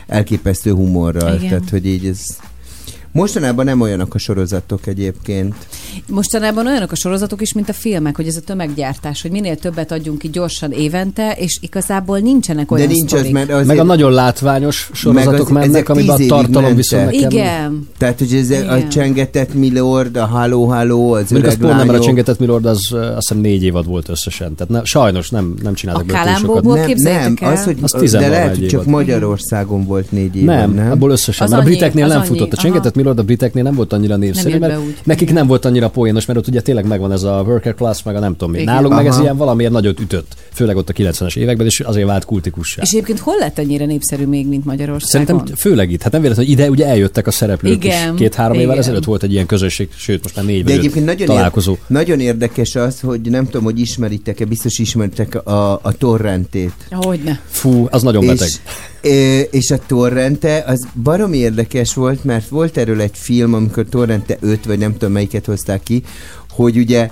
elképesztő humorral. Igen. tehát hogy így ez... Mostanában nem olyanok a sorozatok egyébként. Mostanában olyanok a sorozatok is, mint a filmek, hogy ez a tömeggyártás, hogy minél többet adjunk ki gyorsan évente, és igazából nincsenek olyan De nincs az, mert azért... Meg a nagyon látványos sorozatok Meg az- mennek, amiben a tartalom viszont nekem... Igen. Tehát, hogy ez a Igen. csengetett Milord, a Halló Halló, az az öreg a lányok. Csengetett Milord az azt hiszem négy évad volt összesen. Tehát ne, sajnos nem, nem csináltak A belőle túl sokat. Nem, nem, el? az, hogy, Az de 11 lehet, hogy csak. Magyarországon volt négy évad, Nem, nem? abból összesen. Az mert a briteknél nem futott. A. Csengetett Milord a briteknél nem volt annyira népszerű, mert úgy. nekik nem volt annyira poénos, mert ott ugye tényleg megvan ez a worker class, meg a nem tudom mi. Igen. Nálunk meg ez Aha. ilyen valamiért nagyot ütött. Főleg ott a 90-es években, és azért vált kultikussá. És egyébként hol lett ennyire népszerű még, mint Magyarországon? Szerintem főleg itt. Hát nem véletlen, hogy ide ugye eljöttek a szereplők Igen, is. Két-három évvel ezelőtt volt egy ilyen közösség, sőt most már négy De egyébként nagyon, találkozó. ér, nagyon érdekes az, hogy nem tudom, hogy ismeritek-e, biztos ismeritek a, a torrentét. Hogyne. Fú, az nagyon beteg. És, és a Torrente az baromi érdekes volt, mert volt erről egy film, amikor Torrente 5, vagy nem tudom melyiket hozták ki, hogy ugye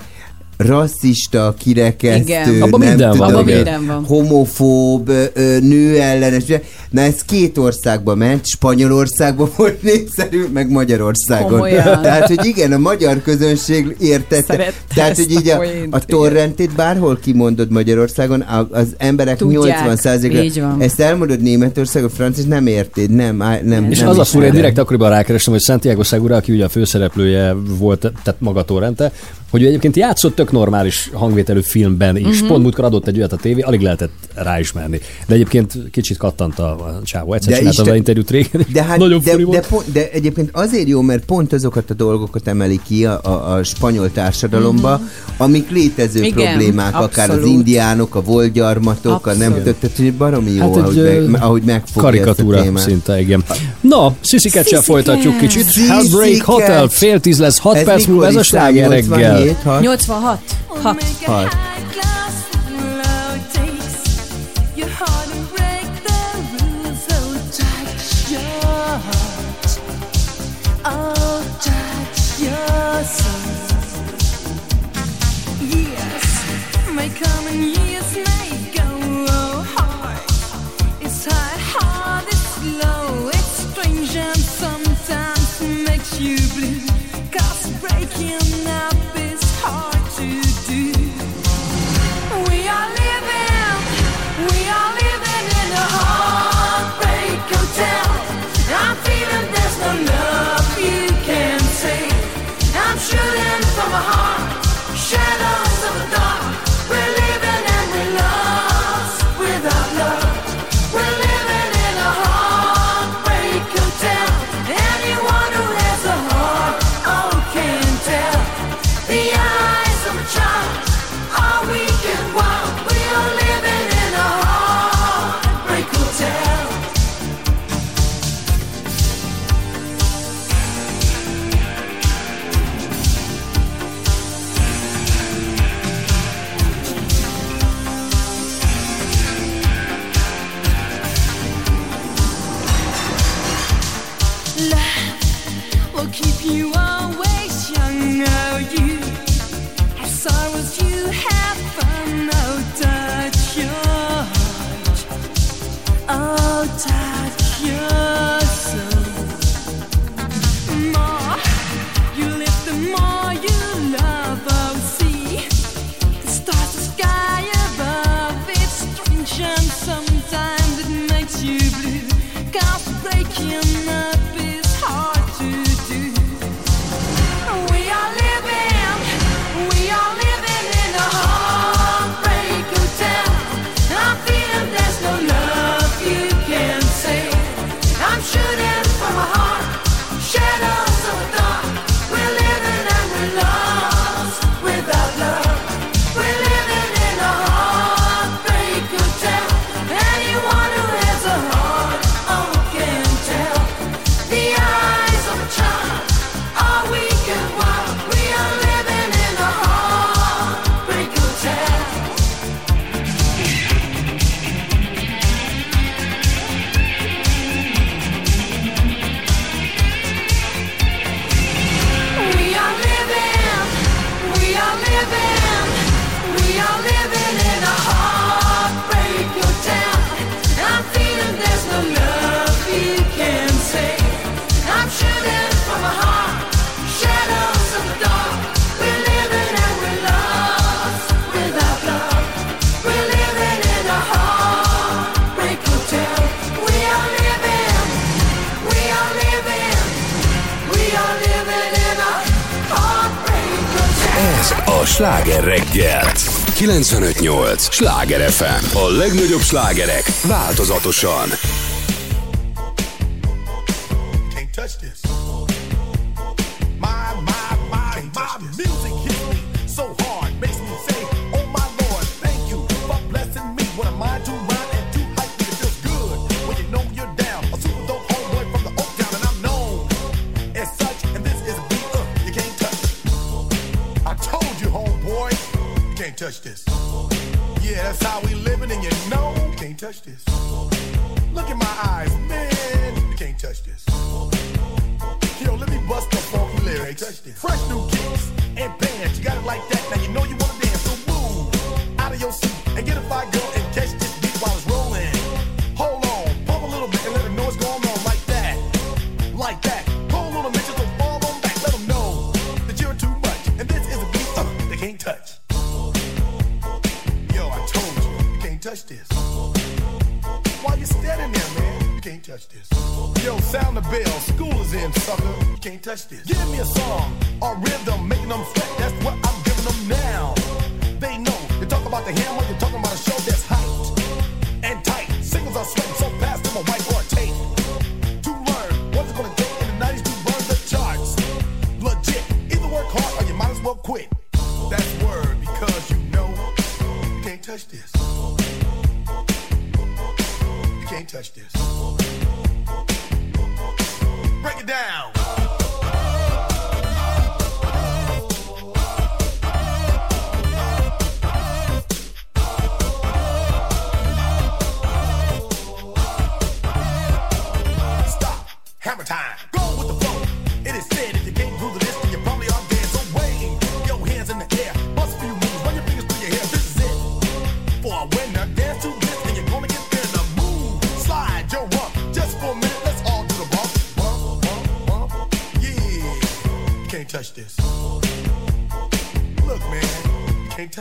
rasszista, kirekesztő, Igen. Abban nem minden tudom, minden van. homofób, ö, nőellenes. Na ez két országba ment, Spanyolországban [LAUGHS] volt népszerű, meg Magyarországon. Komolyan. Tehát, hogy igen, a magyar közönség értette. Szerette Tehát, hogy így a a, a torrentét bárhol kimondod Magyarországon, a- az emberek Tudják, 80%-a így van. ezt elmondod Németországon, francia, nem érted, nem, á- nem, És nem az a ismered. direkt akkoriban rákerestem, hogy Santiago Segura, aki ugye a főszereplője volt, tehát maga Torrente, hogy ő egyébként játszott tök normális hangvételű filmben is. Mm-hmm. Pont múltkor adott egy olyat a tévé, alig lehetett ráismerni. De egyébként kicsit kattant a, csávó. Egyszer De csináltam vele interjút régen, De, hát, nagyon de, de, pont, de egyébként azért jó, mert pont azokat a dolgokat emeli ki a, a, a spanyol társadalomba, mm-hmm. amik létező Igen, problémák, akár az abszolút. indiánok, a volgyarmatok, a nem Abszolút. tehát hogy baromi jó, Hát egy, ahogy, meg, ahogy megfogja ezt a Karikatúra témát. szinte, igen. Na, Catch-el folytatjuk kicsit. Sissy Heartbreak Hotel, fél tíz lesz, hat Ez perc múlva, ez a sláger reggel. 7, 86. 6. 6. Yes, years now. legnagyobb slágerek változatosan.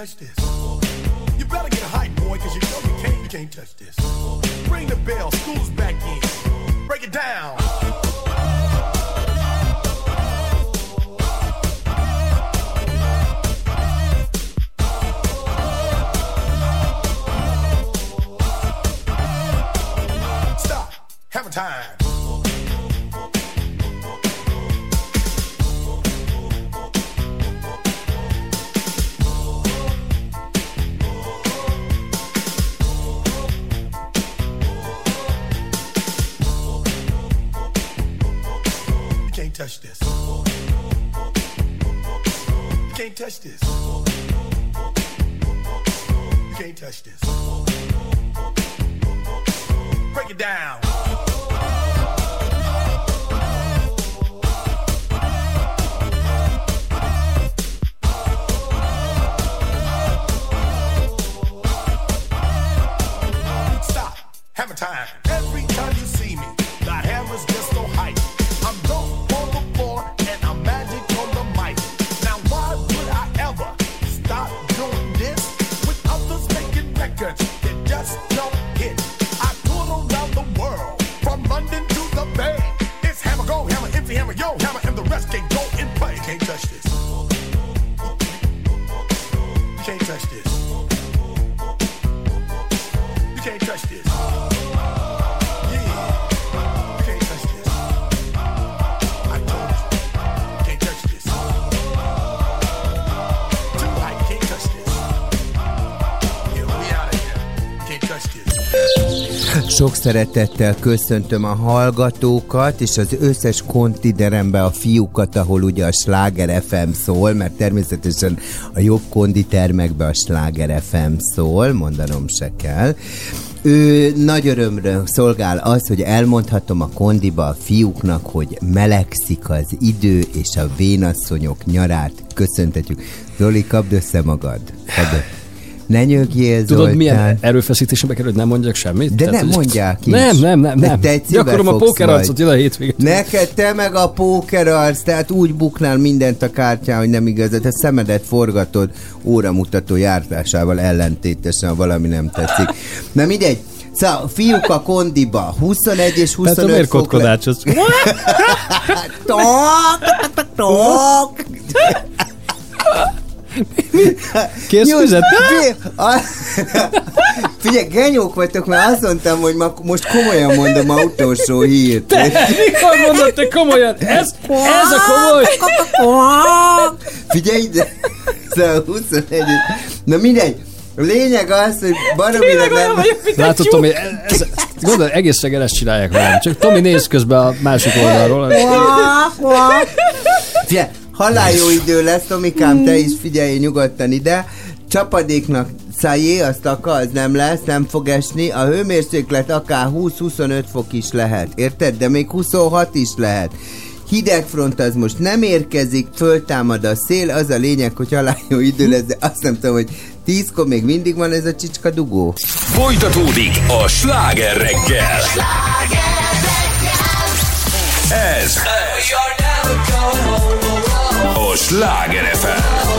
touch this. You better get a hype, boy, cause you know you can't, you can't touch this. Sok szeretettel köszöntöm a hallgatókat, és az összes kontiderembe a fiúkat, ahol ugye a Sláger FM szól, mert természetesen a jobb konditermekbe a Sláger FM szól, mondanom se kell. Ő nagy örömre szolgál az, hogy elmondhatom a kondiba a fiúknak, hogy melegszik az idő, és a vénasszonyok nyarát köszöntetjük. Zoli, kapd össze magad. Kapd. Ne nyögjél, Tudod, Zoltán. milyen erőfeszítésembe kerül, hogy nem mondjak semmit? De nem mondják is. Nem, nem, nem. Nem. te egy Gyakorlom a pókerarcot jön a hétvégén. Neked te meg a pókerarc, tehát úgy buknál mindent a kártyán, hogy nem igaz, te szemedet forgatod óramutató jártásával ellentétesen, valami nem tetszik. Na mindegy, Szóval fiúk a kondiba, 21 és 25 Tehát miért fok le-? [LAUGHS] Tok, tok, tok. Kész füzet? Figyelj, genyók vagytok, mert azt mondtam, hogy ma, most komolyan mondom a utolsó hírt. Te, mikor mondod te komolyan? Ez, ez a komoly? Figyelj ide! Szóval 21 Na mindegy. A lényeg az, hogy baromira nem... Látod, Tomi, ez, gondolod, egész reggel ezt csinálják velem. Csak Tomi néz közben a másik oldalról. Figyelj, halál jó idő lesz, Tomikám, te is figyelj nyugodtan ide. Csapadéknak szájé, azt akar, az nem lesz, nem fog esni. A hőmérséklet akár 20-25 fok is lehet, érted? De még 26 is lehet. Hidegfront az most nem érkezik, föltámad a szél, az a lényeg, hogy halál jó idő lesz, de azt nem tudom, hogy 10-kor még mindig van ez a csicska dugó. Folytatódik a sláger reggel. Ez a Sláger FM.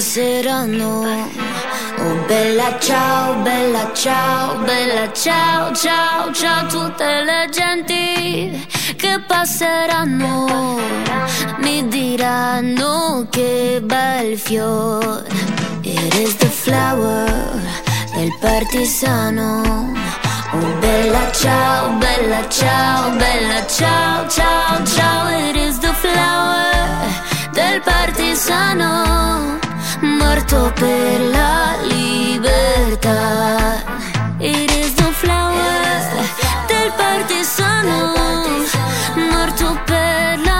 Passeranno. Oh bella ciao, bella ciao, bella ciao, ciao, ciao, tutte le genti che passeranno mi diranno che bel fiore. It is the flower del partigiano. Oh bella ciao, bella ciao, bella ciao, ciao, ciao, it is the flower del partigiano morto per la libertà. Is the flower del partigiano morto per la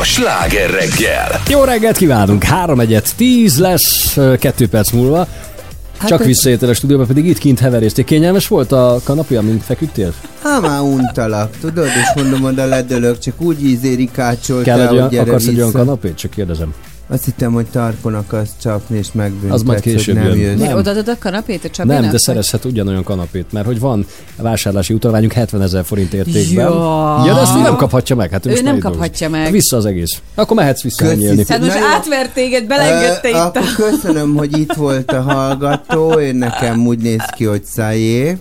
a Sláger reggel. Jó reggelt kívánunk! 3 egyet 10 lesz 2 perc múlva. Hát Csak ez- visszaértél a stúdióba, pedig itt kint heverézték. Kényelmes volt a kanapé, amin feküdtél? Hát már untalak, tudod, és mondom, oda ledölök, csak úgy ízérikácsoltál, Kell egy olyan, akarsz egy olyan vissza. kanapét? Csak kérdezem. Azt hittem, hogy tarkon akarsz csapni, és megbüntetsz, Az majd hogy később nem jön. jössz. Nem. Odaadod a kanapét a Csabinak? Nem, de szerezhet ugyanolyan kanapét, mert hogy van vásárlási utalványunk 70 ezer forint értékben. Ja. ja, de azt ő nem kaphatja meg. Hát ő, Ő nem kaphatja meg. Vissza az egész. Akkor mehetsz vissza nyílni. Hát most átvert téged, belengedte itt a... Akkor köszönöm, hogy itt volt a hallgató, én nekem úgy néz ki, hogy szájé.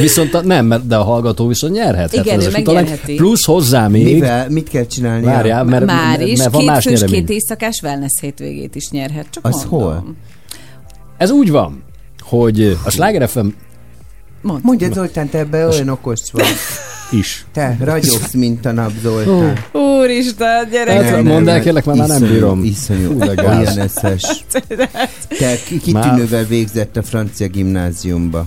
Viszont a, nem, mert- de a hallgató viszont nyerhet. Igen, 70 ő megnyerheti. Plusz hozzá még. Mivel? Mit kell csinálni? Várjál, mert, Már is, mert van két más fős, nyeremény. két éjszakás wellness hétvégét is nyerhet. Csak Az mondom. hol? Ez úgy van, hogy a Sláger FM Mondja Zoltán, te ebbe olyan okos vagy. is. Te ragyogsz, mint a nap, Zoltán. Úristen, gyerek! Hát, mondd el, kérlek, már, már nem bírom. Iszonyú, olyan eszes. [LAUGHS] Te ki- kitűnővel végzett a francia gimnáziumba.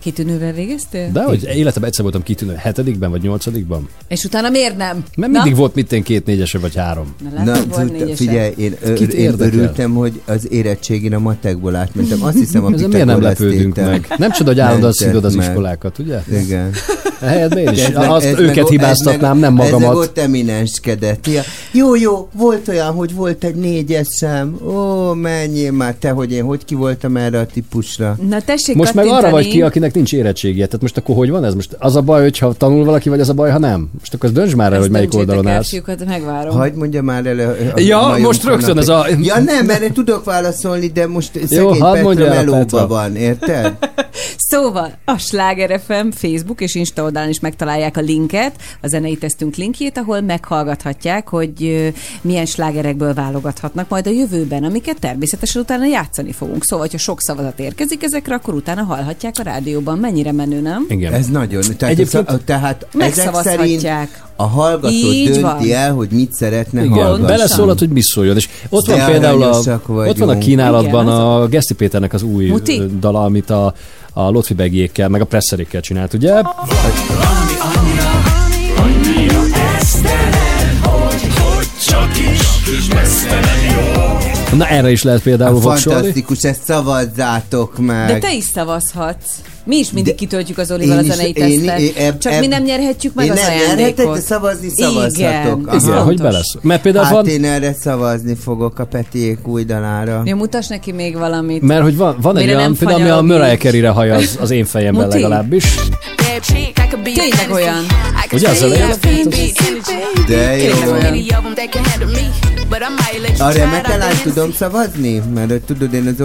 Kitűnővel végeztél? De hogy életemben egyszer voltam kitűnő, hetedikben vagy nyolcadikban? És utána miért nem? Mert mindig volt mitten két négyese vagy három. Na, Na, volt figyelj, én, ö- Kit én örültem, hogy az érettségén a matekból átmentem. Azt hiszem, a [LAUGHS] miért nem lepődünk meg? Nem csoda, hogy állandóan szidod az iskolákat, ugye? Igen. [LAUGHS] Helyett én is. Ez Azt ez őket meg- hibáztatnám, ez nem meg- Ez meg magamat. ott eminenskedett. Ja. Jó, jó, volt olyan, hogy volt egy négyesem. Ó, menjél már, te, hogy én hogy ki voltam erre a típusra. Na tessék Most meg arra vagy ki, akinek nincs érettségje. Tehát most akkor hogy van ez? Most az a baj, hogyha tanul valaki, vagy az a baj, ha nem? Most akkor azt döntsd már el, Ezt hogy melyik oldalon el, állsz. megvárom. Hagyd mondja már elő. a Ja, majom most rögtön ez a- Ja nem, mert tudok válaszolni, de most Jó, szegény hadd Petra el, melóba Petra. van, érted? [LAUGHS] Szóval a Sláger FM Facebook és Insta oldalon is megtalálják a linket, a zenei tesztünk linkjét, ahol meghallgathatják, hogy milyen slágerekből válogathatnak majd a jövőben, amiket természetesen utána játszani fogunk. Szóval, ha sok szavazat érkezik ezekre, akkor utána hallhatják a rádióban. Mennyire menő, nem? Igen. Ez nagyon. Tehát, Egyébként- Egyébként, tehát ezek szerint a hallgató Így dönti van. el, hogy mit szeretne Igen, hallgatni. beleszólhat, hogy mi szóljon. És ott De van például a, ott van a kínálatban Igen, a Geszti Péternek az új Muti? dala, amit a, a Lotfi Begiékkel, meg a Presserékkel csinált, ugye? Valami annyira, annyira esztelen, hogy, hogy csak is, is messze nem jó. Na erre is lehet például voksolni. Fantasztikus, ezt szavazzátok meg. De te is szavazhatsz. Mi is mindig kitöltjük az Olival a Én zenei én- tesztet. én- eb- Csak eb- mi nem nyerhetjük meg Én az nem ajándékot. de szavazni szavazhatok. Igen, Igen, hogy beleszól. Mert például Hát van, én erre szavazni fogok a Petiék új dalára. Jó, mutass neki még valamit. mert hogy van, van egy olyan, nem például ami a Mariah. Carey-re hajaz az én fejemben Muti? legalábbis. Tényleg olyan. Ugye az elején? De jó. A remeten át tudom szavazni? Mert tudod, én az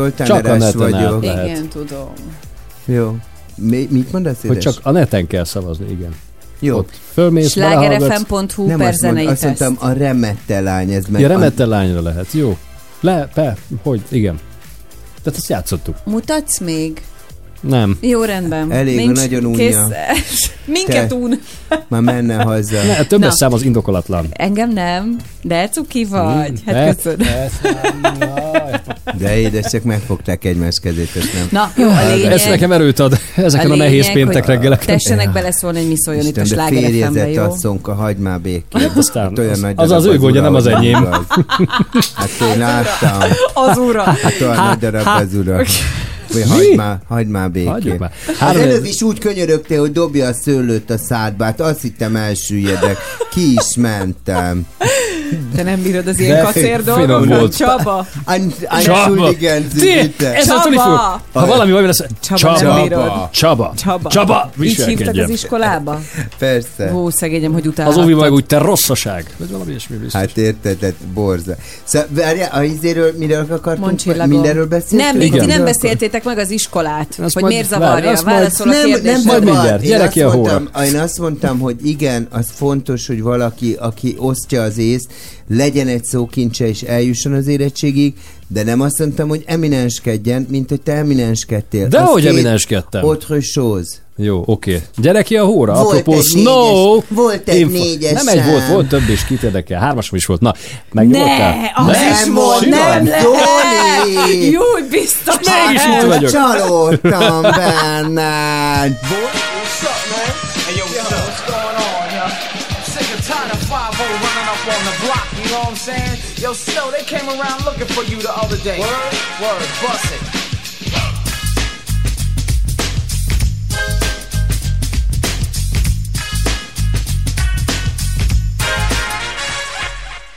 át vagyok. lehet. Igen, tudom. Jó. Mi, mit mondasz, Hogy édes? csak a neten kell szavazni, igen. Jó. Ott fölmész, Nem per azt, mond, zenei azt teszt. mondtam, a remette lány, ez meg... Ja, remette lányra lehet, jó. Le, pe, hogy, igen. Tehát ezt játszottuk. Mutatsz még? Nem. Jó, rendben. Elég, Nincs nagyon unja. kész- [LAUGHS] Minket Te. un. Már menne haza. Ne, többes Na. szám az indokolatlan. Engem nem, de cuki vagy. Hát Ne- köszönöm. De édes, csak megfogták egymás kezét, ezt nem. Na, jó, a Ez lényeg. nekem erőt ad ezeken a, nehéz péntek hogy reggeleken. Tessenek beleszólni, hogy mi szóljon itt a Isten, de sláger FM-be, férjezett jó? asszonka, hagyd már békén. Hát aztán Hát olyan az- nagy az darab az ő gondja, nem az enyém. Hát én láttam. Az ura. Hát olyan nagy darab az ura. Vagy hagyd már, hagyd már békén. Hagyjuk már. Az Három előbb is úgy könyörögtél, hogy dobja a szőlőt a szádba, hát azt hittem elsüllyedek. Ki is mentem. Te nem bírod az ilyen kacér dolgokat. Csaba. Csaba! Ez a fog. Ha valami baj lesz, Csaba, bírod. Csaba, Csaba. Csaba, Így hívtak az iskolába? Persze. Hú, szegényem, hogy Az utálhattad. óvi meg úgy, te rosszaság. Vagy valami ilyesmi biztos. Hát érted, tehát borza. Szóval, várjál, a izéről miről akartunk? Mindenről beszéltünk? Nem, még ti nem beszéltétek meg az iskolát, Azt hogy majd- miért várj, zavarja. majd- Válaszol a nem, kérdésre. nem Majd szabad. mindjárt, gyere azt ki a hóra. mondtam, Én azt mondtam, hogy igen, az fontos, hogy valaki, aki osztja az észt, legyen egy szókincse és eljusson az érettségig, de nem azt mondtam, hogy eminenskedjen, mint hogy te eminenskedtél. De Az hogy eminenskedtem? Autre chose. Jó, oké. Gyere ki a hóra. Volt Apropó egy Snow. négyes- volt egy Info- négyes Nem egy volt, volt több is, kit érdekel. Hármasom is volt. Na, megnyugodtál? Ne, az Ne? is volt, Simán. nem lehet. Jó, biztos. Mégis itt vagyok. Csalódtam benned. What's up, man? Hey, yo, what's, up? what's going on, yo? I'm sick and tired of 5 running up on the block, you know what I'm saying? Yo, Snow, they came around looking for you the other day. Word? Word, bust it.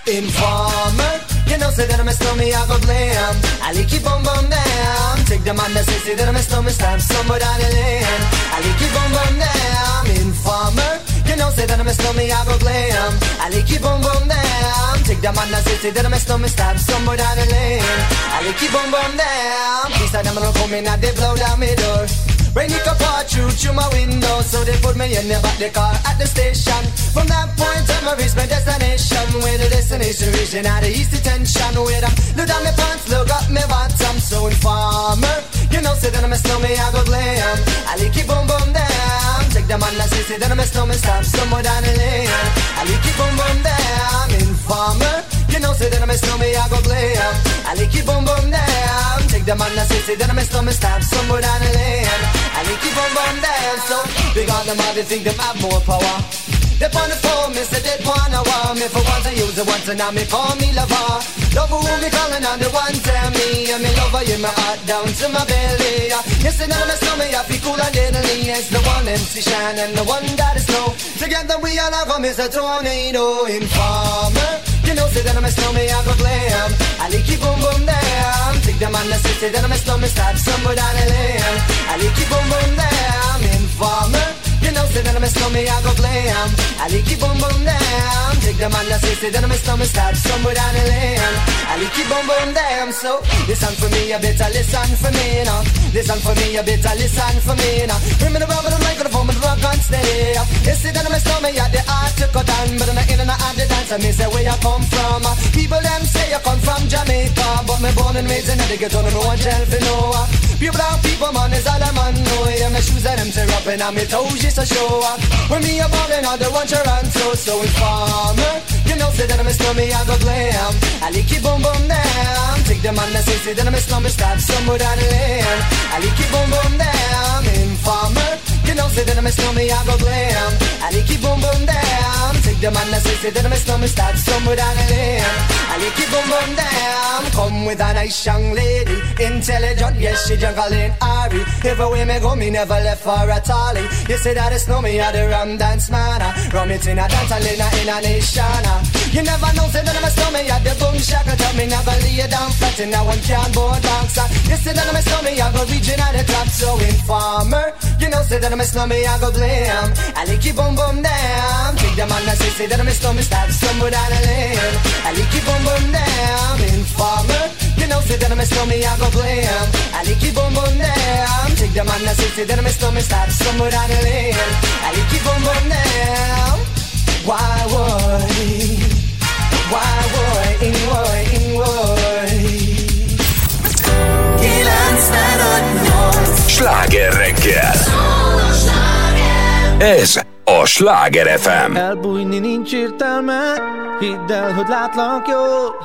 Informer, you know, say that I'm a stormy, I go blam. I like you bum bum down. Take the man that say, say that I'm a stormy, stab somewhere down the lane. I like you down. Informer, you know, say that I'm a stormy, I go blam. I like you bum bum down. Take the man that say, say that I'm a stormy, stab somewhere down the lane. I like you down. Please, I never come in, and they blow down my door. Rain it up through through my window So they put me in the back the car at the station. From that point on I reached my destination. Where the destination region out of east detention Where I look down my pants, look up my bottom. So informer, you know say that I'm a snowman I go glam. I like it boom boom down Take the man that say, say that I'm a snowman Stop somewhere down the lane. I like it boom boom down Informer, you know say that I'm a snowman I go glam. I like it boom boom down Take the man that say, say that I'm a snowman Stop somewhere down the lane It boom boom down So big on them all they think them have more power they on the phone, me say they wanna want me for once I use it once and now me call me lover. Love who me calling on the one tell me I'm me lover in my heart down to my belly. Yes, and my stomach I feel cool and deadly. It's the one MC Shine and the one that is slow. Together we all have a Mr. Tornado Informer. You know, say that I'm a snowman, I go glam. I like it boom boom down. Take the man that say, say that I'm a snowman, stop somewhere down the lane. I like it boom boom down. Informer. You know, say that I'm a snowman, I go glam. I like it boom boom down. Take the man that say, say that I'm a snowman, stop somewhere down the lane. I like it boom boom down. So listen for me, you better listen for me now. Listen for me, you better listen for me now. Bring me the rubber, the microphone, the rock on steady. You say that I'm a snowman, yeah, the art to cut down, but I'm in and out of the dance. I me say where you come from. People them say you come from Jamaica, but me born and raised in the ghetto, no one tell for no. Pure brown people, man, is all a man know. Yeah, my shoes and them tear up and on my toes to show off. When me a ballin', all the one Toronto, so informer. You know, say that I'm a snowmy, I go glam. I lick it boom boom down. Take the man that say, say that I'm a snowmy, stop somewhere down the lane. I lick it boom boom down. Informer. You know, say that I'm a snowmy, I go glam. I lick it boom boom down. Take the man that say, say that I'm a snowmy, stop somewhere down the lane. I lick it boom boom down. Come with a nice young lady, intelligent, yes, she juggling Ari. Everywhere me go, me never left for a tally. You say that it's no me, I the rum dance man. Ah. Rum it in a dance, and in a, in a nation. Ah. You never know, say that I'm a snowman, at the boom shackle. Tell me never lay down flat in a one cardboard box. Ah. You say that I'm a snowman, I go reaching at the top, so informer. You know, say that I'm a snowman, I go blame. I lick you boom boom down. Take the man that say, say that I'm a snowman, start somewhere down the lane. I lick you boom boom down. Informer. You know, say that I'm a snowman, I go blame. I lick you boom boom down. Take the man that say, say that I'm a snowman, start somewhere down the lane. I lick you boom boom down. Why would? Why would? In would? In Sláger reggel. Ez a Sláger FM. Elbújni nincs értelme, hidd el, hogy látlak jól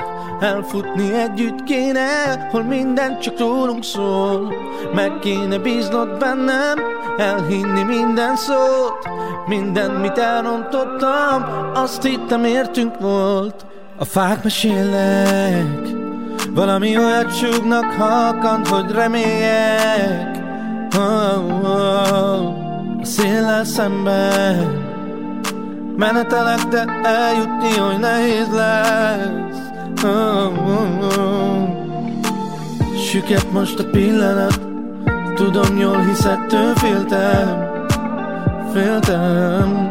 Elfutni együtt kéne, hol minden csak rólunk szól. Meg kéne bíznod bennem, elhinni minden szót. Minden, mit elrontottam, azt hittem értünk volt. A fák mesélnek, valami olyat súgnak halkan, hogy reméljek. Oh, oh, A széllel szemben Menetelek, de eljutni oly nehéz lesz. Oh, oh, oh. Süket most a pillanat. Tudom jól hiszed, től féltem Féltem.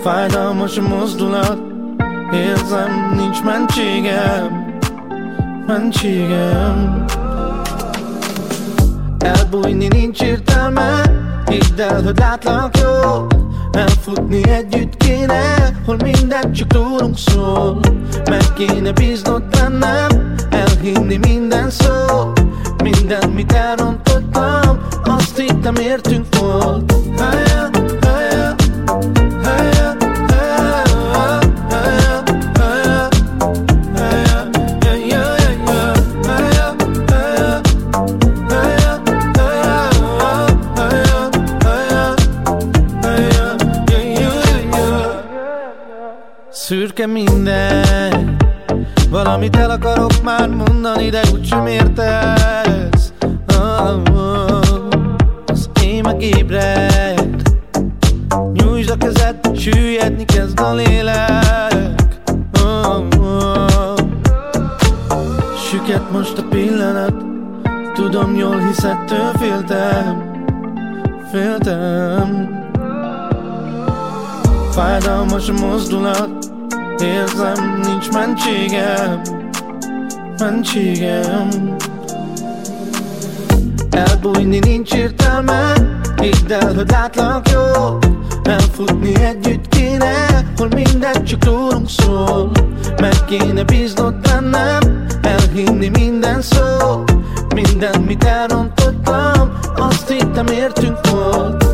Fájdalmas a mozdulat. Érzem, nincs mentségem. Mentségem Elbújni nincs értelme Hidd el, hogy látlak jól Elfutni együtt kéne Hol minden csak rólunk szól. Meg kéne bíznod bennem Elhinni minden szó Minden, mit elrontottam Azt hittem értünk volt. Helye, Valamit el akarok már mondani, de úgysem értesz oh, oh. Az én meg ébred Nyújtsd a kezed, süllyedni kezd a lélek oh, oh. Süket most a pillanat Tudom jól hiszed, től féltem Féltem Fájdalmas a mozdulat Érzem, nincs mentségem Mentségem. Elbújni nincs értelme Hidd el, hogy látlak jól Elfutni együtt kéne Hol minden csak rólunk szól. Meg kéne bíznod bennem Elhinni minden szó. Minden, mit elrontottam Azt hittem értünk volt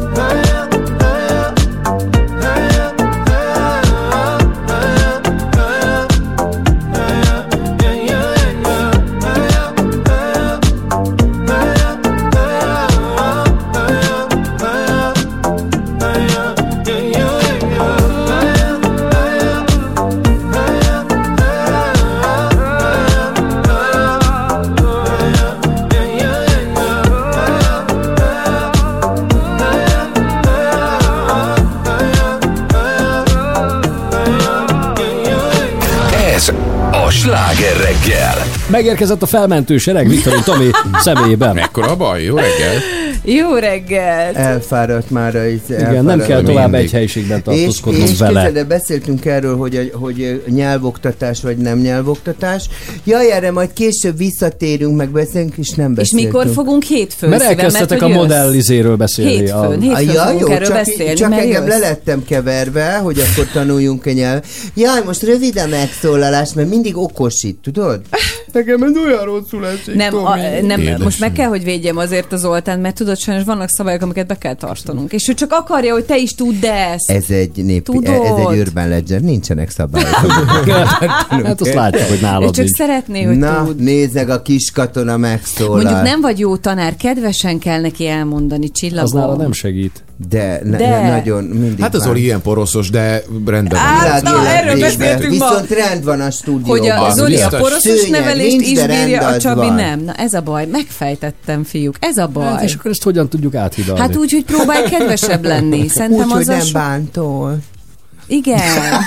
Sláger reggel. Megérkezett a felmentő sereg Viktorin Tomi személyében. Mekkora a baj? Jó reggel! Jó reggelt! Elfáradt már az Igen, nem kell tovább egy helyiségben tartózkodnom és, és vele. el, beszéltünk erről, hogy, a- hogy nyelvoktatás vagy nem nyelvoktatás. Jaj, erre majd később visszatérünk, meg beszélünk, és nem És beszéltünk. mikor fogunk hétfőn Mert elkezdtetek a hogy jössz? modellizéről beszélni. Hétfőn, a... hétfőn Ah, ja, jó, erről csak, beszélni, csak mert engem jössz. le lettem keverve, hogy akkor tanuljunk nyelv. Jaj, most rövid a megszólalás, mert mindig okosít, tudod? [LAUGHS] Nekem ez olyan rosszul esik, Nem, a, nem most meg kell, hogy védjem azért az Zoltán, mert tudod, sajnos vannak szabályok, amiket be kell tartanunk. És ő csak akarja, hogy te is tudd ezt. Ez egy népi, Tudod. ez egy urban legend, nincsenek szabályok. [LAUGHS] Hát azt látjuk, hogy nálad Ő csak nincs. szeretné, hogy Na, tudd. nézzek, a kis katona megszólal. Mondjuk nem vagy jó tanár, kedvesen kell neki elmondani, csillagom. Az nála nem segít. De, ne, De. Ne, nagyon mindig Hát az van. Oli ilyen poroszos, de rendben van. Á, na, Világ erről beszéltünk ma. Viszont rend van a stúdióban. Hogy a Zoli a poroszos nevelést nincs, is bírja, a Csabi van. nem. Na ez a baj, megfejtettem, fiúk, ez a baj. Hát, és akkor ezt hogyan tudjuk áthidalni? Hát úgy, hogy próbálj kedvesebb lenni. Szerintem Úgy, hogy az a nem so- bántol. Igen. [LAUGHS]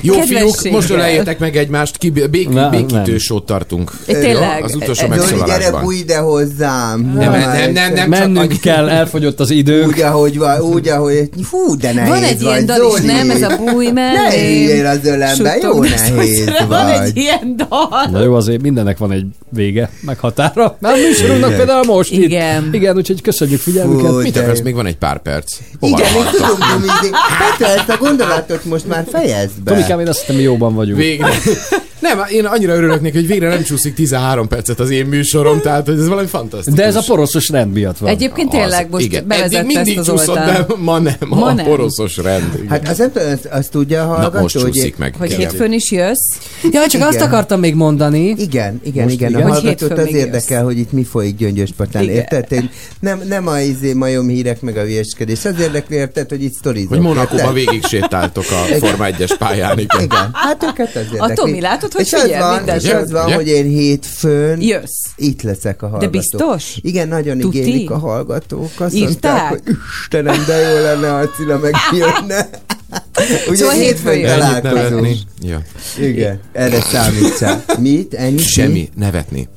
Jó fiúk, most öleljetek meg egymást, ki, bék, Nem, békítő sót tartunk. É, tényleg. Jó? Az utolsó Zoli, gyere, megszólalásban. bújj ide hozzám. Nem, nem, nem, nem, Mennünk csak kell, elfogyott az időnk. Úgy, ahogy van, úgy, ahogy... Fú, de nehéz Van egy vagy, ilyen dal is, nem? Ez a búj Ne mellém. üljél az ölembe, jó nehéz Van egy ilyen dal. Na jó, azért mindennek van egy vége, meg határa. Már műsorunknak például most Igen. itt. Igen, úgyhogy köszönjük figyelmüket. Mit akarsz? Még van egy pár perc. Hova Igen, még tudom, hogy mindig. Petra, ezt a gondolatot most már fejezd be. Tomikám, én azt hiszem, mi jóban vagyunk. Végre. [LAUGHS] Nem, én annyira örülök neki, hogy végre nem csúszik 13 percet az én műsorom, tehát hogy ez valami fantasztikus. De ez a poroszos rend miatt van. Egyébként tényleg most igen. bevezette Eddig mindig ezt csúszott, de ma nem, ma, a nem. poroszos rend. Igen. Hát azt nem tudom, azt, azt tudja a hallgató, most csúszik meg. Hogy hétfőn is jössz. Ja, csak Igen. azt akartam még mondani. Igen, igen, Most igen. igen? A Hogy hallgatót az még jössz. érdekel, hogy itt mi folyik Gyöngyöspatán, érted? Én nem, nem a izé majom hírek meg a vieskedés. Az érdekli, érted, hogy itt sztorizok. Hogy Monakóban végig sétáltok a Forma 1-es pályán. Igen. Igen, hát őket az érdekli. A Tomi, látod, hogy és az figyel van, mindent. és az van, hogy én hétfőn Jössz. itt leszek a hallgatók. biztos? Igen, nagyon Tuti? igénylik a hallgatók. Azt Írták? mondták, hogy Istenem, de jó lenne, ha Cilla megjönne. [LAUGHS] Ugye Szóval hétfőn találkozunk. Ja. Igen, erre számítsál. Mit? Ennyi? Semmi, nevetni.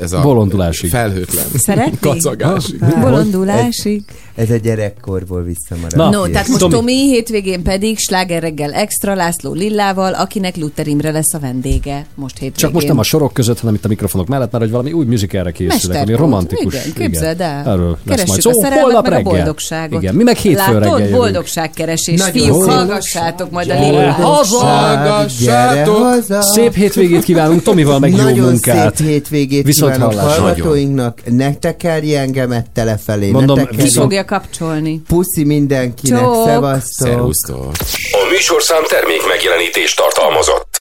Ez a Bolondulásig. felhőtlen. Szeretni? [LAUGHS] Kacagásig. Bolondulásig. Ez a gyerekkorból visszamarad. Na, No, tehát most Tomi. Tomi hétvégén pedig Sláger reggel extra László Lillával, akinek Luther Imre lesz a vendége most hétvégén. Csak most nem a sorok között, hanem itt a mikrofonok mellett, mert hogy valami új musicalre készülnek, ami romantikus. Igen, képzeld el. Erről lesz Keressük majd a szó. szerelmet, Holnap meg a reggel. boldogságot. Igen, mi meg hétfőn Látod? reggel jövünk. Boldogságkeresés. Nagyon Fiúk, hallgassátok majd a Lillát. Hallgassátok! Szép hétvégét kívánunk, Tomival meg jó Nagyon munkát. szép hétvégét Viszont kívánok hallgatóinknak. Ne tekerj engemet telefelé. Mondom, ne Ki tekerj. fogja kapcsolni? Puszi mindenkinek. Csók. Szevasztok. Szerusztok. A műsorszám termék megjelenítést tartalmazott.